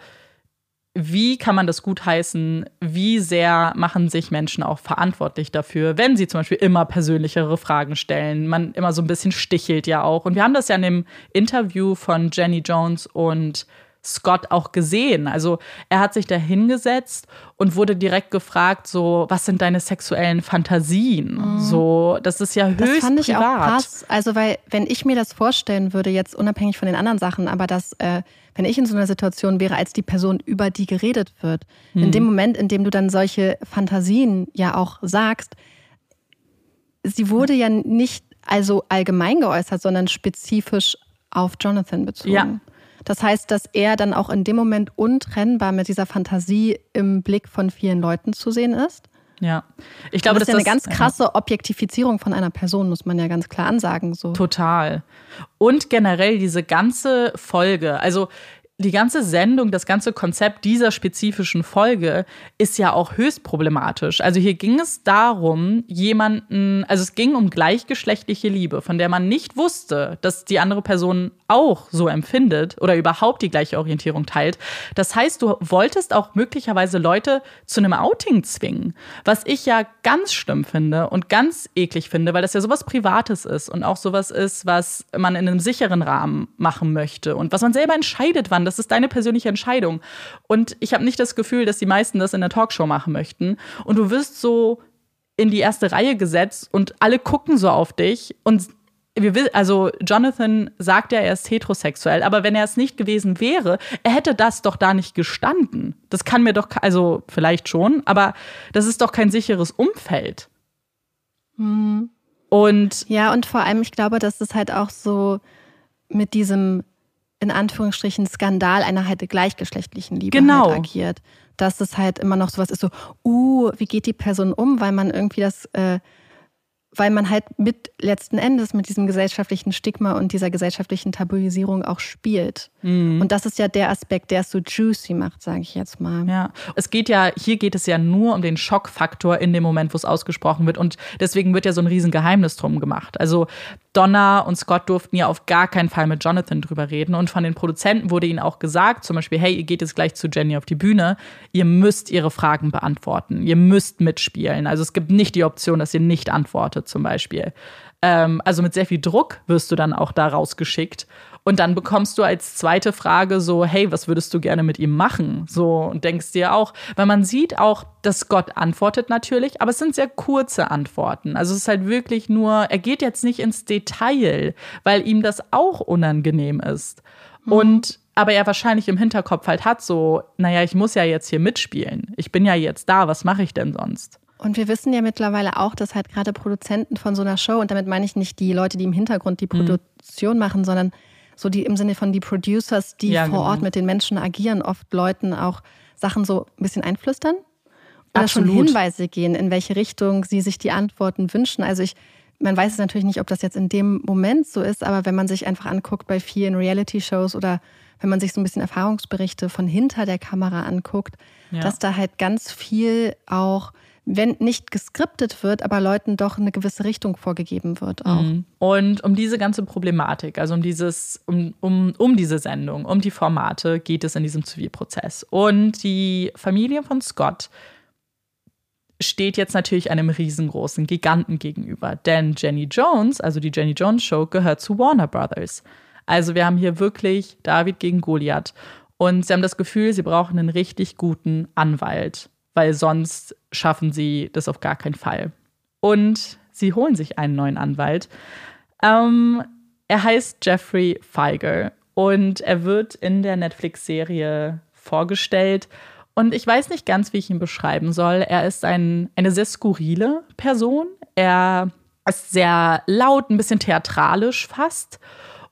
wie kann man das gutheißen? Wie sehr machen sich Menschen auch verantwortlich dafür, wenn sie zum Beispiel immer persönlichere Fragen stellen? Man immer so ein bisschen stichelt ja auch. Und wir haben das ja in dem Interview von Jenny Jones und Scott auch gesehen. Also er hat sich da hingesetzt und wurde direkt gefragt, so, was sind deine sexuellen Fantasien? Mhm. So, das ist ja höchst das fand ich privat. Auch krass. Also, weil, wenn ich mir das vorstellen würde, jetzt unabhängig von den anderen Sachen, aber dass, äh, wenn ich in so einer Situation wäre, als die Person, über die geredet wird, mhm. in dem Moment, in dem du dann solche Fantasien ja auch sagst, sie wurde ja nicht also allgemein geäußert, sondern spezifisch auf Jonathan bezogen. Ja. Das heißt, dass er dann auch in dem Moment untrennbar mit dieser Fantasie im Blick von vielen Leuten zu sehen ist. Ja, ich glaube, das ist ja eine ganz krasse Objektifizierung von einer Person, muss man ja ganz klar ansagen. So. Total. Und generell diese ganze Folge, also die ganze Sendung, das ganze Konzept dieser spezifischen Folge ist ja auch höchst problematisch. Also hier ging es darum, jemanden, also es ging um gleichgeschlechtliche Liebe, von der man nicht wusste, dass die andere Person auch so empfindet oder überhaupt die gleiche Orientierung teilt. Das heißt, du wolltest auch möglicherweise Leute zu einem Outing zwingen, was ich ja ganz schlimm finde und ganz eklig finde, weil das ja sowas Privates ist und auch sowas ist, was man in einem sicheren Rahmen machen möchte und was man selber entscheidet, wann das ist deine persönliche Entscheidung. Und ich habe nicht das Gefühl, dass die meisten das in der Talkshow machen möchten. Und du wirst so in die erste Reihe gesetzt und alle gucken so auf dich und wir will, also Jonathan sagt ja, er ist heterosexuell, aber wenn er es nicht gewesen wäre, er hätte das doch da nicht gestanden. Das kann mir doch, also vielleicht schon, aber das ist doch kein sicheres Umfeld. Mhm. Und ja, und vor allem, ich glaube, dass es halt auch so mit diesem in Anführungsstrichen Skandal einer halt gleichgeschlechtlichen Liebe genau. halt agiert. Dass es halt immer noch sowas ist, so, uh, wie geht die Person um, weil man irgendwie das äh, weil man halt mit letzten Endes mit diesem gesellschaftlichen Stigma und dieser gesellschaftlichen Tabuisierung auch spielt. Mhm. Und das ist ja der Aspekt, der es so juicy macht, sage ich jetzt mal. Ja, es geht ja, hier geht es ja nur um den Schockfaktor in dem Moment, wo es ausgesprochen wird. Und deswegen wird ja so ein Riesengeheimnis drum gemacht. Also Donna und Scott durften ja auf gar keinen Fall mit Jonathan drüber reden. Und von den Produzenten wurde ihnen auch gesagt, zum Beispiel, hey, ihr geht jetzt gleich zu Jenny auf die Bühne, ihr müsst ihre Fragen beantworten, ihr müsst mitspielen. Also es gibt nicht die Option, dass ihr nicht antwortet zum Beispiel. Ähm, also mit sehr viel Druck wirst du dann auch da rausgeschickt. Und dann bekommst du als zweite Frage so, hey, was würdest du gerne mit ihm machen? So, und denkst dir auch, weil man sieht auch, dass Gott antwortet natürlich, aber es sind sehr kurze Antworten. Also es ist halt wirklich nur, er geht jetzt nicht ins Detail, weil ihm das auch unangenehm ist. Mhm. Und aber er wahrscheinlich im Hinterkopf halt hat so, naja, ich muss ja jetzt hier mitspielen. Ich bin ja jetzt da, was mache ich denn sonst? Und wir wissen ja mittlerweile auch, dass halt gerade Produzenten von so einer Show, und damit meine ich nicht die Leute, die im Hintergrund die mhm. Produktion mhm. machen, sondern so die im Sinne von die Producers, die ja, vor genau. Ort mit den Menschen agieren, oft Leuten auch Sachen so ein bisschen einflüstern. Oder Absolut. schon Hinweise gehen, in welche Richtung sie sich die Antworten wünschen. Also ich, man weiß es natürlich nicht, ob das jetzt in dem Moment so ist, aber wenn man sich einfach anguckt bei vielen Reality-Shows oder wenn man sich so ein bisschen Erfahrungsberichte von hinter der Kamera anguckt, ja. dass da halt ganz viel auch wenn nicht geskriptet wird, aber Leuten doch eine gewisse Richtung vorgegeben wird auch. Mhm. Und um diese ganze Problematik, also um dieses, um, um, um diese Sendung, um die Formate geht es in diesem Zivilprozess. Und die Familie von Scott steht jetzt natürlich einem riesengroßen Giganten gegenüber. Denn Jenny Jones, also die Jenny Jones Show, gehört zu Warner Brothers. Also wir haben hier wirklich David gegen Goliath. Und sie haben das Gefühl, sie brauchen einen richtig guten Anwalt weil sonst schaffen sie das auf gar keinen Fall. Und sie holen sich einen neuen Anwalt. Ähm, er heißt Jeffrey Feiger und er wird in der Netflix-Serie vorgestellt. Und ich weiß nicht ganz, wie ich ihn beschreiben soll. Er ist ein, eine sehr skurrile Person. Er ist sehr laut, ein bisschen theatralisch fast.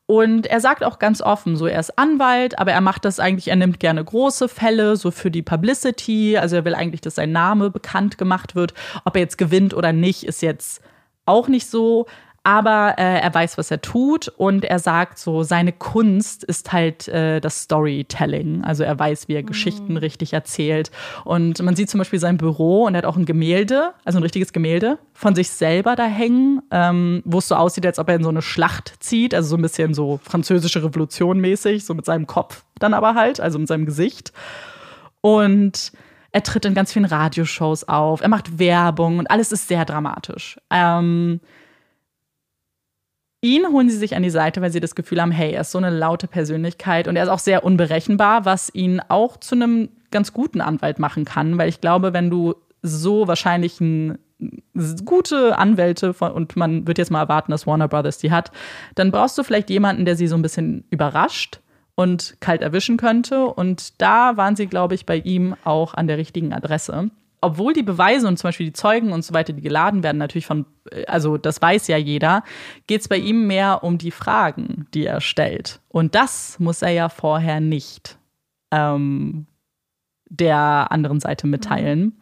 Und er sagt auch ganz offen, so er ist Anwalt, aber er macht das eigentlich, er nimmt gerne große Fälle, so für die Publicity. Also er will eigentlich, dass sein Name bekannt gemacht wird. Ob er jetzt gewinnt oder nicht, ist jetzt auch nicht so aber äh, er weiß, was er tut und er sagt so, seine Kunst ist halt äh, das Storytelling. Also er weiß, wie er mhm. Geschichten richtig erzählt. Und man sieht zum Beispiel sein Büro und er hat auch ein Gemälde, also ein richtiges Gemälde von sich selber da hängen, ähm, wo es so aussieht, als ob er in so eine Schlacht zieht, also so ein bisschen so französische Revolution mäßig, so mit seinem Kopf dann aber halt, also mit seinem Gesicht. Und er tritt in ganz vielen Radioshows auf, er macht Werbung und alles ist sehr dramatisch. Ähm, Ihn holen sie sich an die Seite, weil sie das Gefühl haben, hey, er ist so eine laute Persönlichkeit und er ist auch sehr unberechenbar, was ihn auch zu einem ganz guten Anwalt machen kann, weil ich glaube, wenn du so wahrscheinlich ein gute Anwälte von, und man wird jetzt mal erwarten, dass Warner Brothers die hat, dann brauchst du vielleicht jemanden, der sie so ein bisschen überrascht und kalt erwischen könnte. Und da waren sie, glaube ich, bei ihm auch an der richtigen Adresse obwohl die Beweise und zum Beispiel die Zeugen und so weiter, die geladen werden, natürlich von, also das weiß ja jeder, geht es bei ihm mehr um die Fragen, die er stellt. Und das muss er ja vorher nicht ähm, der anderen Seite mitteilen.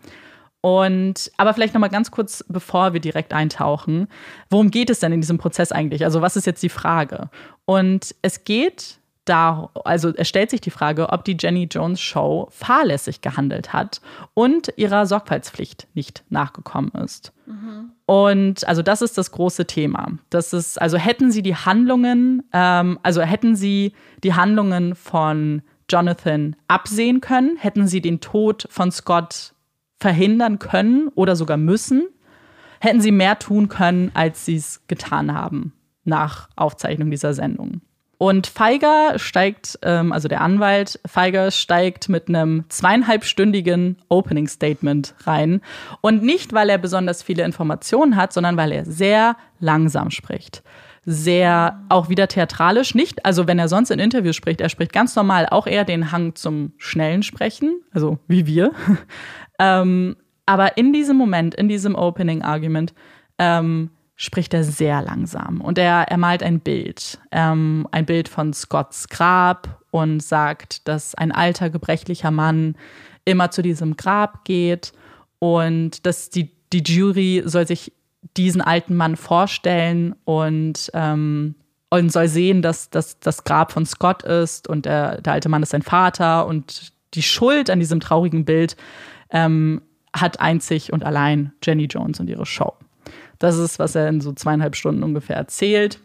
Und aber vielleicht noch mal ganz kurz, bevor wir direkt eintauchen, worum geht es denn in diesem Prozess eigentlich? Also was ist jetzt die Frage? Und es geht da, also es stellt sich die Frage, ob die Jenny Jones Show fahrlässig gehandelt hat und ihrer Sorgfaltspflicht nicht nachgekommen ist. Mhm. Und also das ist das große Thema. Das ist, also hätten sie die Handlungen, ähm, also hätten sie die Handlungen von Jonathan absehen können, hätten sie den Tod von Scott verhindern können oder sogar müssen, hätten sie mehr tun können, als sie es getan haben nach Aufzeichnung dieser Sendung. Und Feiger steigt, ähm, also der Anwalt Feiger steigt mit einem zweieinhalbstündigen Opening Statement rein. Und nicht, weil er besonders viele Informationen hat, sondern weil er sehr langsam spricht. Sehr auch wieder theatralisch, nicht, also wenn er sonst in Interviews spricht, er spricht ganz normal auch eher den Hang zum schnellen Sprechen, also wie wir. ähm, aber in diesem Moment, in diesem Opening Argument, ähm, spricht er sehr langsam und er, er malt ein Bild, ähm, ein Bild von Scotts Grab und sagt, dass ein alter, gebrechlicher Mann immer zu diesem Grab geht und dass die, die Jury soll sich diesen alten Mann vorstellen und, ähm, und soll sehen, dass das das Grab von Scott ist und der, der alte Mann ist sein Vater und die Schuld an diesem traurigen Bild ähm, hat einzig und allein Jenny Jones und ihre Show. Das ist, was er in so zweieinhalb Stunden ungefähr erzählt.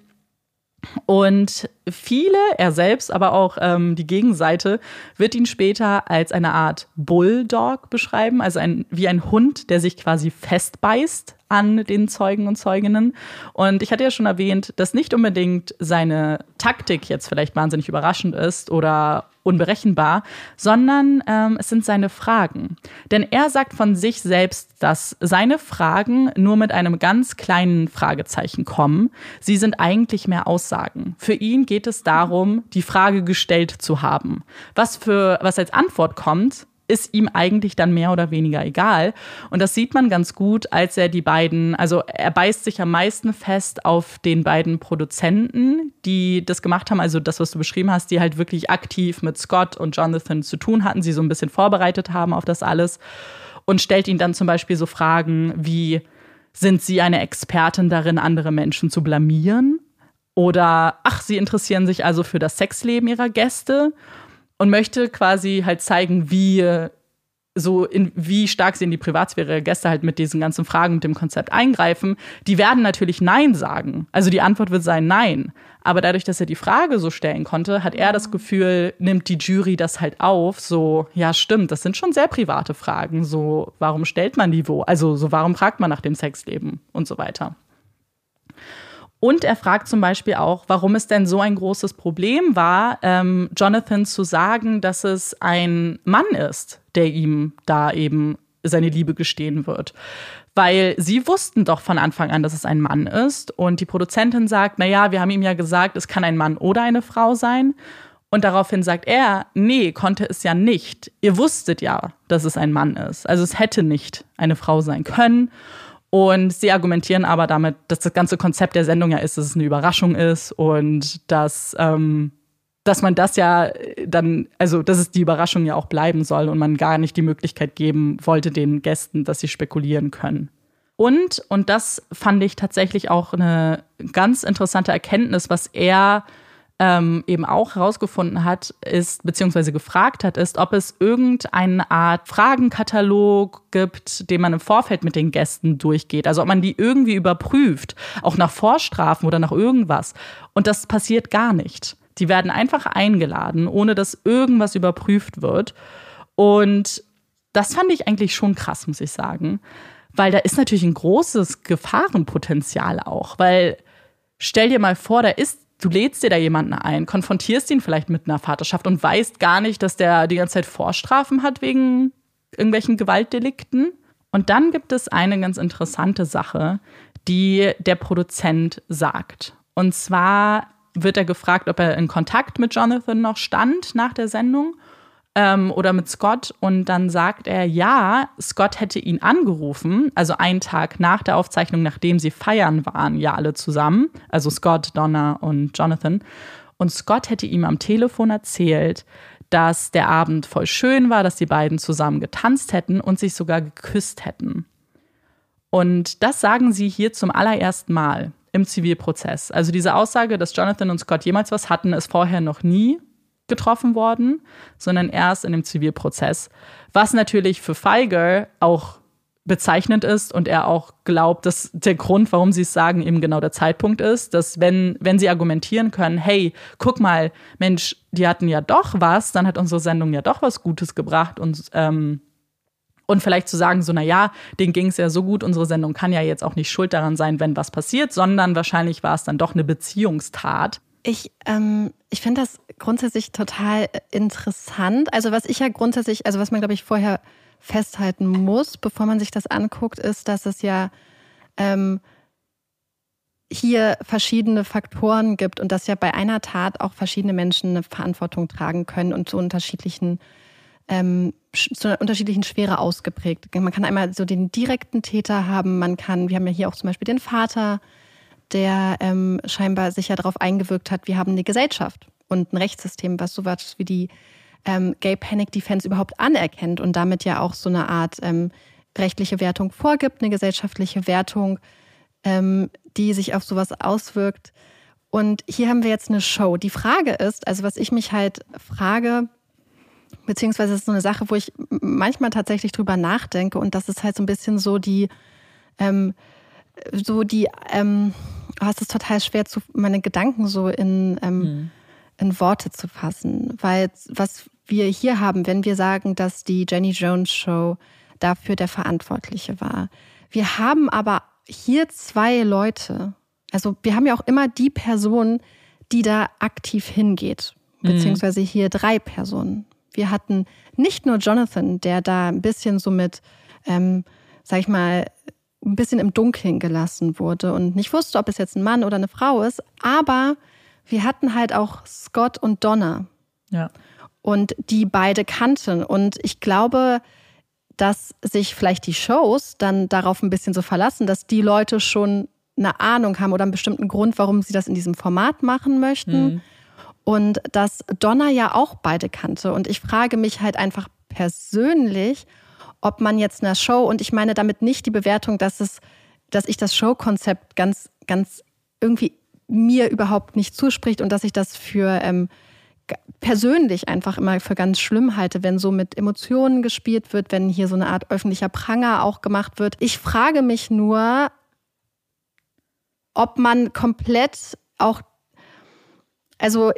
Und viele, er selbst, aber auch ähm, die Gegenseite, wird ihn später als eine Art Bulldog beschreiben, also ein, wie ein Hund, der sich quasi festbeißt an den Zeugen und Zeuginnen. Und ich hatte ja schon erwähnt, dass nicht unbedingt seine Taktik jetzt vielleicht wahnsinnig überraschend ist oder unberechenbar, sondern ähm, es sind seine Fragen. Denn er sagt von sich selbst, dass seine Fragen nur mit einem ganz kleinen Fragezeichen kommen. Sie sind eigentlich mehr Aussagen. Für ihn geht es darum, die Frage gestellt zu haben. Was für, was als Antwort kommt, ist ihm eigentlich dann mehr oder weniger egal. Und das sieht man ganz gut, als er die beiden, also er beißt sich am meisten fest auf den beiden Produzenten, die das gemacht haben, also das, was du beschrieben hast, die halt wirklich aktiv mit Scott und Jonathan zu tun hatten, sie so ein bisschen vorbereitet haben auf das alles und stellt ihn dann zum Beispiel so Fragen wie, sind Sie eine Expertin darin, andere Menschen zu blamieren? Oder, ach, sie interessieren sich also für das Sexleben ihrer Gäste und möchte quasi halt zeigen, wie so in, wie stark sie in die Privatsphäre der Gäste halt mit diesen ganzen Fragen und dem Konzept eingreifen, die werden natürlich Nein sagen. Also die Antwort wird sein Nein. Aber dadurch, dass er die Frage so stellen konnte, hat er das Gefühl, nimmt die Jury das halt auf, so, ja, stimmt, das sind schon sehr private Fragen. So, warum stellt man die wo? Also, so, warum fragt man nach dem Sexleben und so weiter. Und er fragt zum Beispiel auch, warum es denn so ein großes Problem war, ähm, Jonathan zu sagen, dass es ein Mann ist, der ihm da eben seine Liebe gestehen wird. Weil sie wussten doch von Anfang an, dass es ein Mann ist. Und die Produzentin sagt, naja, wir haben ihm ja gesagt, es kann ein Mann oder eine Frau sein. Und daraufhin sagt er, nee, konnte es ja nicht. Ihr wusstet ja, dass es ein Mann ist. Also es hätte nicht eine Frau sein können. Und sie argumentieren aber damit, dass das ganze Konzept der Sendung ja ist, dass es eine Überraschung ist und dass, ähm, dass man das ja dann, also dass es die Überraschung ja auch bleiben soll und man gar nicht die Möglichkeit geben wollte den Gästen, dass sie spekulieren können. Und, und das fand ich tatsächlich auch eine ganz interessante Erkenntnis, was er ähm, eben auch herausgefunden hat, ist, beziehungsweise gefragt hat, ist, ob es irgendeine Art Fragenkatalog gibt, den man im Vorfeld mit den Gästen durchgeht. Also ob man die irgendwie überprüft, auch nach Vorstrafen oder nach irgendwas. Und das passiert gar nicht. Die werden einfach eingeladen, ohne dass irgendwas überprüft wird. Und das fand ich eigentlich schon krass, muss ich sagen. Weil da ist natürlich ein großes Gefahrenpotenzial auch. Weil stell dir mal vor, da ist du lädst dir da jemanden ein, konfrontierst ihn vielleicht mit einer Vaterschaft und weißt gar nicht, dass der die ganze Zeit Vorstrafen hat wegen irgendwelchen Gewaltdelikten. Und dann gibt es eine ganz interessante Sache, die der Produzent sagt. Und zwar wird er gefragt, ob er in Kontakt mit Jonathan noch stand nach der Sendung ähm, oder mit Scott und dann sagt er, ja, Scott hätte ihn angerufen, also einen Tag nach der Aufzeichnung, nachdem sie feiern waren, ja alle zusammen, also Scott, Donna und Jonathan. Und Scott hätte ihm am Telefon erzählt, dass der Abend voll schön war, dass die beiden zusammen getanzt hätten und sich sogar geküsst hätten. Und das sagen sie hier zum allerersten Mal im Zivilprozess. Also diese Aussage, dass Jonathan und Scott jemals was hatten, ist vorher noch nie getroffen worden, sondern erst in dem Zivilprozess. Was natürlich für Feiger auch bezeichnend ist und er auch glaubt, dass der Grund, warum sie es sagen, eben genau der Zeitpunkt ist, dass wenn, wenn sie argumentieren können, hey, guck mal, Mensch, die hatten ja doch was, dann hat unsere Sendung ja doch was Gutes gebracht und ähm, und vielleicht zu sagen, so, na ja, denen ging es ja so gut, unsere Sendung kann ja jetzt auch nicht schuld daran sein, wenn was passiert, sondern wahrscheinlich war es dann doch eine Beziehungstat. Ich, ähm, ich finde das grundsätzlich total interessant. Also was ich ja grundsätzlich, also was man, glaube ich, vorher festhalten muss, bevor man sich das anguckt, ist, dass es ja ähm, hier verschiedene Faktoren gibt und dass ja bei einer Tat auch verschiedene Menschen eine Verantwortung tragen können und zu unterschiedlichen ähm, zu einer unterschiedlichen Schwere ausgeprägt. Man kann einmal so den direkten Täter haben, man kann, wir haben ja hier auch zum Beispiel den Vater, der ähm, scheinbar sich ja darauf eingewirkt hat, wir haben eine Gesellschaft und ein Rechtssystem, was sowas wie die ähm, Gay Panic Defense überhaupt anerkennt und damit ja auch so eine Art ähm, rechtliche Wertung vorgibt, eine gesellschaftliche Wertung, ähm, die sich auf sowas auswirkt. Und hier haben wir jetzt eine Show. Die Frage ist, also was ich mich halt frage, beziehungsweise ist so eine Sache, wo ich manchmal tatsächlich drüber nachdenke und das ist halt so ein bisschen so die, ähm, so die, ähm, oh, es ist total schwer, zu, meine Gedanken so in, ähm, mhm. in Worte zu fassen. Weil was wir hier haben, wenn wir sagen, dass die Jenny Jones Show dafür der Verantwortliche war. Wir haben aber hier zwei Leute. Also wir haben ja auch immer die Person, die da aktiv hingeht. Mhm. Beziehungsweise hier drei Personen. Wir hatten nicht nur Jonathan, der da ein bisschen so mit, ähm, sag ich mal, ein bisschen im Dunkeln gelassen wurde und nicht wusste, ob es jetzt ein Mann oder eine Frau ist. Aber wir hatten halt auch Scott und Donna. Ja. Und die beide kannten. Und ich glaube, dass sich vielleicht die Shows dann darauf ein bisschen so verlassen, dass die Leute schon eine Ahnung haben oder einen bestimmten Grund, warum sie das in diesem Format machen möchten. Mhm. Und dass Donna ja auch beide kannte. Und ich frage mich halt einfach persönlich, ob man jetzt einer Show, und ich meine damit nicht die Bewertung, dass es, dass ich das Showkonzept ganz, ganz irgendwie mir überhaupt nicht zuspricht und dass ich das für ähm, persönlich einfach immer für ganz schlimm halte, wenn so mit Emotionen gespielt wird, wenn hier so eine Art öffentlicher Pranger auch gemacht wird. Ich frage mich nur, ob man komplett auch, also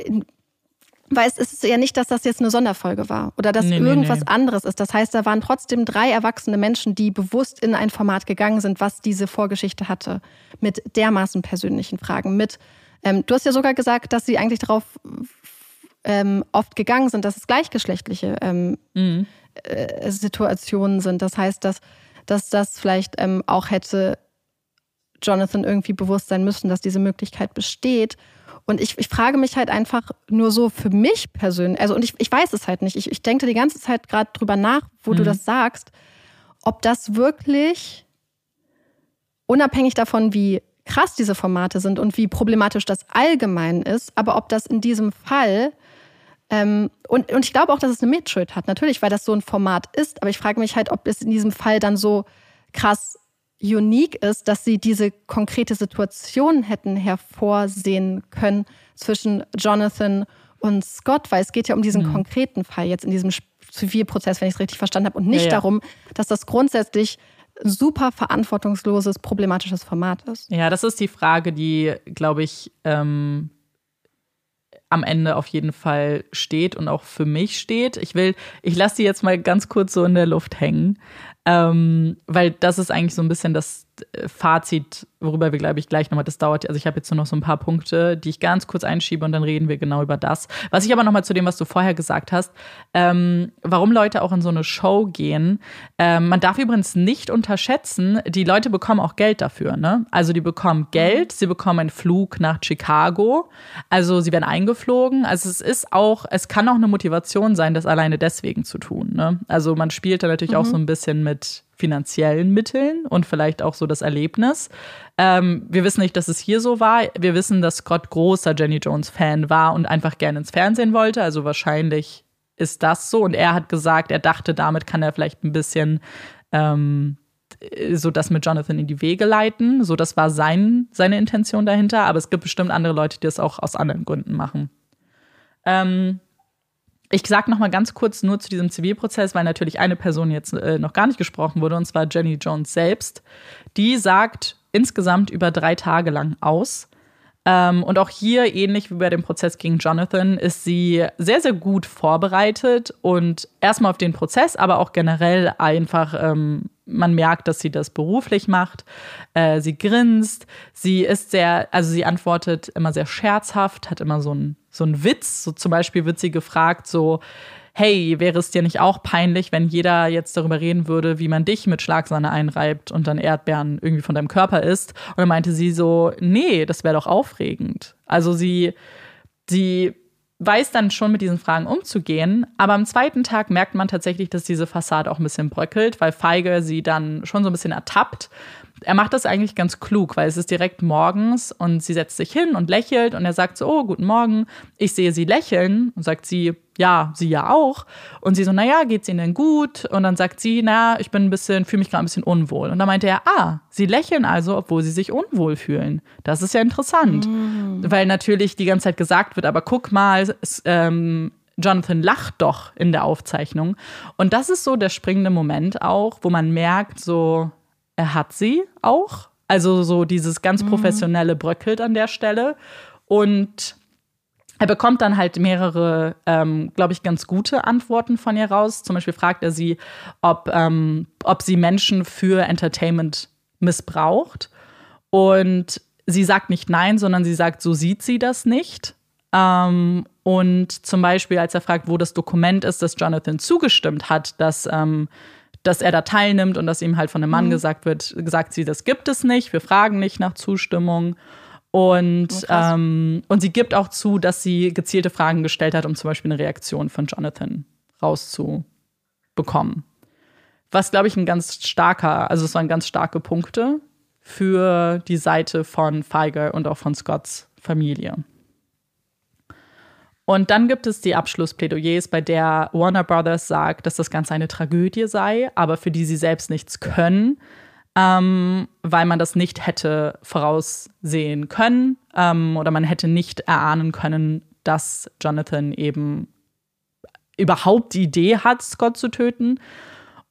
weil es ist ja nicht, dass das jetzt eine Sonderfolge war oder dass nee, irgendwas nee, nee. anderes ist. Das heißt, da waren trotzdem drei erwachsene Menschen, die bewusst in ein Format gegangen sind, was diese Vorgeschichte hatte, mit dermaßen persönlichen Fragen. Mit, ähm, du hast ja sogar gesagt, dass sie eigentlich darauf ähm, oft gegangen sind, dass es gleichgeschlechtliche ähm, mhm. äh, Situationen sind. Das heißt, dass, dass das vielleicht ähm, auch hätte Jonathan irgendwie bewusst sein müssen, dass diese Möglichkeit besteht. Und ich, ich frage mich halt einfach nur so für mich persönlich, also und ich, ich weiß es halt nicht. Ich, ich denke die ganze Zeit gerade drüber nach, wo mhm. du das sagst, ob das wirklich unabhängig davon, wie krass diese Formate sind und wie problematisch das allgemein ist, aber ob das in diesem Fall ähm, und, und ich glaube auch, dass es eine Mitschuld hat, natürlich, weil das so ein Format ist, aber ich frage mich halt, ob es in diesem Fall dann so krass unique ist, dass sie diese konkrete Situation hätten hervorsehen können zwischen Jonathan und Scott, weil es geht ja um diesen mhm. konkreten Fall jetzt in diesem Zivilprozess, wenn ich es richtig verstanden habe, und nicht ja, ja. darum, dass das grundsätzlich ein super verantwortungsloses, problematisches Format ist. Ja, das ist die Frage, die, glaube ich, ähm, am Ende auf jeden Fall steht und auch für mich steht. Ich will, ich lasse die jetzt mal ganz kurz so in der Luft hängen. Ähm, weil das ist eigentlich so ein bisschen das Fazit, worüber wir, glaube ich, gleich nochmal, das dauert, also ich habe jetzt nur noch so ein paar Punkte, die ich ganz kurz einschiebe und dann reden wir genau über das. Was ich aber nochmal zu dem, was du vorher gesagt hast, ähm, warum Leute auch in so eine Show gehen. Ähm, man darf übrigens nicht unterschätzen, die Leute bekommen auch Geld dafür, ne? Also die bekommen Geld, sie bekommen einen Flug nach Chicago, also sie werden eingeflogen. Also es ist auch, es kann auch eine Motivation sein, das alleine deswegen zu tun, ne? Also man spielt da natürlich mhm. auch so ein bisschen mit mit finanziellen Mitteln und vielleicht auch so das Erlebnis. Ähm, wir wissen nicht, dass es hier so war. Wir wissen, dass Scott großer Jenny Jones-Fan war und einfach gerne ins Fernsehen wollte. Also wahrscheinlich ist das so. Und er hat gesagt, er dachte, damit kann er vielleicht ein bisschen ähm, so das mit Jonathan in die Wege leiten. So, das war sein, seine Intention dahinter. Aber es gibt bestimmt andere Leute, die das auch aus anderen Gründen machen. Ähm, ich sage noch mal ganz kurz nur zu diesem Zivilprozess, weil natürlich eine Person jetzt äh, noch gar nicht gesprochen wurde, und zwar Jenny Jones selbst. Die sagt insgesamt über drei Tage lang aus. Ähm, und auch hier, ähnlich wie bei dem Prozess gegen Jonathan, ist sie sehr, sehr gut vorbereitet und erstmal auf den Prozess, aber auch generell einfach, ähm, man merkt, dass sie das beruflich macht. Äh, sie grinst, sie ist sehr, also sie antwortet immer sehr scherzhaft, hat immer so einen so Witz. So zum Beispiel wird sie gefragt, so, hey, wäre es dir nicht auch peinlich, wenn jeder jetzt darüber reden würde, wie man dich mit Schlagsahne einreibt und dann Erdbeeren irgendwie von deinem Körper isst? Und dann meinte sie so, nee, das wäre doch aufregend. Also sie, sie weiß dann schon mit diesen Fragen umzugehen, aber am zweiten Tag merkt man tatsächlich, dass diese Fassade auch ein bisschen bröckelt, weil Feige sie dann schon so ein bisschen ertappt er macht das eigentlich ganz klug, weil es ist direkt morgens und sie setzt sich hin und lächelt und er sagt so, oh, guten Morgen. Ich sehe sie lächeln und sagt sie, ja, sie ja auch. Und sie so, naja, geht's Ihnen denn gut? Und dann sagt sie, na, ich bin ein bisschen, fühle mich gerade ein bisschen unwohl. Und dann meinte er, ah, sie lächeln also, obwohl sie sich unwohl fühlen. Das ist ja interessant. Mm. Weil natürlich die ganze Zeit gesagt wird, aber guck mal, es, ähm, Jonathan lacht doch in der Aufzeichnung. Und das ist so der springende Moment auch, wo man merkt, so, er hat sie auch. Also so dieses ganz mhm. professionelle bröckelt an der Stelle. Und er bekommt dann halt mehrere, ähm, glaube ich, ganz gute Antworten von ihr raus. Zum Beispiel fragt er sie, ob, ähm, ob sie Menschen für Entertainment missbraucht. Und sie sagt nicht nein, sondern sie sagt, so sieht sie das nicht. Ähm, und zum Beispiel, als er fragt, wo das Dokument ist, das Jonathan zugestimmt hat, dass ähm, dass er da teilnimmt und dass ihm halt von einem Mann mhm. gesagt wird, gesagt sie, das gibt es nicht, wir fragen nicht nach Zustimmung. Und, oh, ähm, und sie gibt auch zu, dass sie gezielte Fragen gestellt hat, um zum Beispiel eine Reaktion von Jonathan rauszubekommen. Was, glaube ich, ein ganz starker, also es waren ganz starke Punkte für die Seite von Feiger und auch von Scotts Familie. Und dann gibt es die Abschlussplädoyers, bei der Warner Brothers sagt, dass das Ganze eine Tragödie sei, aber für die sie selbst nichts können. ähm, weil man das nicht hätte voraussehen können ähm, oder man hätte nicht erahnen können, dass Jonathan eben überhaupt die Idee hat, Scott zu töten.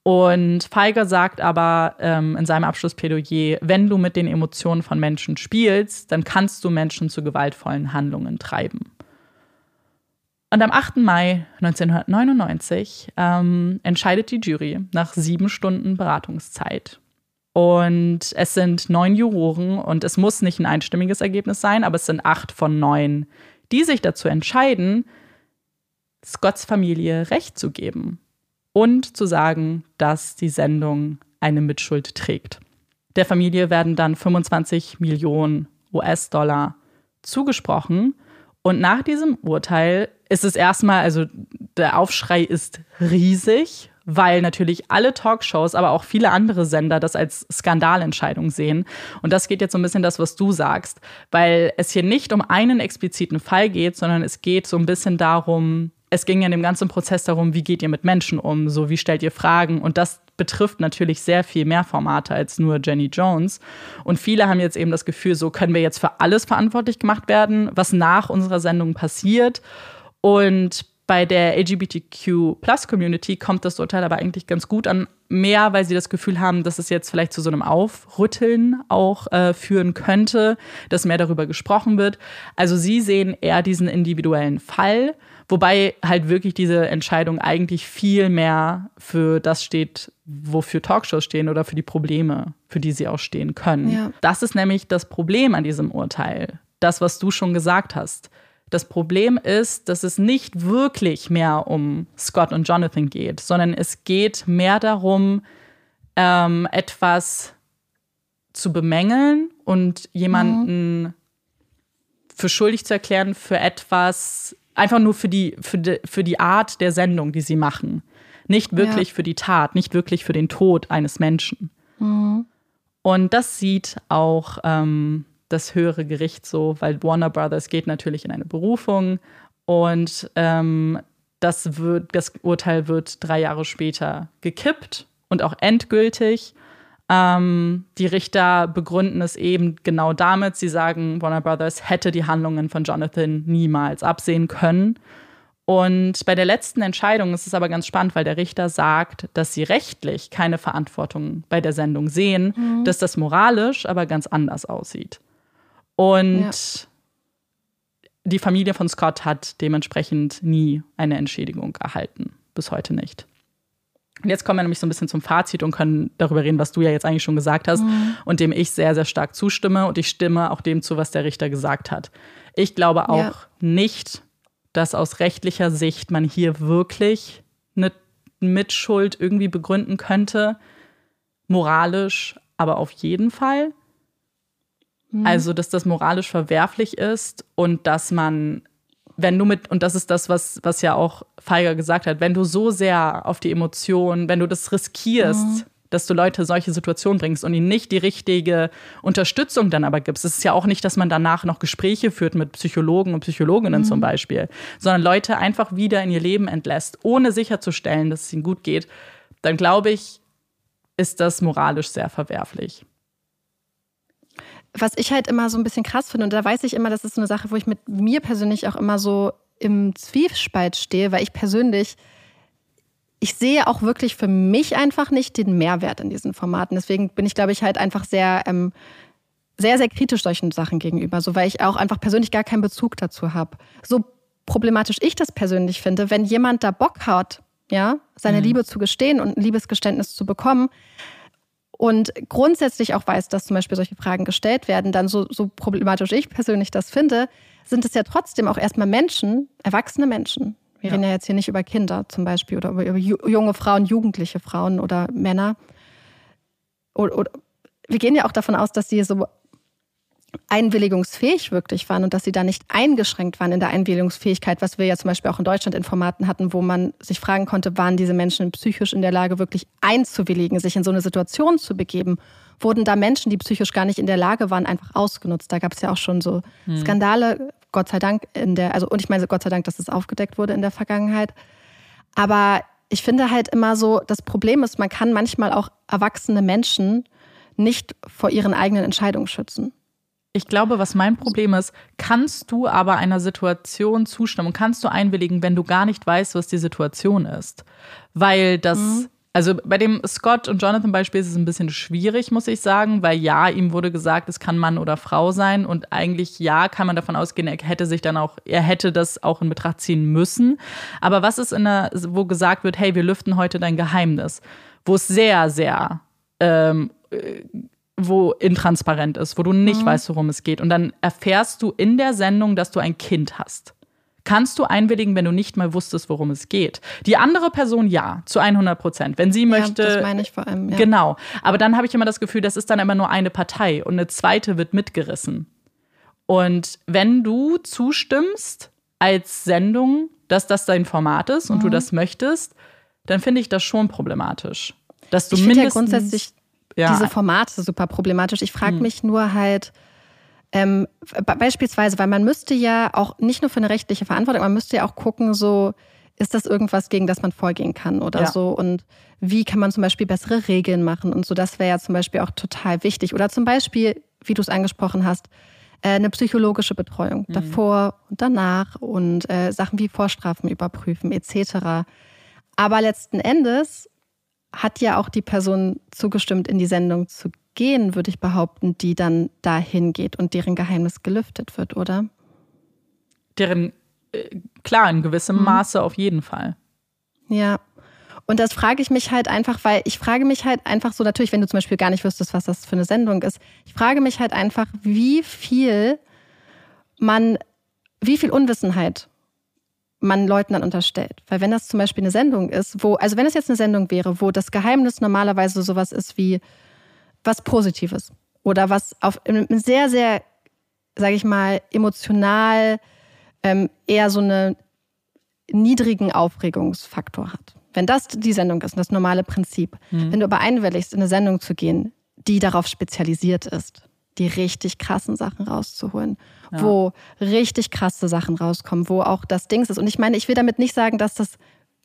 Und Feiger sagt aber ähm, in seinem Abschlussplädoyer, wenn du mit den Emotionen von Menschen spielst, dann kannst du Menschen zu gewaltvollen Handlungen treiben. Und am 8. Mai 1999 ähm, entscheidet die Jury nach sieben Stunden Beratungszeit. Und es sind neun Juroren und es muss nicht ein einstimmiges Ergebnis sein, aber es sind acht von neun, die sich dazu entscheiden, Scotts Familie Recht zu geben und zu sagen, dass die Sendung eine Mitschuld trägt. Der Familie werden dann 25 Millionen US-Dollar zugesprochen. Und nach diesem Urteil ist es erstmal, also der Aufschrei ist riesig, weil natürlich alle Talkshows, aber auch viele andere Sender das als Skandalentscheidung sehen. Und das geht jetzt so ein bisschen das, was du sagst, weil es hier nicht um einen expliziten Fall geht, sondern es geht so ein bisschen darum, es ging ja in dem ganzen Prozess darum, wie geht ihr mit Menschen um, so wie stellt ihr Fragen und das betrifft natürlich sehr viel mehr Formate als nur Jenny Jones. Und viele haben jetzt eben das Gefühl, so können wir jetzt für alles verantwortlich gemacht werden, was nach unserer Sendung passiert. Und bei der LGBTQ-Plus-Community kommt das Urteil aber eigentlich ganz gut an. Mehr, weil sie das Gefühl haben, dass es jetzt vielleicht zu so einem Aufrütteln auch äh, führen könnte, dass mehr darüber gesprochen wird. Also sie sehen eher diesen individuellen Fall Wobei halt wirklich diese Entscheidung eigentlich viel mehr für das steht, wofür Talkshows stehen oder für die Probleme, für die sie auch stehen können. Ja. Das ist nämlich das Problem an diesem Urteil. Das, was du schon gesagt hast. Das Problem ist, dass es nicht wirklich mehr um Scott und Jonathan geht, sondern es geht mehr darum, ähm, etwas zu bemängeln und jemanden mhm. für schuldig zu erklären für etwas, Einfach nur für die, für die, für die Art der Sendung, die sie machen. Nicht wirklich ja. für die Tat, nicht wirklich für den Tod eines Menschen. Mhm. Und das sieht auch ähm, das höhere Gericht so, weil Warner Brothers geht natürlich in eine Berufung und ähm, das, wird, das Urteil wird drei Jahre später gekippt und auch endgültig. Ähm, die Richter begründen es eben genau damit. Sie sagen, Warner Brothers hätte die Handlungen von Jonathan niemals absehen können. Und bei der letzten Entscheidung ist es aber ganz spannend, weil der Richter sagt, dass sie rechtlich keine Verantwortung bei der Sendung sehen, mhm. dass das moralisch aber ganz anders aussieht. Und ja. die Familie von Scott hat dementsprechend nie eine Entschädigung erhalten. Bis heute nicht. Und jetzt kommen wir nämlich so ein bisschen zum Fazit und können darüber reden, was du ja jetzt eigentlich schon gesagt hast mhm. und dem ich sehr, sehr stark zustimme. Und ich stimme auch dem zu, was der Richter gesagt hat. Ich glaube auch ja. nicht, dass aus rechtlicher Sicht man hier wirklich eine Mitschuld irgendwie begründen könnte. Moralisch aber auf jeden Fall. Mhm. Also, dass das moralisch verwerflich ist und dass man wenn du mit, und das ist das, was, was ja auch Feiger gesagt hat, wenn du so sehr auf die Emotionen, wenn du das riskierst, mhm. dass du Leute solche Situationen bringst und ihnen nicht die richtige Unterstützung dann aber gibst. Es ist ja auch nicht, dass man danach noch Gespräche führt mit Psychologen und Psychologinnen mhm. zum Beispiel, sondern Leute einfach wieder in ihr Leben entlässt, ohne sicherzustellen, dass es ihnen gut geht, dann glaube ich, ist das moralisch sehr verwerflich was ich halt immer so ein bisschen krass finde, und da weiß ich immer, das ist so eine Sache, wo ich mit mir persönlich auch immer so im Zwiespalt stehe, weil ich persönlich, ich sehe auch wirklich für mich einfach nicht den Mehrwert in diesen Formaten. Deswegen bin ich, glaube ich, halt einfach sehr, ähm, sehr, sehr kritisch solchen Sachen gegenüber, so weil ich auch einfach persönlich gar keinen Bezug dazu habe. So problematisch ich das persönlich finde, wenn jemand da Bock hat, ja, seine mhm. Liebe zu gestehen und ein Liebesgeständnis zu bekommen, und grundsätzlich auch weiß, dass zum Beispiel solche Fragen gestellt werden, dann so, so problematisch ich persönlich das finde, sind es ja trotzdem auch erstmal Menschen, erwachsene Menschen. Wir ja. reden ja jetzt hier nicht über Kinder zum Beispiel oder über, über junge Frauen, jugendliche Frauen oder Männer. Oder, oder, wir gehen ja auch davon aus, dass sie so einwilligungsfähig wirklich waren und dass sie da nicht eingeschränkt waren in der Einwilligungsfähigkeit, was wir ja zum Beispiel auch in Deutschland in Formaten hatten, wo man sich fragen konnte, waren diese Menschen psychisch in der Lage, wirklich einzuwilligen, sich in so eine Situation zu begeben? Wurden da Menschen, die psychisch gar nicht in der Lage waren, einfach ausgenutzt? Da gab es ja auch schon so hm. Skandale, Gott sei Dank, in der, also und ich meine Gott sei Dank, dass es aufgedeckt wurde in der Vergangenheit. Aber ich finde halt immer so, das Problem ist, man kann manchmal auch erwachsene Menschen nicht vor ihren eigenen Entscheidungen schützen. Ich glaube, was mein Problem ist, kannst du aber einer Situation zustimmen, kannst du einwilligen, wenn du gar nicht weißt, was die Situation ist. Weil das, mhm. also bei dem Scott und Jonathan Beispiel ist es ein bisschen schwierig, muss ich sagen, weil ja, ihm wurde gesagt, es kann Mann oder Frau sein und eigentlich ja, kann man davon ausgehen, er hätte sich dann auch, er hätte das auch in Betracht ziehen müssen. Aber was ist in der, wo gesagt wird, hey, wir lüften heute dein Geheimnis, wo es sehr, sehr ähm, wo intransparent ist, wo du nicht mhm. weißt, worum es geht. Und dann erfährst du in der Sendung, dass du ein Kind hast. Kannst du einwilligen, wenn du nicht mal wusstest, worum es geht? Die andere Person ja, zu 100 Prozent. Wenn sie möchte. Ja, das meine ich vor allem. Ja. Genau. Aber dann habe ich immer das Gefühl, das ist dann immer nur eine Partei und eine zweite wird mitgerissen. Und wenn du zustimmst als Sendung, dass das dein Format ist und mhm. du das möchtest, dann finde ich das schon problematisch. Dass du ich mindestens ja grundsätzlich ja. diese Formate super problematisch. Ich frage hm. mich nur halt, ähm, beispielsweise, weil man müsste ja auch nicht nur für eine rechtliche Verantwortung, man müsste ja auch gucken, so ist das irgendwas, gegen das man vorgehen kann oder ja. so und wie kann man zum Beispiel bessere Regeln machen und so. Das wäre ja zum Beispiel auch total wichtig. Oder zum Beispiel, wie du es angesprochen hast, äh, eine psychologische Betreuung mhm. davor und danach und äh, Sachen wie Vorstrafen überprüfen etc. Aber letzten Endes hat ja auch die Person zugestimmt, in die Sendung zu gehen, würde ich behaupten, die dann dahin geht und deren Geheimnis gelüftet wird, oder? Deren, äh, klar, in gewissem mhm. Maße auf jeden Fall. Ja. Und das frage ich mich halt einfach, weil ich frage mich halt einfach so, natürlich, wenn du zum Beispiel gar nicht wüsstest, was das für eine Sendung ist, ich frage mich halt einfach, wie viel man, wie viel Unwissenheit man Leuten dann unterstellt. Weil wenn das zum Beispiel eine Sendung ist, wo, also wenn es jetzt eine Sendung wäre, wo das Geheimnis normalerweise sowas ist wie was Positives oder was auf einem sehr, sehr, sage ich mal, emotional ähm, eher so einen niedrigen Aufregungsfaktor hat. Wenn das die Sendung ist, das normale Prinzip, mhm. wenn du aber einwilligst, in eine Sendung zu gehen, die darauf spezialisiert ist, die richtig krassen Sachen rauszuholen, ja. wo richtig krasse Sachen rauskommen, wo auch das Dings ist. Und ich meine, ich will damit nicht sagen, dass das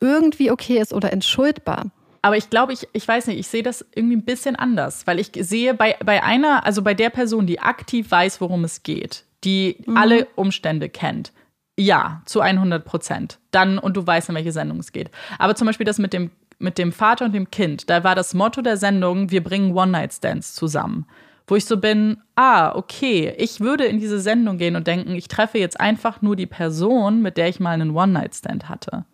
irgendwie okay ist oder entschuldbar. Aber ich glaube, ich, ich weiß nicht, ich sehe das irgendwie ein bisschen anders, weil ich sehe bei, bei einer, also bei der Person, die aktiv weiß, worum es geht, die mhm. alle Umstände kennt, ja, zu 100 Prozent. Dann, und du weißt, in welche Sendung es geht. Aber zum Beispiel das mit dem, mit dem Vater und dem Kind, da war das Motto der Sendung, wir bringen One-Night-Stands zusammen wo ich so bin, ah, okay, ich würde in diese Sendung gehen und denken, ich treffe jetzt einfach nur die Person, mit der ich mal einen One-Night-Stand hatte.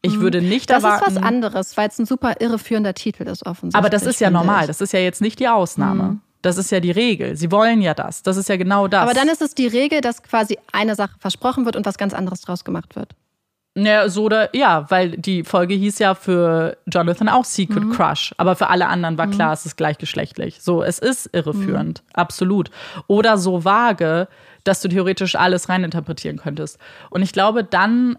Ich mhm. würde nicht das erwarten. Das ist was anderes, weil es ein super irreführender Titel ist, offensichtlich. Aber das ist ja normal. Ich. Das ist ja jetzt nicht die Ausnahme. Mhm. Das ist ja die Regel. Sie wollen ja das. Das ist ja genau das. Aber dann ist es die Regel, dass quasi eine Sache versprochen wird und was ganz anderes draus gemacht wird. Ja, so oder ja, weil die Folge hieß ja für Jonathan auch Secret mhm. Crush, aber für alle anderen war mhm. klar, es ist gleichgeschlechtlich. So, es ist irreführend, mhm. absolut. Oder so vage, dass du theoretisch alles reininterpretieren könntest. Und ich glaube, dann,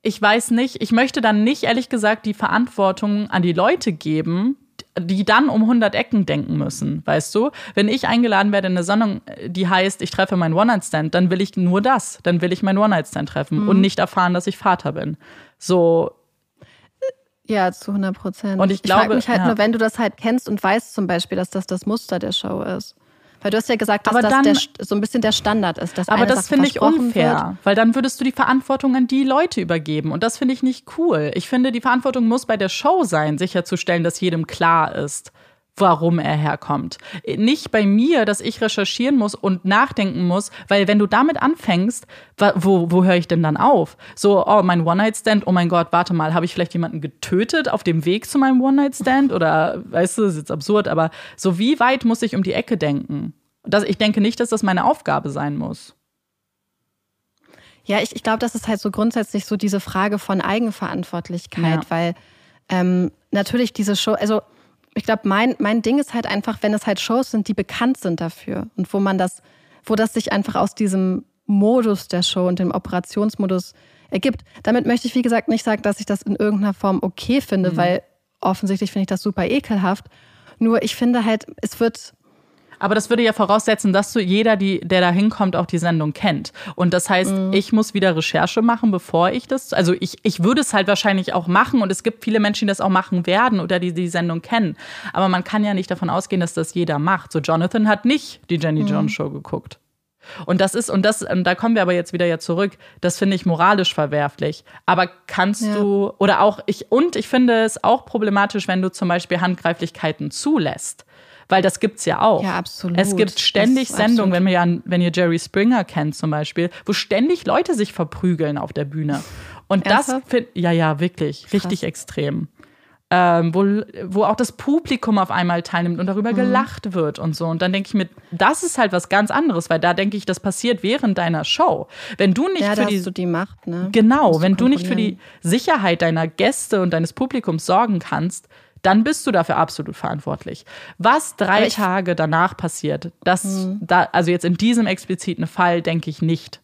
ich weiß nicht, ich möchte dann nicht ehrlich gesagt die Verantwortung an die Leute geben, die dann um 100 Ecken denken müssen, weißt du? Wenn ich eingeladen werde in eine Sendung, die heißt, ich treffe meinen One-Night-Stand, dann will ich nur das. Dann will ich meinen One-Night-Stand treffen mhm. und nicht erfahren, dass ich Vater bin. So. Ja, zu 100 Prozent. Und ich, glaube, ich frage mich halt ja. nur, wenn du das halt kennst und weißt zum Beispiel, dass das das Muster der Show ist. Weil du hast ja gesagt, dass aber das der, so ein bisschen der Standard ist. Dass aber das finde ich unfair, wird. weil dann würdest du die Verantwortung an die Leute übergeben. Und das finde ich nicht cool. Ich finde, die Verantwortung muss bei der Show sein, sicherzustellen, dass jedem klar ist, warum er herkommt. Nicht bei mir, dass ich recherchieren muss und nachdenken muss, weil wenn du damit anfängst, wo, wo höre ich denn dann auf? So, oh, mein One-Night-Stand, oh mein Gott, warte mal, habe ich vielleicht jemanden getötet auf dem Weg zu meinem One-Night-Stand? Oder, weißt du, das ist jetzt absurd, aber so wie weit muss ich um die Ecke denken? Das, ich denke nicht, dass das meine Aufgabe sein muss. Ja, ich, ich glaube, das ist halt so grundsätzlich so diese Frage von Eigenverantwortlichkeit, ja. weil ähm, natürlich diese Show, also ich glaube, mein, mein Ding ist halt einfach, wenn es halt Shows sind, die bekannt sind dafür und wo man das, wo das sich einfach aus diesem Modus der Show und dem Operationsmodus ergibt. Damit möchte ich, wie gesagt, nicht sagen, dass ich das in irgendeiner Form okay finde, mhm. weil offensichtlich finde ich das super ekelhaft. Nur ich finde halt, es wird. Aber das würde ja voraussetzen, dass du jeder, die, der da hinkommt, auch die Sendung kennt. Und das heißt, mhm. ich muss wieder Recherche machen, bevor ich das. Also ich, ich würde es halt wahrscheinlich auch machen und es gibt viele Menschen, die das auch machen werden oder die die Sendung kennen. Aber man kann ja nicht davon ausgehen, dass das jeder macht. So Jonathan hat nicht die Jenny mhm. Jones Show geguckt. Und das ist, und das, und da kommen wir aber jetzt wieder ja zurück, das finde ich moralisch verwerflich. Aber kannst ja. du, oder auch ich, und ich finde es auch problematisch, wenn du zum Beispiel Handgreiflichkeiten zulässt. Weil das gibt's ja auch. Ja, absolut. Es gibt ständig Sendungen, wenn, wir ja, wenn ihr Jerry Springer kennt zum Beispiel, wo ständig Leute sich verprügeln auf der Bühne. Und Ernsthaft? das finde ja, ja, wirklich, richtig Krass. extrem. Ähm, wo, wo auch das Publikum auf einmal teilnimmt und darüber mhm. gelacht wird und so. Und dann denke ich mir, das ist halt was ganz anderes, weil da denke ich, das passiert während deiner Show. Wenn du nicht ja, für die, du die Macht, ne? Genau, wenn du nicht für die Sicherheit deiner Gäste und deines Publikums sorgen kannst, dann bist du dafür absolut verantwortlich. Was drei Tage danach passiert, das mhm. da, also jetzt in diesem expliziten Fall denke ich nicht,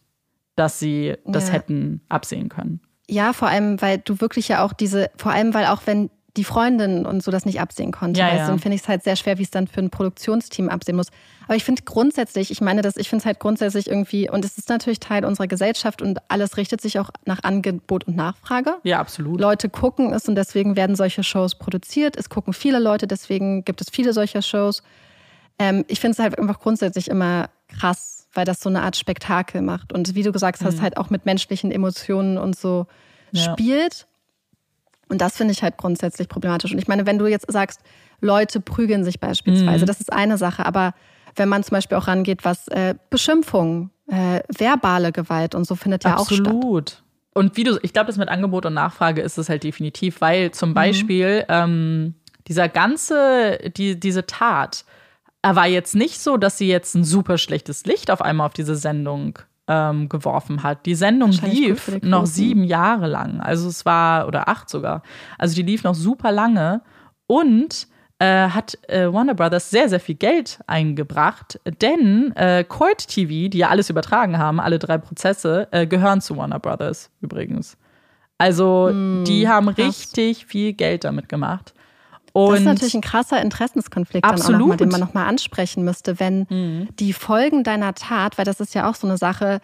dass sie das ja. hätten absehen können. Ja, vor allem, weil du wirklich ja auch diese, vor allem, weil auch wenn die Freundin und so das nicht absehen konnte. Ja, ja. Dann finde ich es halt sehr schwer, wie es dann für ein Produktionsteam absehen muss. Aber ich finde grundsätzlich, ich meine, dass ich finde es halt grundsätzlich irgendwie, und es ist natürlich Teil unserer Gesellschaft und alles richtet sich auch nach Angebot und Nachfrage. Ja, absolut. Leute gucken es und deswegen werden solche Shows produziert. Es gucken viele Leute, deswegen gibt es viele solcher Shows. Ähm, ich finde es halt einfach grundsätzlich immer krass, weil das so eine Art Spektakel macht. Und wie du gesagt hast, mhm. halt auch mit menschlichen Emotionen und so ja. spielt. Und das finde ich halt grundsätzlich problematisch. Und ich meine, wenn du jetzt sagst, Leute prügeln sich beispielsweise, mhm. das ist eine Sache, aber wenn man zum Beispiel auch rangeht, was äh, Beschimpfung, äh, verbale Gewalt und so findet ja Absolut. auch statt. Absolut. Und wie du, ich glaube, das mit Angebot und Nachfrage ist es halt definitiv, weil zum mhm. Beispiel mhm. ähm, dieser ganze, die, diese Tat, war jetzt nicht so, dass sie jetzt ein super schlechtes Licht auf einmal auf diese Sendung ähm, geworfen hat. Die Sendung lief noch sieben Jahre lang. Also es war, oder acht sogar. Also die lief noch super lange und äh, hat äh, Warner Brothers sehr, sehr viel Geld eingebracht, denn äh, Court TV, die ja alles übertragen haben, alle drei Prozesse, äh, gehören zu Warner Brothers übrigens. Also mm, die haben krass. richtig viel Geld damit gemacht. Und das ist natürlich ein krasser Interessenskonflikt, absolut. Dann auch noch mal, den man nochmal ansprechen müsste, wenn mhm. die Folgen deiner Tat, weil das ist ja auch so eine Sache,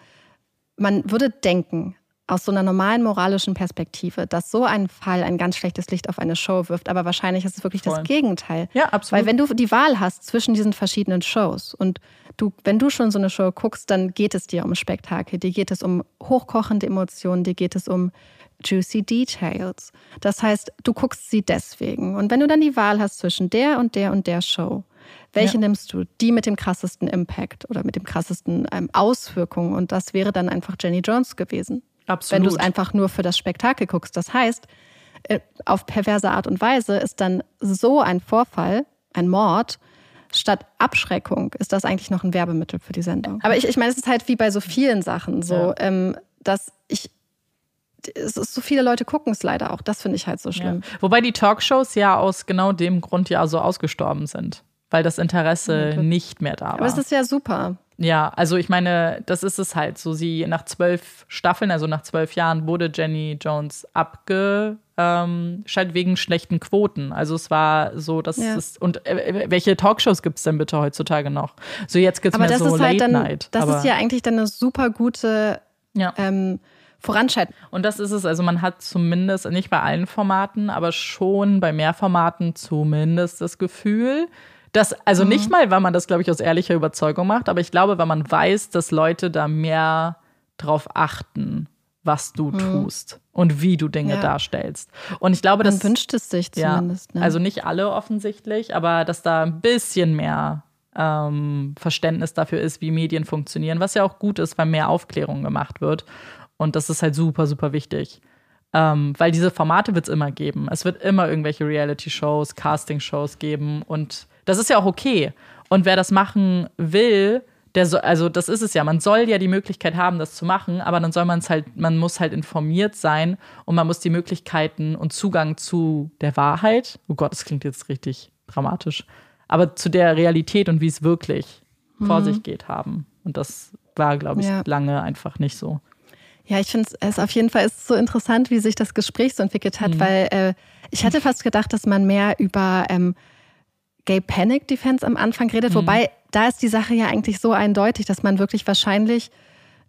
man würde denken, aus so einer normalen moralischen Perspektive, dass so ein Fall ein ganz schlechtes Licht auf eine Show wirft. Aber wahrscheinlich ist es wirklich Voll. das Gegenteil. Ja, absolut. Weil wenn du die Wahl hast zwischen diesen verschiedenen Shows und du, wenn du schon so eine Show guckst, dann geht es dir um Spektakel, dir geht es um hochkochende Emotionen, dir geht es um juicy details. Das heißt, du guckst sie deswegen. Und wenn du dann die Wahl hast zwischen der und der und der Show, welche ja. nimmst du? Die mit dem krassesten Impact oder mit dem krassesten ähm, Auswirkungen. Und das wäre dann einfach Jenny Jones gewesen. Absolut. Wenn du es einfach nur für das Spektakel guckst. Das heißt, äh, auf perverse Art und Weise ist dann so ein Vorfall, ein Mord, statt Abschreckung ist das eigentlich noch ein Werbemittel für die Sendung. Aber ich, ich meine, es ist halt wie bei so vielen Sachen so, ja. ähm, dass ich es ist so viele Leute gucken es leider auch. Das finde ich halt so schlimm. Ja. Wobei die Talkshows ja aus genau dem Grund ja so ausgestorben sind, weil das Interesse ja, nicht mehr da war. Aber es ist ja super. Ja, also ich meine, das ist es halt. So, sie nach zwölf Staffeln, also nach zwölf Jahren, wurde Jenny Jones abgeschaltet ähm, wegen schlechten Quoten. Also es war so, dass ja. es. Und äh, welche Talkshows gibt es denn bitte heutzutage noch? So, jetzt gibt es mehr so halt Late Night. Das ist ja eigentlich dann eine super gute. Ja. Ähm, voranschreiten. Und das ist es. Also man hat zumindest, nicht bei allen Formaten, aber schon bei mehr Formaten zumindest das Gefühl, dass, also mhm. nicht mal, weil man das, glaube ich, aus ehrlicher Überzeugung macht, aber ich glaube, weil man weiß, dass Leute da mehr drauf achten, was du mhm. tust und wie du Dinge ja. darstellst. Und ich glaube, man das wünscht es sich zumindest. Ja, ne? Also nicht alle offensichtlich, aber dass da ein bisschen mehr ähm, Verständnis dafür ist, wie Medien funktionieren, was ja auch gut ist, weil mehr Aufklärung gemacht wird. Und das ist halt super, super wichtig. Ähm, weil diese Formate wird es immer geben. Es wird immer irgendwelche Reality-Shows, Casting-Shows geben. Und das ist ja auch okay. Und wer das machen will, der so, also das ist es ja. Man soll ja die Möglichkeit haben, das zu machen, aber dann soll man es halt, man muss halt informiert sein und man muss die Möglichkeiten und Zugang zu der Wahrheit, oh Gott, das klingt jetzt richtig dramatisch, aber zu der Realität und wie es wirklich mhm. vor sich geht haben. Und das war, glaube ich, ja. lange einfach nicht so. Ja, ich finde es auf jeden Fall ist so interessant, wie sich das Gespräch so entwickelt hat, mhm. weil äh, ich hatte fast gedacht, dass man mehr über ähm, Gay Panic Defense am Anfang geredet, mhm. wobei da ist die Sache ja eigentlich so eindeutig, dass man wirklich wahrscheinlich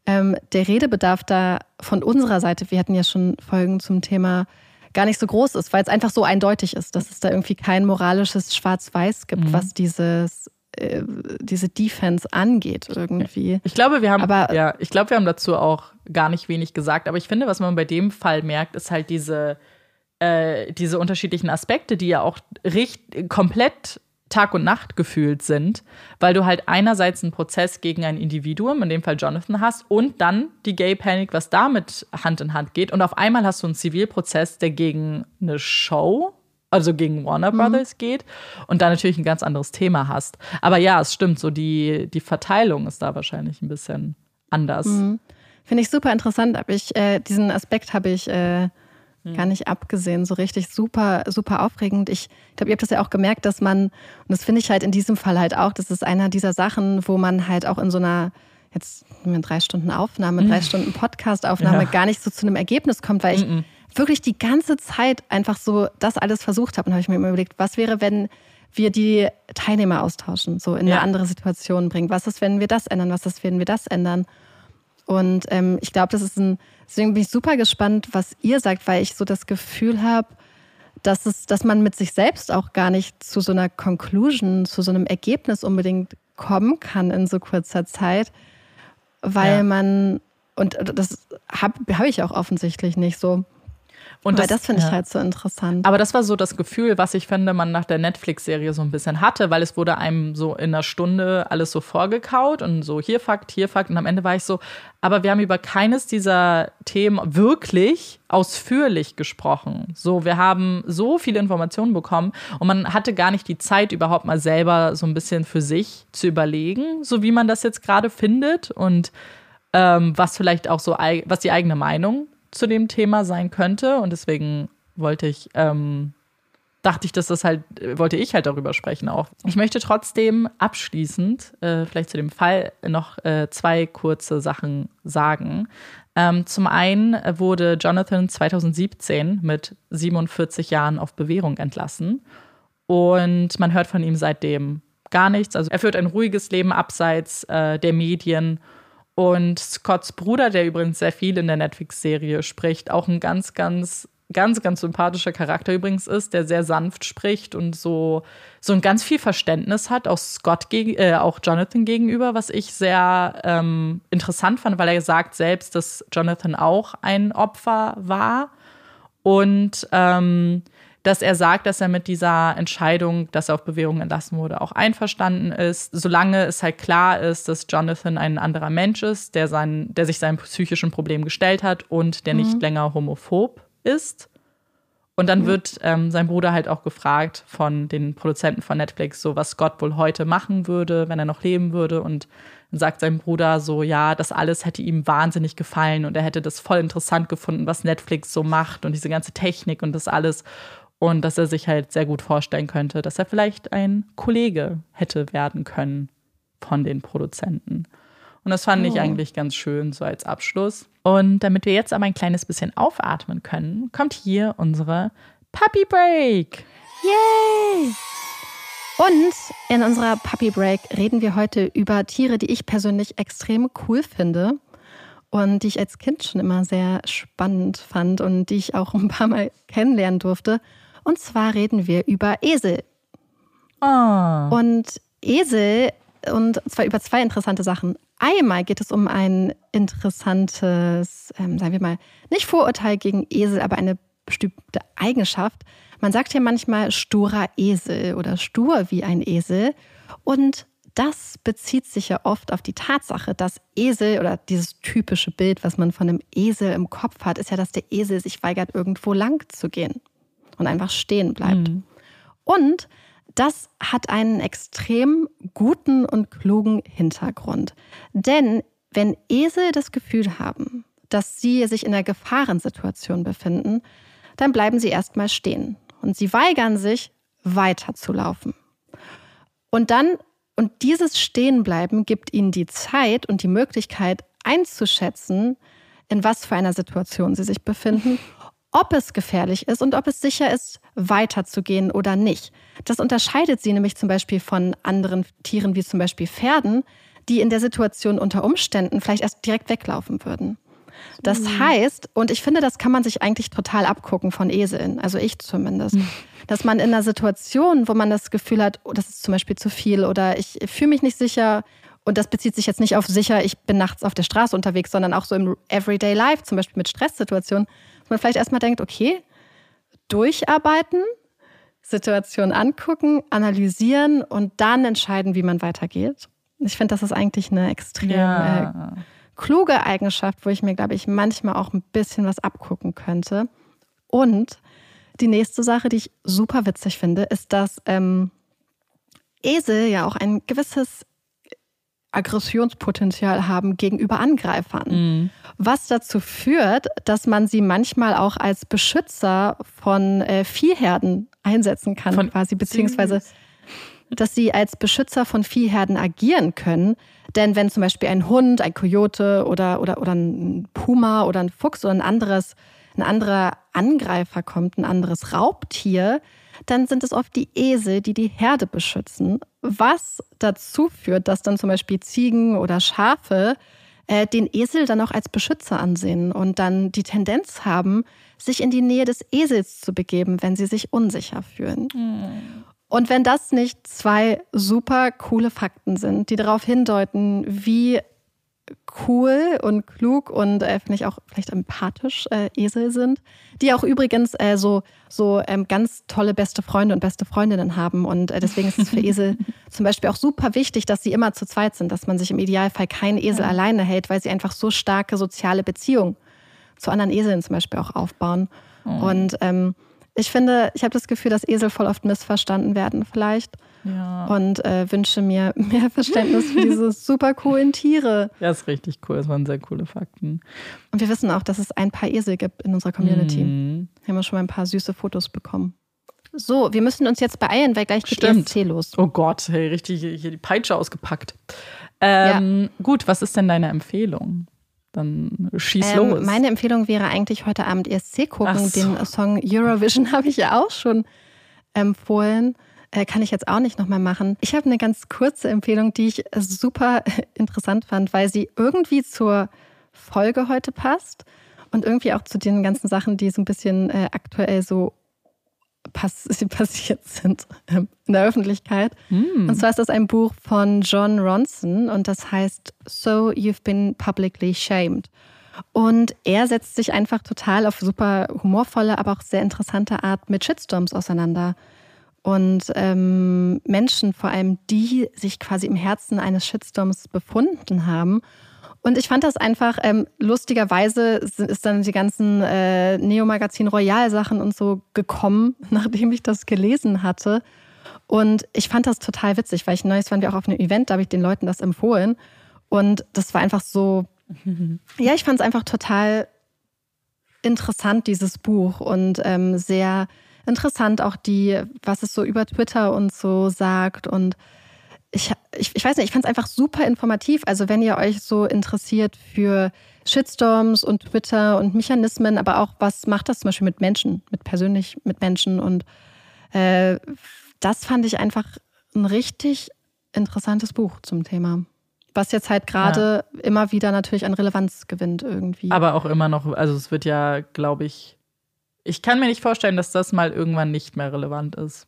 ähm, der Redebedarf da von unserer Seite, wir hatten ja schon Folgen zum Thema, gar nicht so groß ist, weil es einfach so eindeutig ist, dass es da irgendwie kein moralisches Schwarz-Weiß gibt, mhm. was dieses äh, diese Defense angeht irgendwie. Ich glaube, wir haben aber, ja, ich glaube, wir haben dazu auch gar nicht wenig gesagt, aber ich finde, was man bei dem Fall merkt, ist halt diese äh, diese unterschiedlichen Aspekte, die ja auch richt komplett Tag und Nacht gefühlt sind, weil du halt einerseits einen Prozess gegen ein Individuum, in dem Fall Jonathan, hast und dann die Gay Panic, was damit Hand in Hand geht. Und auf einmal hast du einen Zivilprozess, der gegen eine Show, also gegen Warner mhm. Brothers mhm. geht und da natürlich ein ganz anderes Thema hast. Aber ja, es stimmt, so die, die Verteilung ist da wahrscheinlich ein bisschen anders. Mhm. Finde ich super interessant, aber ich, äh, diesen Aspekt habe ich äh, hm. Gar nicht abgesehen, so richtig super, super aufregend. Ich glaube, ihr habt das ja auch gemerkt, dass man, und das finde ich halt in diesem Fall halt auch, das ist einer dieser Sachen, wo man halt auch in so einer, jetzt drei Stunden Aufnahme, drei hm. Stunden Podcast-Aufnahme ja. gar nicht so zu einem Ergebnis kommt, weil ich mhm. Wirklich die ganze Zeit einfach so das alles versucht habe. Und habe ich mir immer überlegt, was wäre, wenn wir die Teilnehmer austauschen, so in ja. eine andere Situation bringen. Was ist, wenn wir das ändern? Was ist, wenn wir das ändern? Und ähm, ich glaube, das ist ein, deswegen bin ich super gespannt, was ihr sagt, weil ich so das Gefühl habe, dass es, dass man mit sich selbst auch gar nicht zu so einer Conclusion, zu so einem Ergebnis unbedingt kommen kann in so kurzer Zeit, weil ja. man, und das habe hab ich auch offensichtlich nicht so. Und das, das finde ich ja. halt so interessant. Aber das war so das Gefühl, was ich finde, man nach der Netflix-Serie so ein bisschen hatte, weil es wurde einem so in einer Stunde alles so vorgekaut und so hier Fakt, hier Fakt. Und am Ende war ich so, aber wir haben über keines dieser Themen wirklich ausführlich gesprochen. So, wir haben so viele Informationen bekommen und man hatte gar nicht die Zeit, überhaupt mal selber so ein bisschen für sich zu überlegen, so wie man das jetzt gerade findet und ähm, was vielleicht auch so, was die eigene Meinung zu dem Thema sein könnte. Und deswegen wollte ich, ähm, dachte ich, dass das halt, wollte ich halt darüber sprechen auch. Ich möchte trotzdem abschließend, äh, vielleicht zu dem Fall, noch äh, zwei kurze Sachen sagen. Ähm, zum einen wurde Jonathan 2017 mit 47 Jahren auf Bewährung entlassen. Und man hört von ihm seitdem gar nichts. Also er führt ein ruhiges Leben abseits äh, der Medien und Scotts Bruder, der übrigens sehr viel in der Netflix-Serie spricht, auch ein ganz, ganz, ganz, ganz sympathischer Charakter übrigens ist, der sehr sanft spricht und so, so ein ganz viel Verständnis hat, auch Scott, äh, auch Jonathan gegenüber, was ich sehr ähm, interessant fand, weil er sagt selbst, dass Jonathan auch ein Opfer war. Und ähm, dass er sagt, dass er mit dieser Entscheidung, dass er auf Bewährung entlassen wurde, auch einverstanden ist, solange es halt klar ist, dass Jonathan ein anderer Mensch ist, der, sein, der sich seinem psychischen Problem gestellt hat und der mhm. nicht länger homophob ist. Und dann mhm. wird ähm, sein Bruder halt auch gefragt von den Produzenten von Netflix, so was Scott wohl heute machen würde, wenn er noch leben würde. Und dann sagt sein Bruder so, ja, das alles hätte ihm wahnsinnig gefallen und er hätte das voll interessant gefunden, was Netflix so macht und diese ganze Technik und das alles. Und dass er sich halt sehr gut vorstellen könnte, dass er vielleicht ein Kollege hätte werden können von den Produzenten. Und das fand oh. ich eigentlich ganz schön, so als Abschluss. Und damit wir jetzt aber ein kleines bisschen aufatmen können, kommt hier unsere Puppy Break. Yay! Und in unserer Puppy Break reden wir heute über Tiere, die ich persönlich extrem cool finde und die ich als Kind schon immer sehr spannend fand und die ich auch ein paar Mal kennenlernen durfte. Und zwar reden wir über Esel. Oh. Und Esel, und zwar über zwei interessante Sachen. Einmal geht es um ein interessantes, ähm, sagen wir mal, nicht Vorurteil gegen Esel, aber eine bestimmte Eigenschaft. Man sagt ja manchmal sturer Esel oder stur wie ein Esel. Und das bezieht sich ja oft auf die Tatsache, dass Esel oder dieses typische Bild, was man von einem Esel im Kopf hat, ist ja, dass der Esel sich weigert, irgendwo lang zu gehen und einfach stehen bleibt. Mhm. Und das hat einen extrem guten und klugen Hintergrund. Denn wenn Esel das Gefühl haben, dass sie sich in einer Gefahrensituation befinden, dann bleiben sie erstmal stehen und sie weigern sich, weiterzulaufen. Und dann, und dieses Stehenbleiben gibt ihnen die Zeit und die Möglichkeit einzuschätzen, in was für einer Situation sie sich befinden ob es gefährlich ist und ob es sicher ist, weiterzugehen oder nicht. Das unterscheidet sie nämlich zum Beispiel von anderen Tieren wie zum Beispiel Pferden, die in der Situation unter Umständen vielleicht erst direkt weglaufen würden. Das mhm. heißt, und ich finde, das kann man sich eigentlich total abgucken von Eseln, also ich zumindest, mhm. dass man in einer Situation, wo man das Gefühl hat, oh, das ist zum Beispiel zu viel oder ich fühle mich nicht sicher, und das bezieht sich jetzt nicht auf sicher, ich bin nachts auf der Straße unterwegs, sondern auch so im Everyday Life, zum Beispiel mit Stresssituationen, man vielleicht erstmal denkt, okay, durcharbeiten, Situation angucken, analysieren und dann entscheiden, wie man weitergeht. Ich finde, das ist eigentlich eine extrem ja. äh, kluge Eigenschaft, wo ich mir, glaube ich, manchmal auch ein bisschen was abgucken könnte. Und die nächste Sache, die ich super witzig finde, ist, dass ähm, Esel ja auch ein gewisses Aggressionspotenzial haben gegenüber Angreifern. Mhm. Was dazu führt, dass man sie manchmal auch als Beschützer von äh, Viehherden einsetzen kann, von quasi, beziehungsweise dass sie als Beschützer von Viehherden agieren können. Denn wenn zum Beispiel ein Hund, ein Kojote oder, oder, oder ein Puma oder ein Fuchs oder ein anderes, ein anderer Angreifer kommt, ein anderes Raubtier, dann sind es oft die Esel, die die Herde beschützen, was dazu führt, dass dann zum Beispiel Ziegen oder Schafe äh, den Esel dann auch als Beschützer ansehen und dann die Tendenz haben, sich in die Nähe des Esels zu begeben, wenn sie sich unsicher fühlen. Mhm. Und wenn das nicht zwei super coole Fakten sind, die darauf hindeuten, wie cool und klug und äh, finde ich auch vielleicht empathisch äh, Esel sind, die auch übrigens äh, so, so ähm, ganz tolle beste Freunde und beste Freundinnen haben. Und äh, deswegen ist es für Esel zum Beispiel auch super wichtig, dass sie immer zu zweit sind, dass man sich im Idealfall keinen Esel ja. alleine hält, weil sie einfach so starke soziale Beziehungen zu anderen Eseln zum Beispiel auch aufbauen. Oh. Und ähm, ich finde, ich habe das Gefühl, dass Esel voll oft missverstanden werden vielleicht. Ja. Und äh, wünsche mir mehr Verständnis für diese super coolen Tiere. Ja, ist richtig cool. Das waren sehr coole Fakten. Und wir wissen auch, dass es ein paar Esel gibt in unserer Community. Mhm. Wir haben schon mal ein paar süße Fotos bekommen. So, wir müssen uns jetzt beeilen, weil gleich geht. ESC los. Oh Gott, hey, richtig hier die Peitsche ausgepackt. Ähm, ja. Gut, was ist denn deine Empfehlung? Dann schieß ähm, los. Meine Empfehlung wäre eigentlich heute Abend ESC gucken. So. Den Song Eurovision habe ich ja auch schon empfohlen. Äh, kann ich jetzt auch nicht nochmal machen. Ich habe eine ganz kurze Empfehlung, die ich super interessant fand, weil sie irgendwie zur Folge heute passt und irgendwie auch zu den ganzen Sachen, die so ein bisschen äh, aktuell so pass passiert sind ähm, in der Öffentlichkeit. Mm. Und zwar ist das ein Buch von John Ronson und das heißt So You've Been Publicly Shamed. Und er setzt sich einfach total auf super humorvolle, aber auch sehr interessante Art mit Shitstorms auseinander. Und ähm, Menschen, vor allem die sich quasi im Herzen eines Shitstorms befunden haben und ich fand das einfach, ähm, lustigerweise ist dann die ganzen äh, Neo-Magazin Royal-Sachen und so gekommen, nachdem ich das gelesen hatte. Und ich fand das total witzig, weil ich neues waren wir auch auf einem Event, da habe ich den Leuten das empfohlen. Und das war einfach so, ja, ich fand es einfach total interessant, dieses Buch. Und ähm, sehr interessant auch die, was es so über Twitter und so sagt. Und ich, ich, ich weiß nicht, ich fand es einfach super informativ. Also wenn ihr euch so interessiert für Shitstorms und Twitter und Mechanismen, aber auch was macht das zum Beispiel mit Menschen, mit persönlich mit Menschen und äh, das fand ich einfach ein richtig interessantes Buch zum Thema. Was jetzt halt gerade ja. immer wieder natürlich an Relevanz gewinnt irgendwie. Aber auch immer noch, also es wird ja, glaube ich, ich kann mir nicht vorstellen, dass das mal irgendwann nicht mehr relevant ist,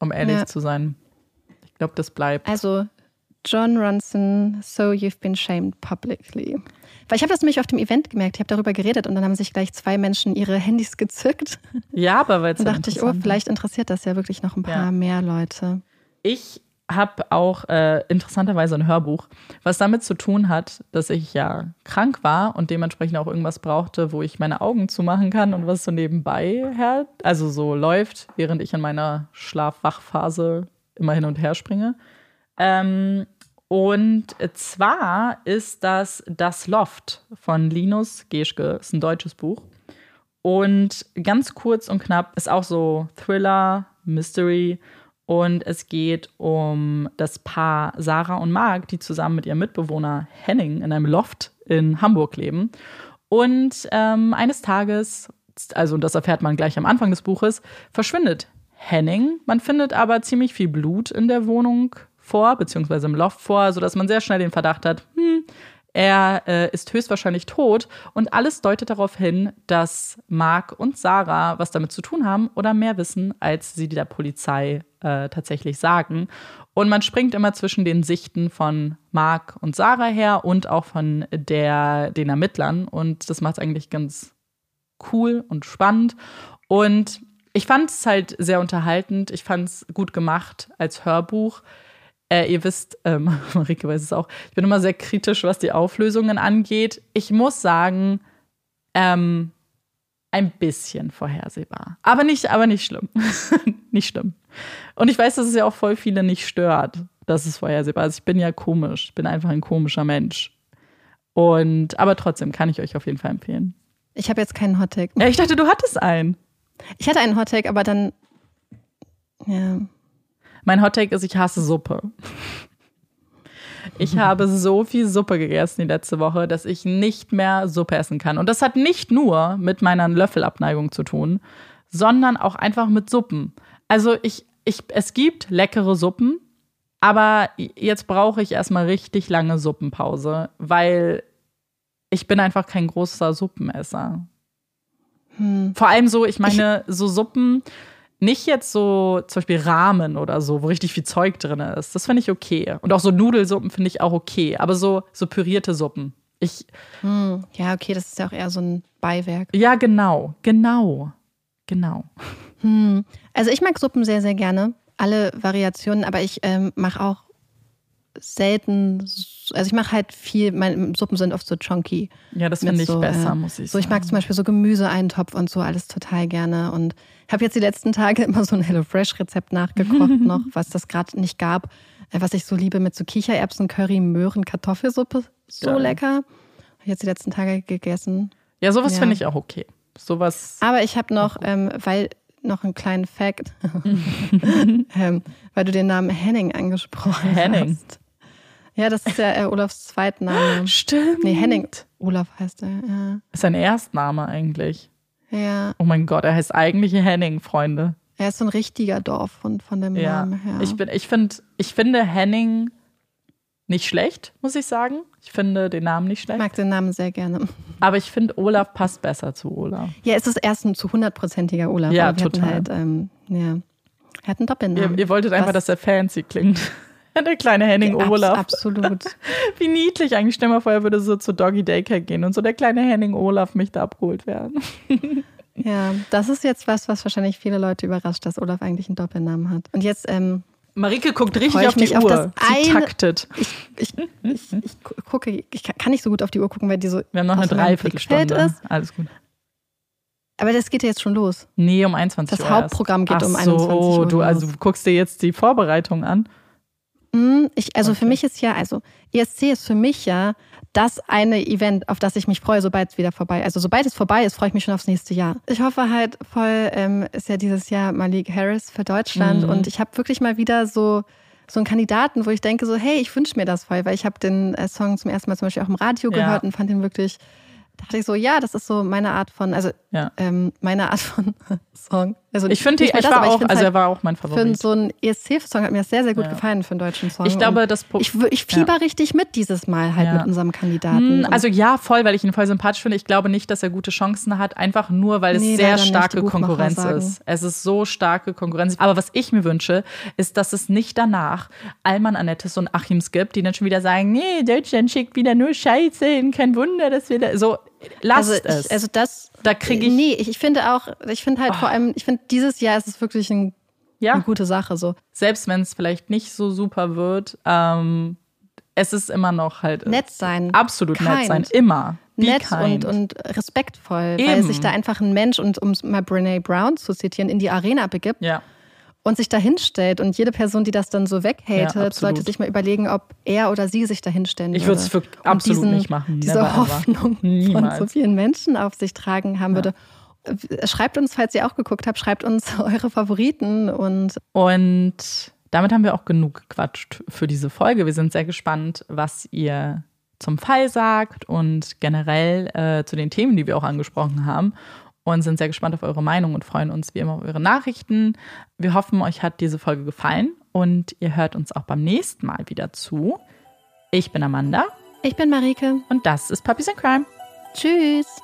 um ehrlich ja. zu sein glaube, das bleibt. Also John Ronson, So You've Been Shamed Publicly. Weil ich habe das nämlich auf dem Event gemerkt, ich habe darüber geredet und dann haben sich gleich zwei Menschen ihre Handys gezückt. Ja, aber weil es dachte ich, oh, vielleicht interessiert das ja wirklich noch ein paar ja. mehr Leute. Ich habe auch äh, interessanterweise ein Hörbuch, was damit zu tun hat, dass ich ja krank war und dementsprechend auch irgendwas brauchte, wo ich meine Augen zumachen kann und was so nebenbei her, also so läuft, während ich in meiner Schlafwachphase immer hin und her springe. Ähm, und zwar ist das Das Loft von Linus Geschke, ist ein deutsches Buch. Und ganz kurz und knapp ist auch so Thriller, Mystery. Und es geht um das Paar Sarah und Marc, die zusammen mit ihrem Mitbewohner Henning in einem Loft in Hamburg leben. Und ähm, eines Tages also das erfährt man gleich am Anfang des Buches, verschwindet Henning. Man findet aber ziemlich viel Blut in der Wohnung vor, beziehungsweise im Loft vor, sodass man sehr schnell den Verdacht hat, hm, er äh, ist höchstwahrscheinlich tot und alles deutet darauf hin, dass Mark und Sarah was damit zu tun haben oder mehr wissen, als sie der Polizei äh, tatsächlich sagen. Und man springt immer zwischen den Sichten von Mark und Sarah her und auch von der, den Ermittlern. Und das macht es eigentlich ganz cool und spannend. Und ich fand es halt sehr unterhaltend. Ich fand es gut gemacht als Hörbuch. Äh, ihr wisst, ähm, Marike weiß es auch, ich bin immer sehr kritisch, was die Auflösungen angeht. Ich muss sagen, ähm, ein bisschen vorhersehbar. Aber nicht, aber nicht schlimm. nicht schlimm. Und ich weiß, dass es ja auch voll viele nicht stört, dass es vorhersehbar ist. Ich bin ja komisch. Ich bin einfach ein komischer Mensch. Und, aber trotzdem kann ich euch auf jeden Fall empfehlen. Ich habe jetzt keinen Hottag. Ja, ich dachte, du hattest einen. Ich hatte einen Hottag, aber dann, ja. Mein Hottake ist, ich hasse Suppe. Ich habe so viel Suppe gegessen die letzte Woche, dass ich nicht mehr Suppe essen kann. Und das hat nicht nur mit meiner Löffelabneigung zu tun, sondern auch einfach mit Suppen. Also ich, ich, es gibt leckere Suppen, aber jetzt brauche ich erstmal richtig lange Suppenpause, weil ich bin einfach kein großer Suppenesser. Hm. Vor allem so, ich meine, so Suppen, nicht jetzt so zum Beispiel Ramen oder so, wo richtig viel Zeug drin ist. Das finde ich okay. Und auch so Nudelsuppen finde ich auch okay. Aber so, so pürierte Suppen. Ich. Hm, ja, okay, das ist ja auch eher so ein Beiwerk. Ja, genau. Genau. Genau. Hm. Also ich mag Suppen sehr, sehr gerne. Alle Variationen, aber ich ähm, mache auch selten, also ich mache halt viel, meine Suppen sind oft so chunky. Ja, das finde ich so, besser, äh, muss ich so, sagen. So, ich mag zum Beispiel so Gemüseeintopf und so alles total gerne und habe jetzt die letzten Tage immer so ein HelloFresh-Rezept nachgekocht noch, was das gerade nicht gab, äh, was ich so liebe mit so Kichererbsen, Curry, Möhren, Kartoffelsuppe, so ja. lecker. Habe ich jetzt die letzten Tage gegessen. Ja, sowas ja. finde ich auch okay. Sowas. Aber ich habe noch, ähm, weil noch einen kleinen Fact, ähm, weil du den Namen Henning angesprochen Henning. hast. Ja, das ist ja äh, Olafs Zweitname. Stimmt. Nee, Henning. Olaf heißt er, ja. Ist sein Erstname eigentlich. Ja. Oh mein Gott, er heißt eigentlich Henning, Freunde. Er ist so ein richtiger Dorfhund von dem ja. Namen her. Ich, bin, ich, find, ich finde Henning nicht schlecht, muss ich sagen. Ich finde den Namen nicht schlecht. Ich mag den Namen sehr gerne. Aber ich finde, Olaf passt besser zu Olaf. Ja, es ist erst ein zu hundertprozentiger Olaf. Ja, total. Halt, ähm, ja. Er hat einen Doppelnamen. Ihr, ihr wolltet einfach, Was? dass er fancy klingt. Der kleine Henning ja, Olaf. Absolut. Wie niedlich eigentlich. Stell mal vor, er würde so zu Doggy Daycare gehen und so der kleine Henning Olaf mich da abgeholt werden. ja, das ist jetzt was, was wahrscheinlich viele Leute überrascht, dass Olaf eigentlich einen Doppelnamen hat. Und jetzt, ähm, Marike guckt richtig auf die auf Uhr. Sie eine, taktet. Ich, ich, ich, ich, gucke, ich kann nicht so gut auf die Uhr gucken, weil die so. Wir haben noch eine Dreiviertelstunde. Ist. Alles gut. Aber das geht ja jetzt schon los. Nee, um 21 das Uhr. Das Hauptprogramm geht Ach um 21 so, Uhr. Du, also guckst dir jetzt die Vorbereitung an. Hm, ich, also okay. für mich ist ja, also ESC ist für mich ja das eine Event, auf das ich mich freue, sobald es wieder vorbei ist. Also sobald es vorbei ist, freue ich mich schon aufs nächste Jahr. Ich hoffe halt voll, ähm, ist ja dieses Jahr Malik Harris für Deutschland mhm. und ich habe wirklich mal wieder so so einen Kandidaten, wo ich denke so, hey, ich wünsche mir das voll, weil ich habe den äh, Song zum ersten Mal zum Beispiel auch im Radio gehört ja. und fand ihn wirklich dachte ich so, ja, das ist so meine Art von, also ja. ähm, meine Art von Song. Also ich finde, ich das, war auch, also halt, er war auch mein Favorit. Für so einen ESC-Song hat mir das sehr, sehr gut ja. gefallen für einen deutschen Song. Ich glaube, das ich, ich fieber ja. richtig mit dieses Mal halt mit unserem Kandidaten. Hm, also ja, voll, weil ich ihn voll sympathisch finde. Ich glaube nicht, dass er gute Chancen hat, einfach nur, weil es nee, sehr starke Konkurrenz ist. Es ist so starke Konkurrenz. Aber was ich mir wünsche, ist, dass es nicht danach Alman Annettes und Achims gibt, die dann schon wieder sagen, nee, Deutschland schickt wieder nur Scheiße, kein Wunder, dass wir da so lasst also es. also das, da kriege ich. Nee, ich finde auch, ich finde halt oh. vor allem, ich finde dieses Jahr ist es wirklich ein, ja. eine gute Sache. So. Selbst wenn es vielleicht nicht so super wird, ähm, es ist immer noch halt. Nett sein. Absolut kind. nett sein. Immer. Be nett und, und respektvoll, Eben. weil sich da einfach ein Mensch, und um mal Brene Brown zu zitieren, in die Arena begibt. Ja und sich da hinstellt. Und jede Person, die das dann so weghatet, ja, sollte sich mal überlegen, ob er oder sie sich da hinstellen Ich würde es absolut diesen, nicht machen. Diese Never Hoffnung von so vielen Menschen auf sich tragen haben ja. würde. Schreibt uns, falls ihr auch geguckt habt, schreibt uns eure Favoriten und. Und damit haben wir auch genug gequatscht für diese Folge. Wir sind sehr gespannt, was ihr zum Fall sagt und generell äh, zu den Themen, die wir auch angesprochen haben und sind sehr gespannt auf eure Meinung und freuen uns wie immer auf eure Nachrichten. Wir hoffen, euch hat diese Folge gefallen und ihr hört uns auch beim nächsten Mal wieder zu. Ich bin Amanda. Ich bin Marike. Und das ist Puppies in Crime. Tschüss.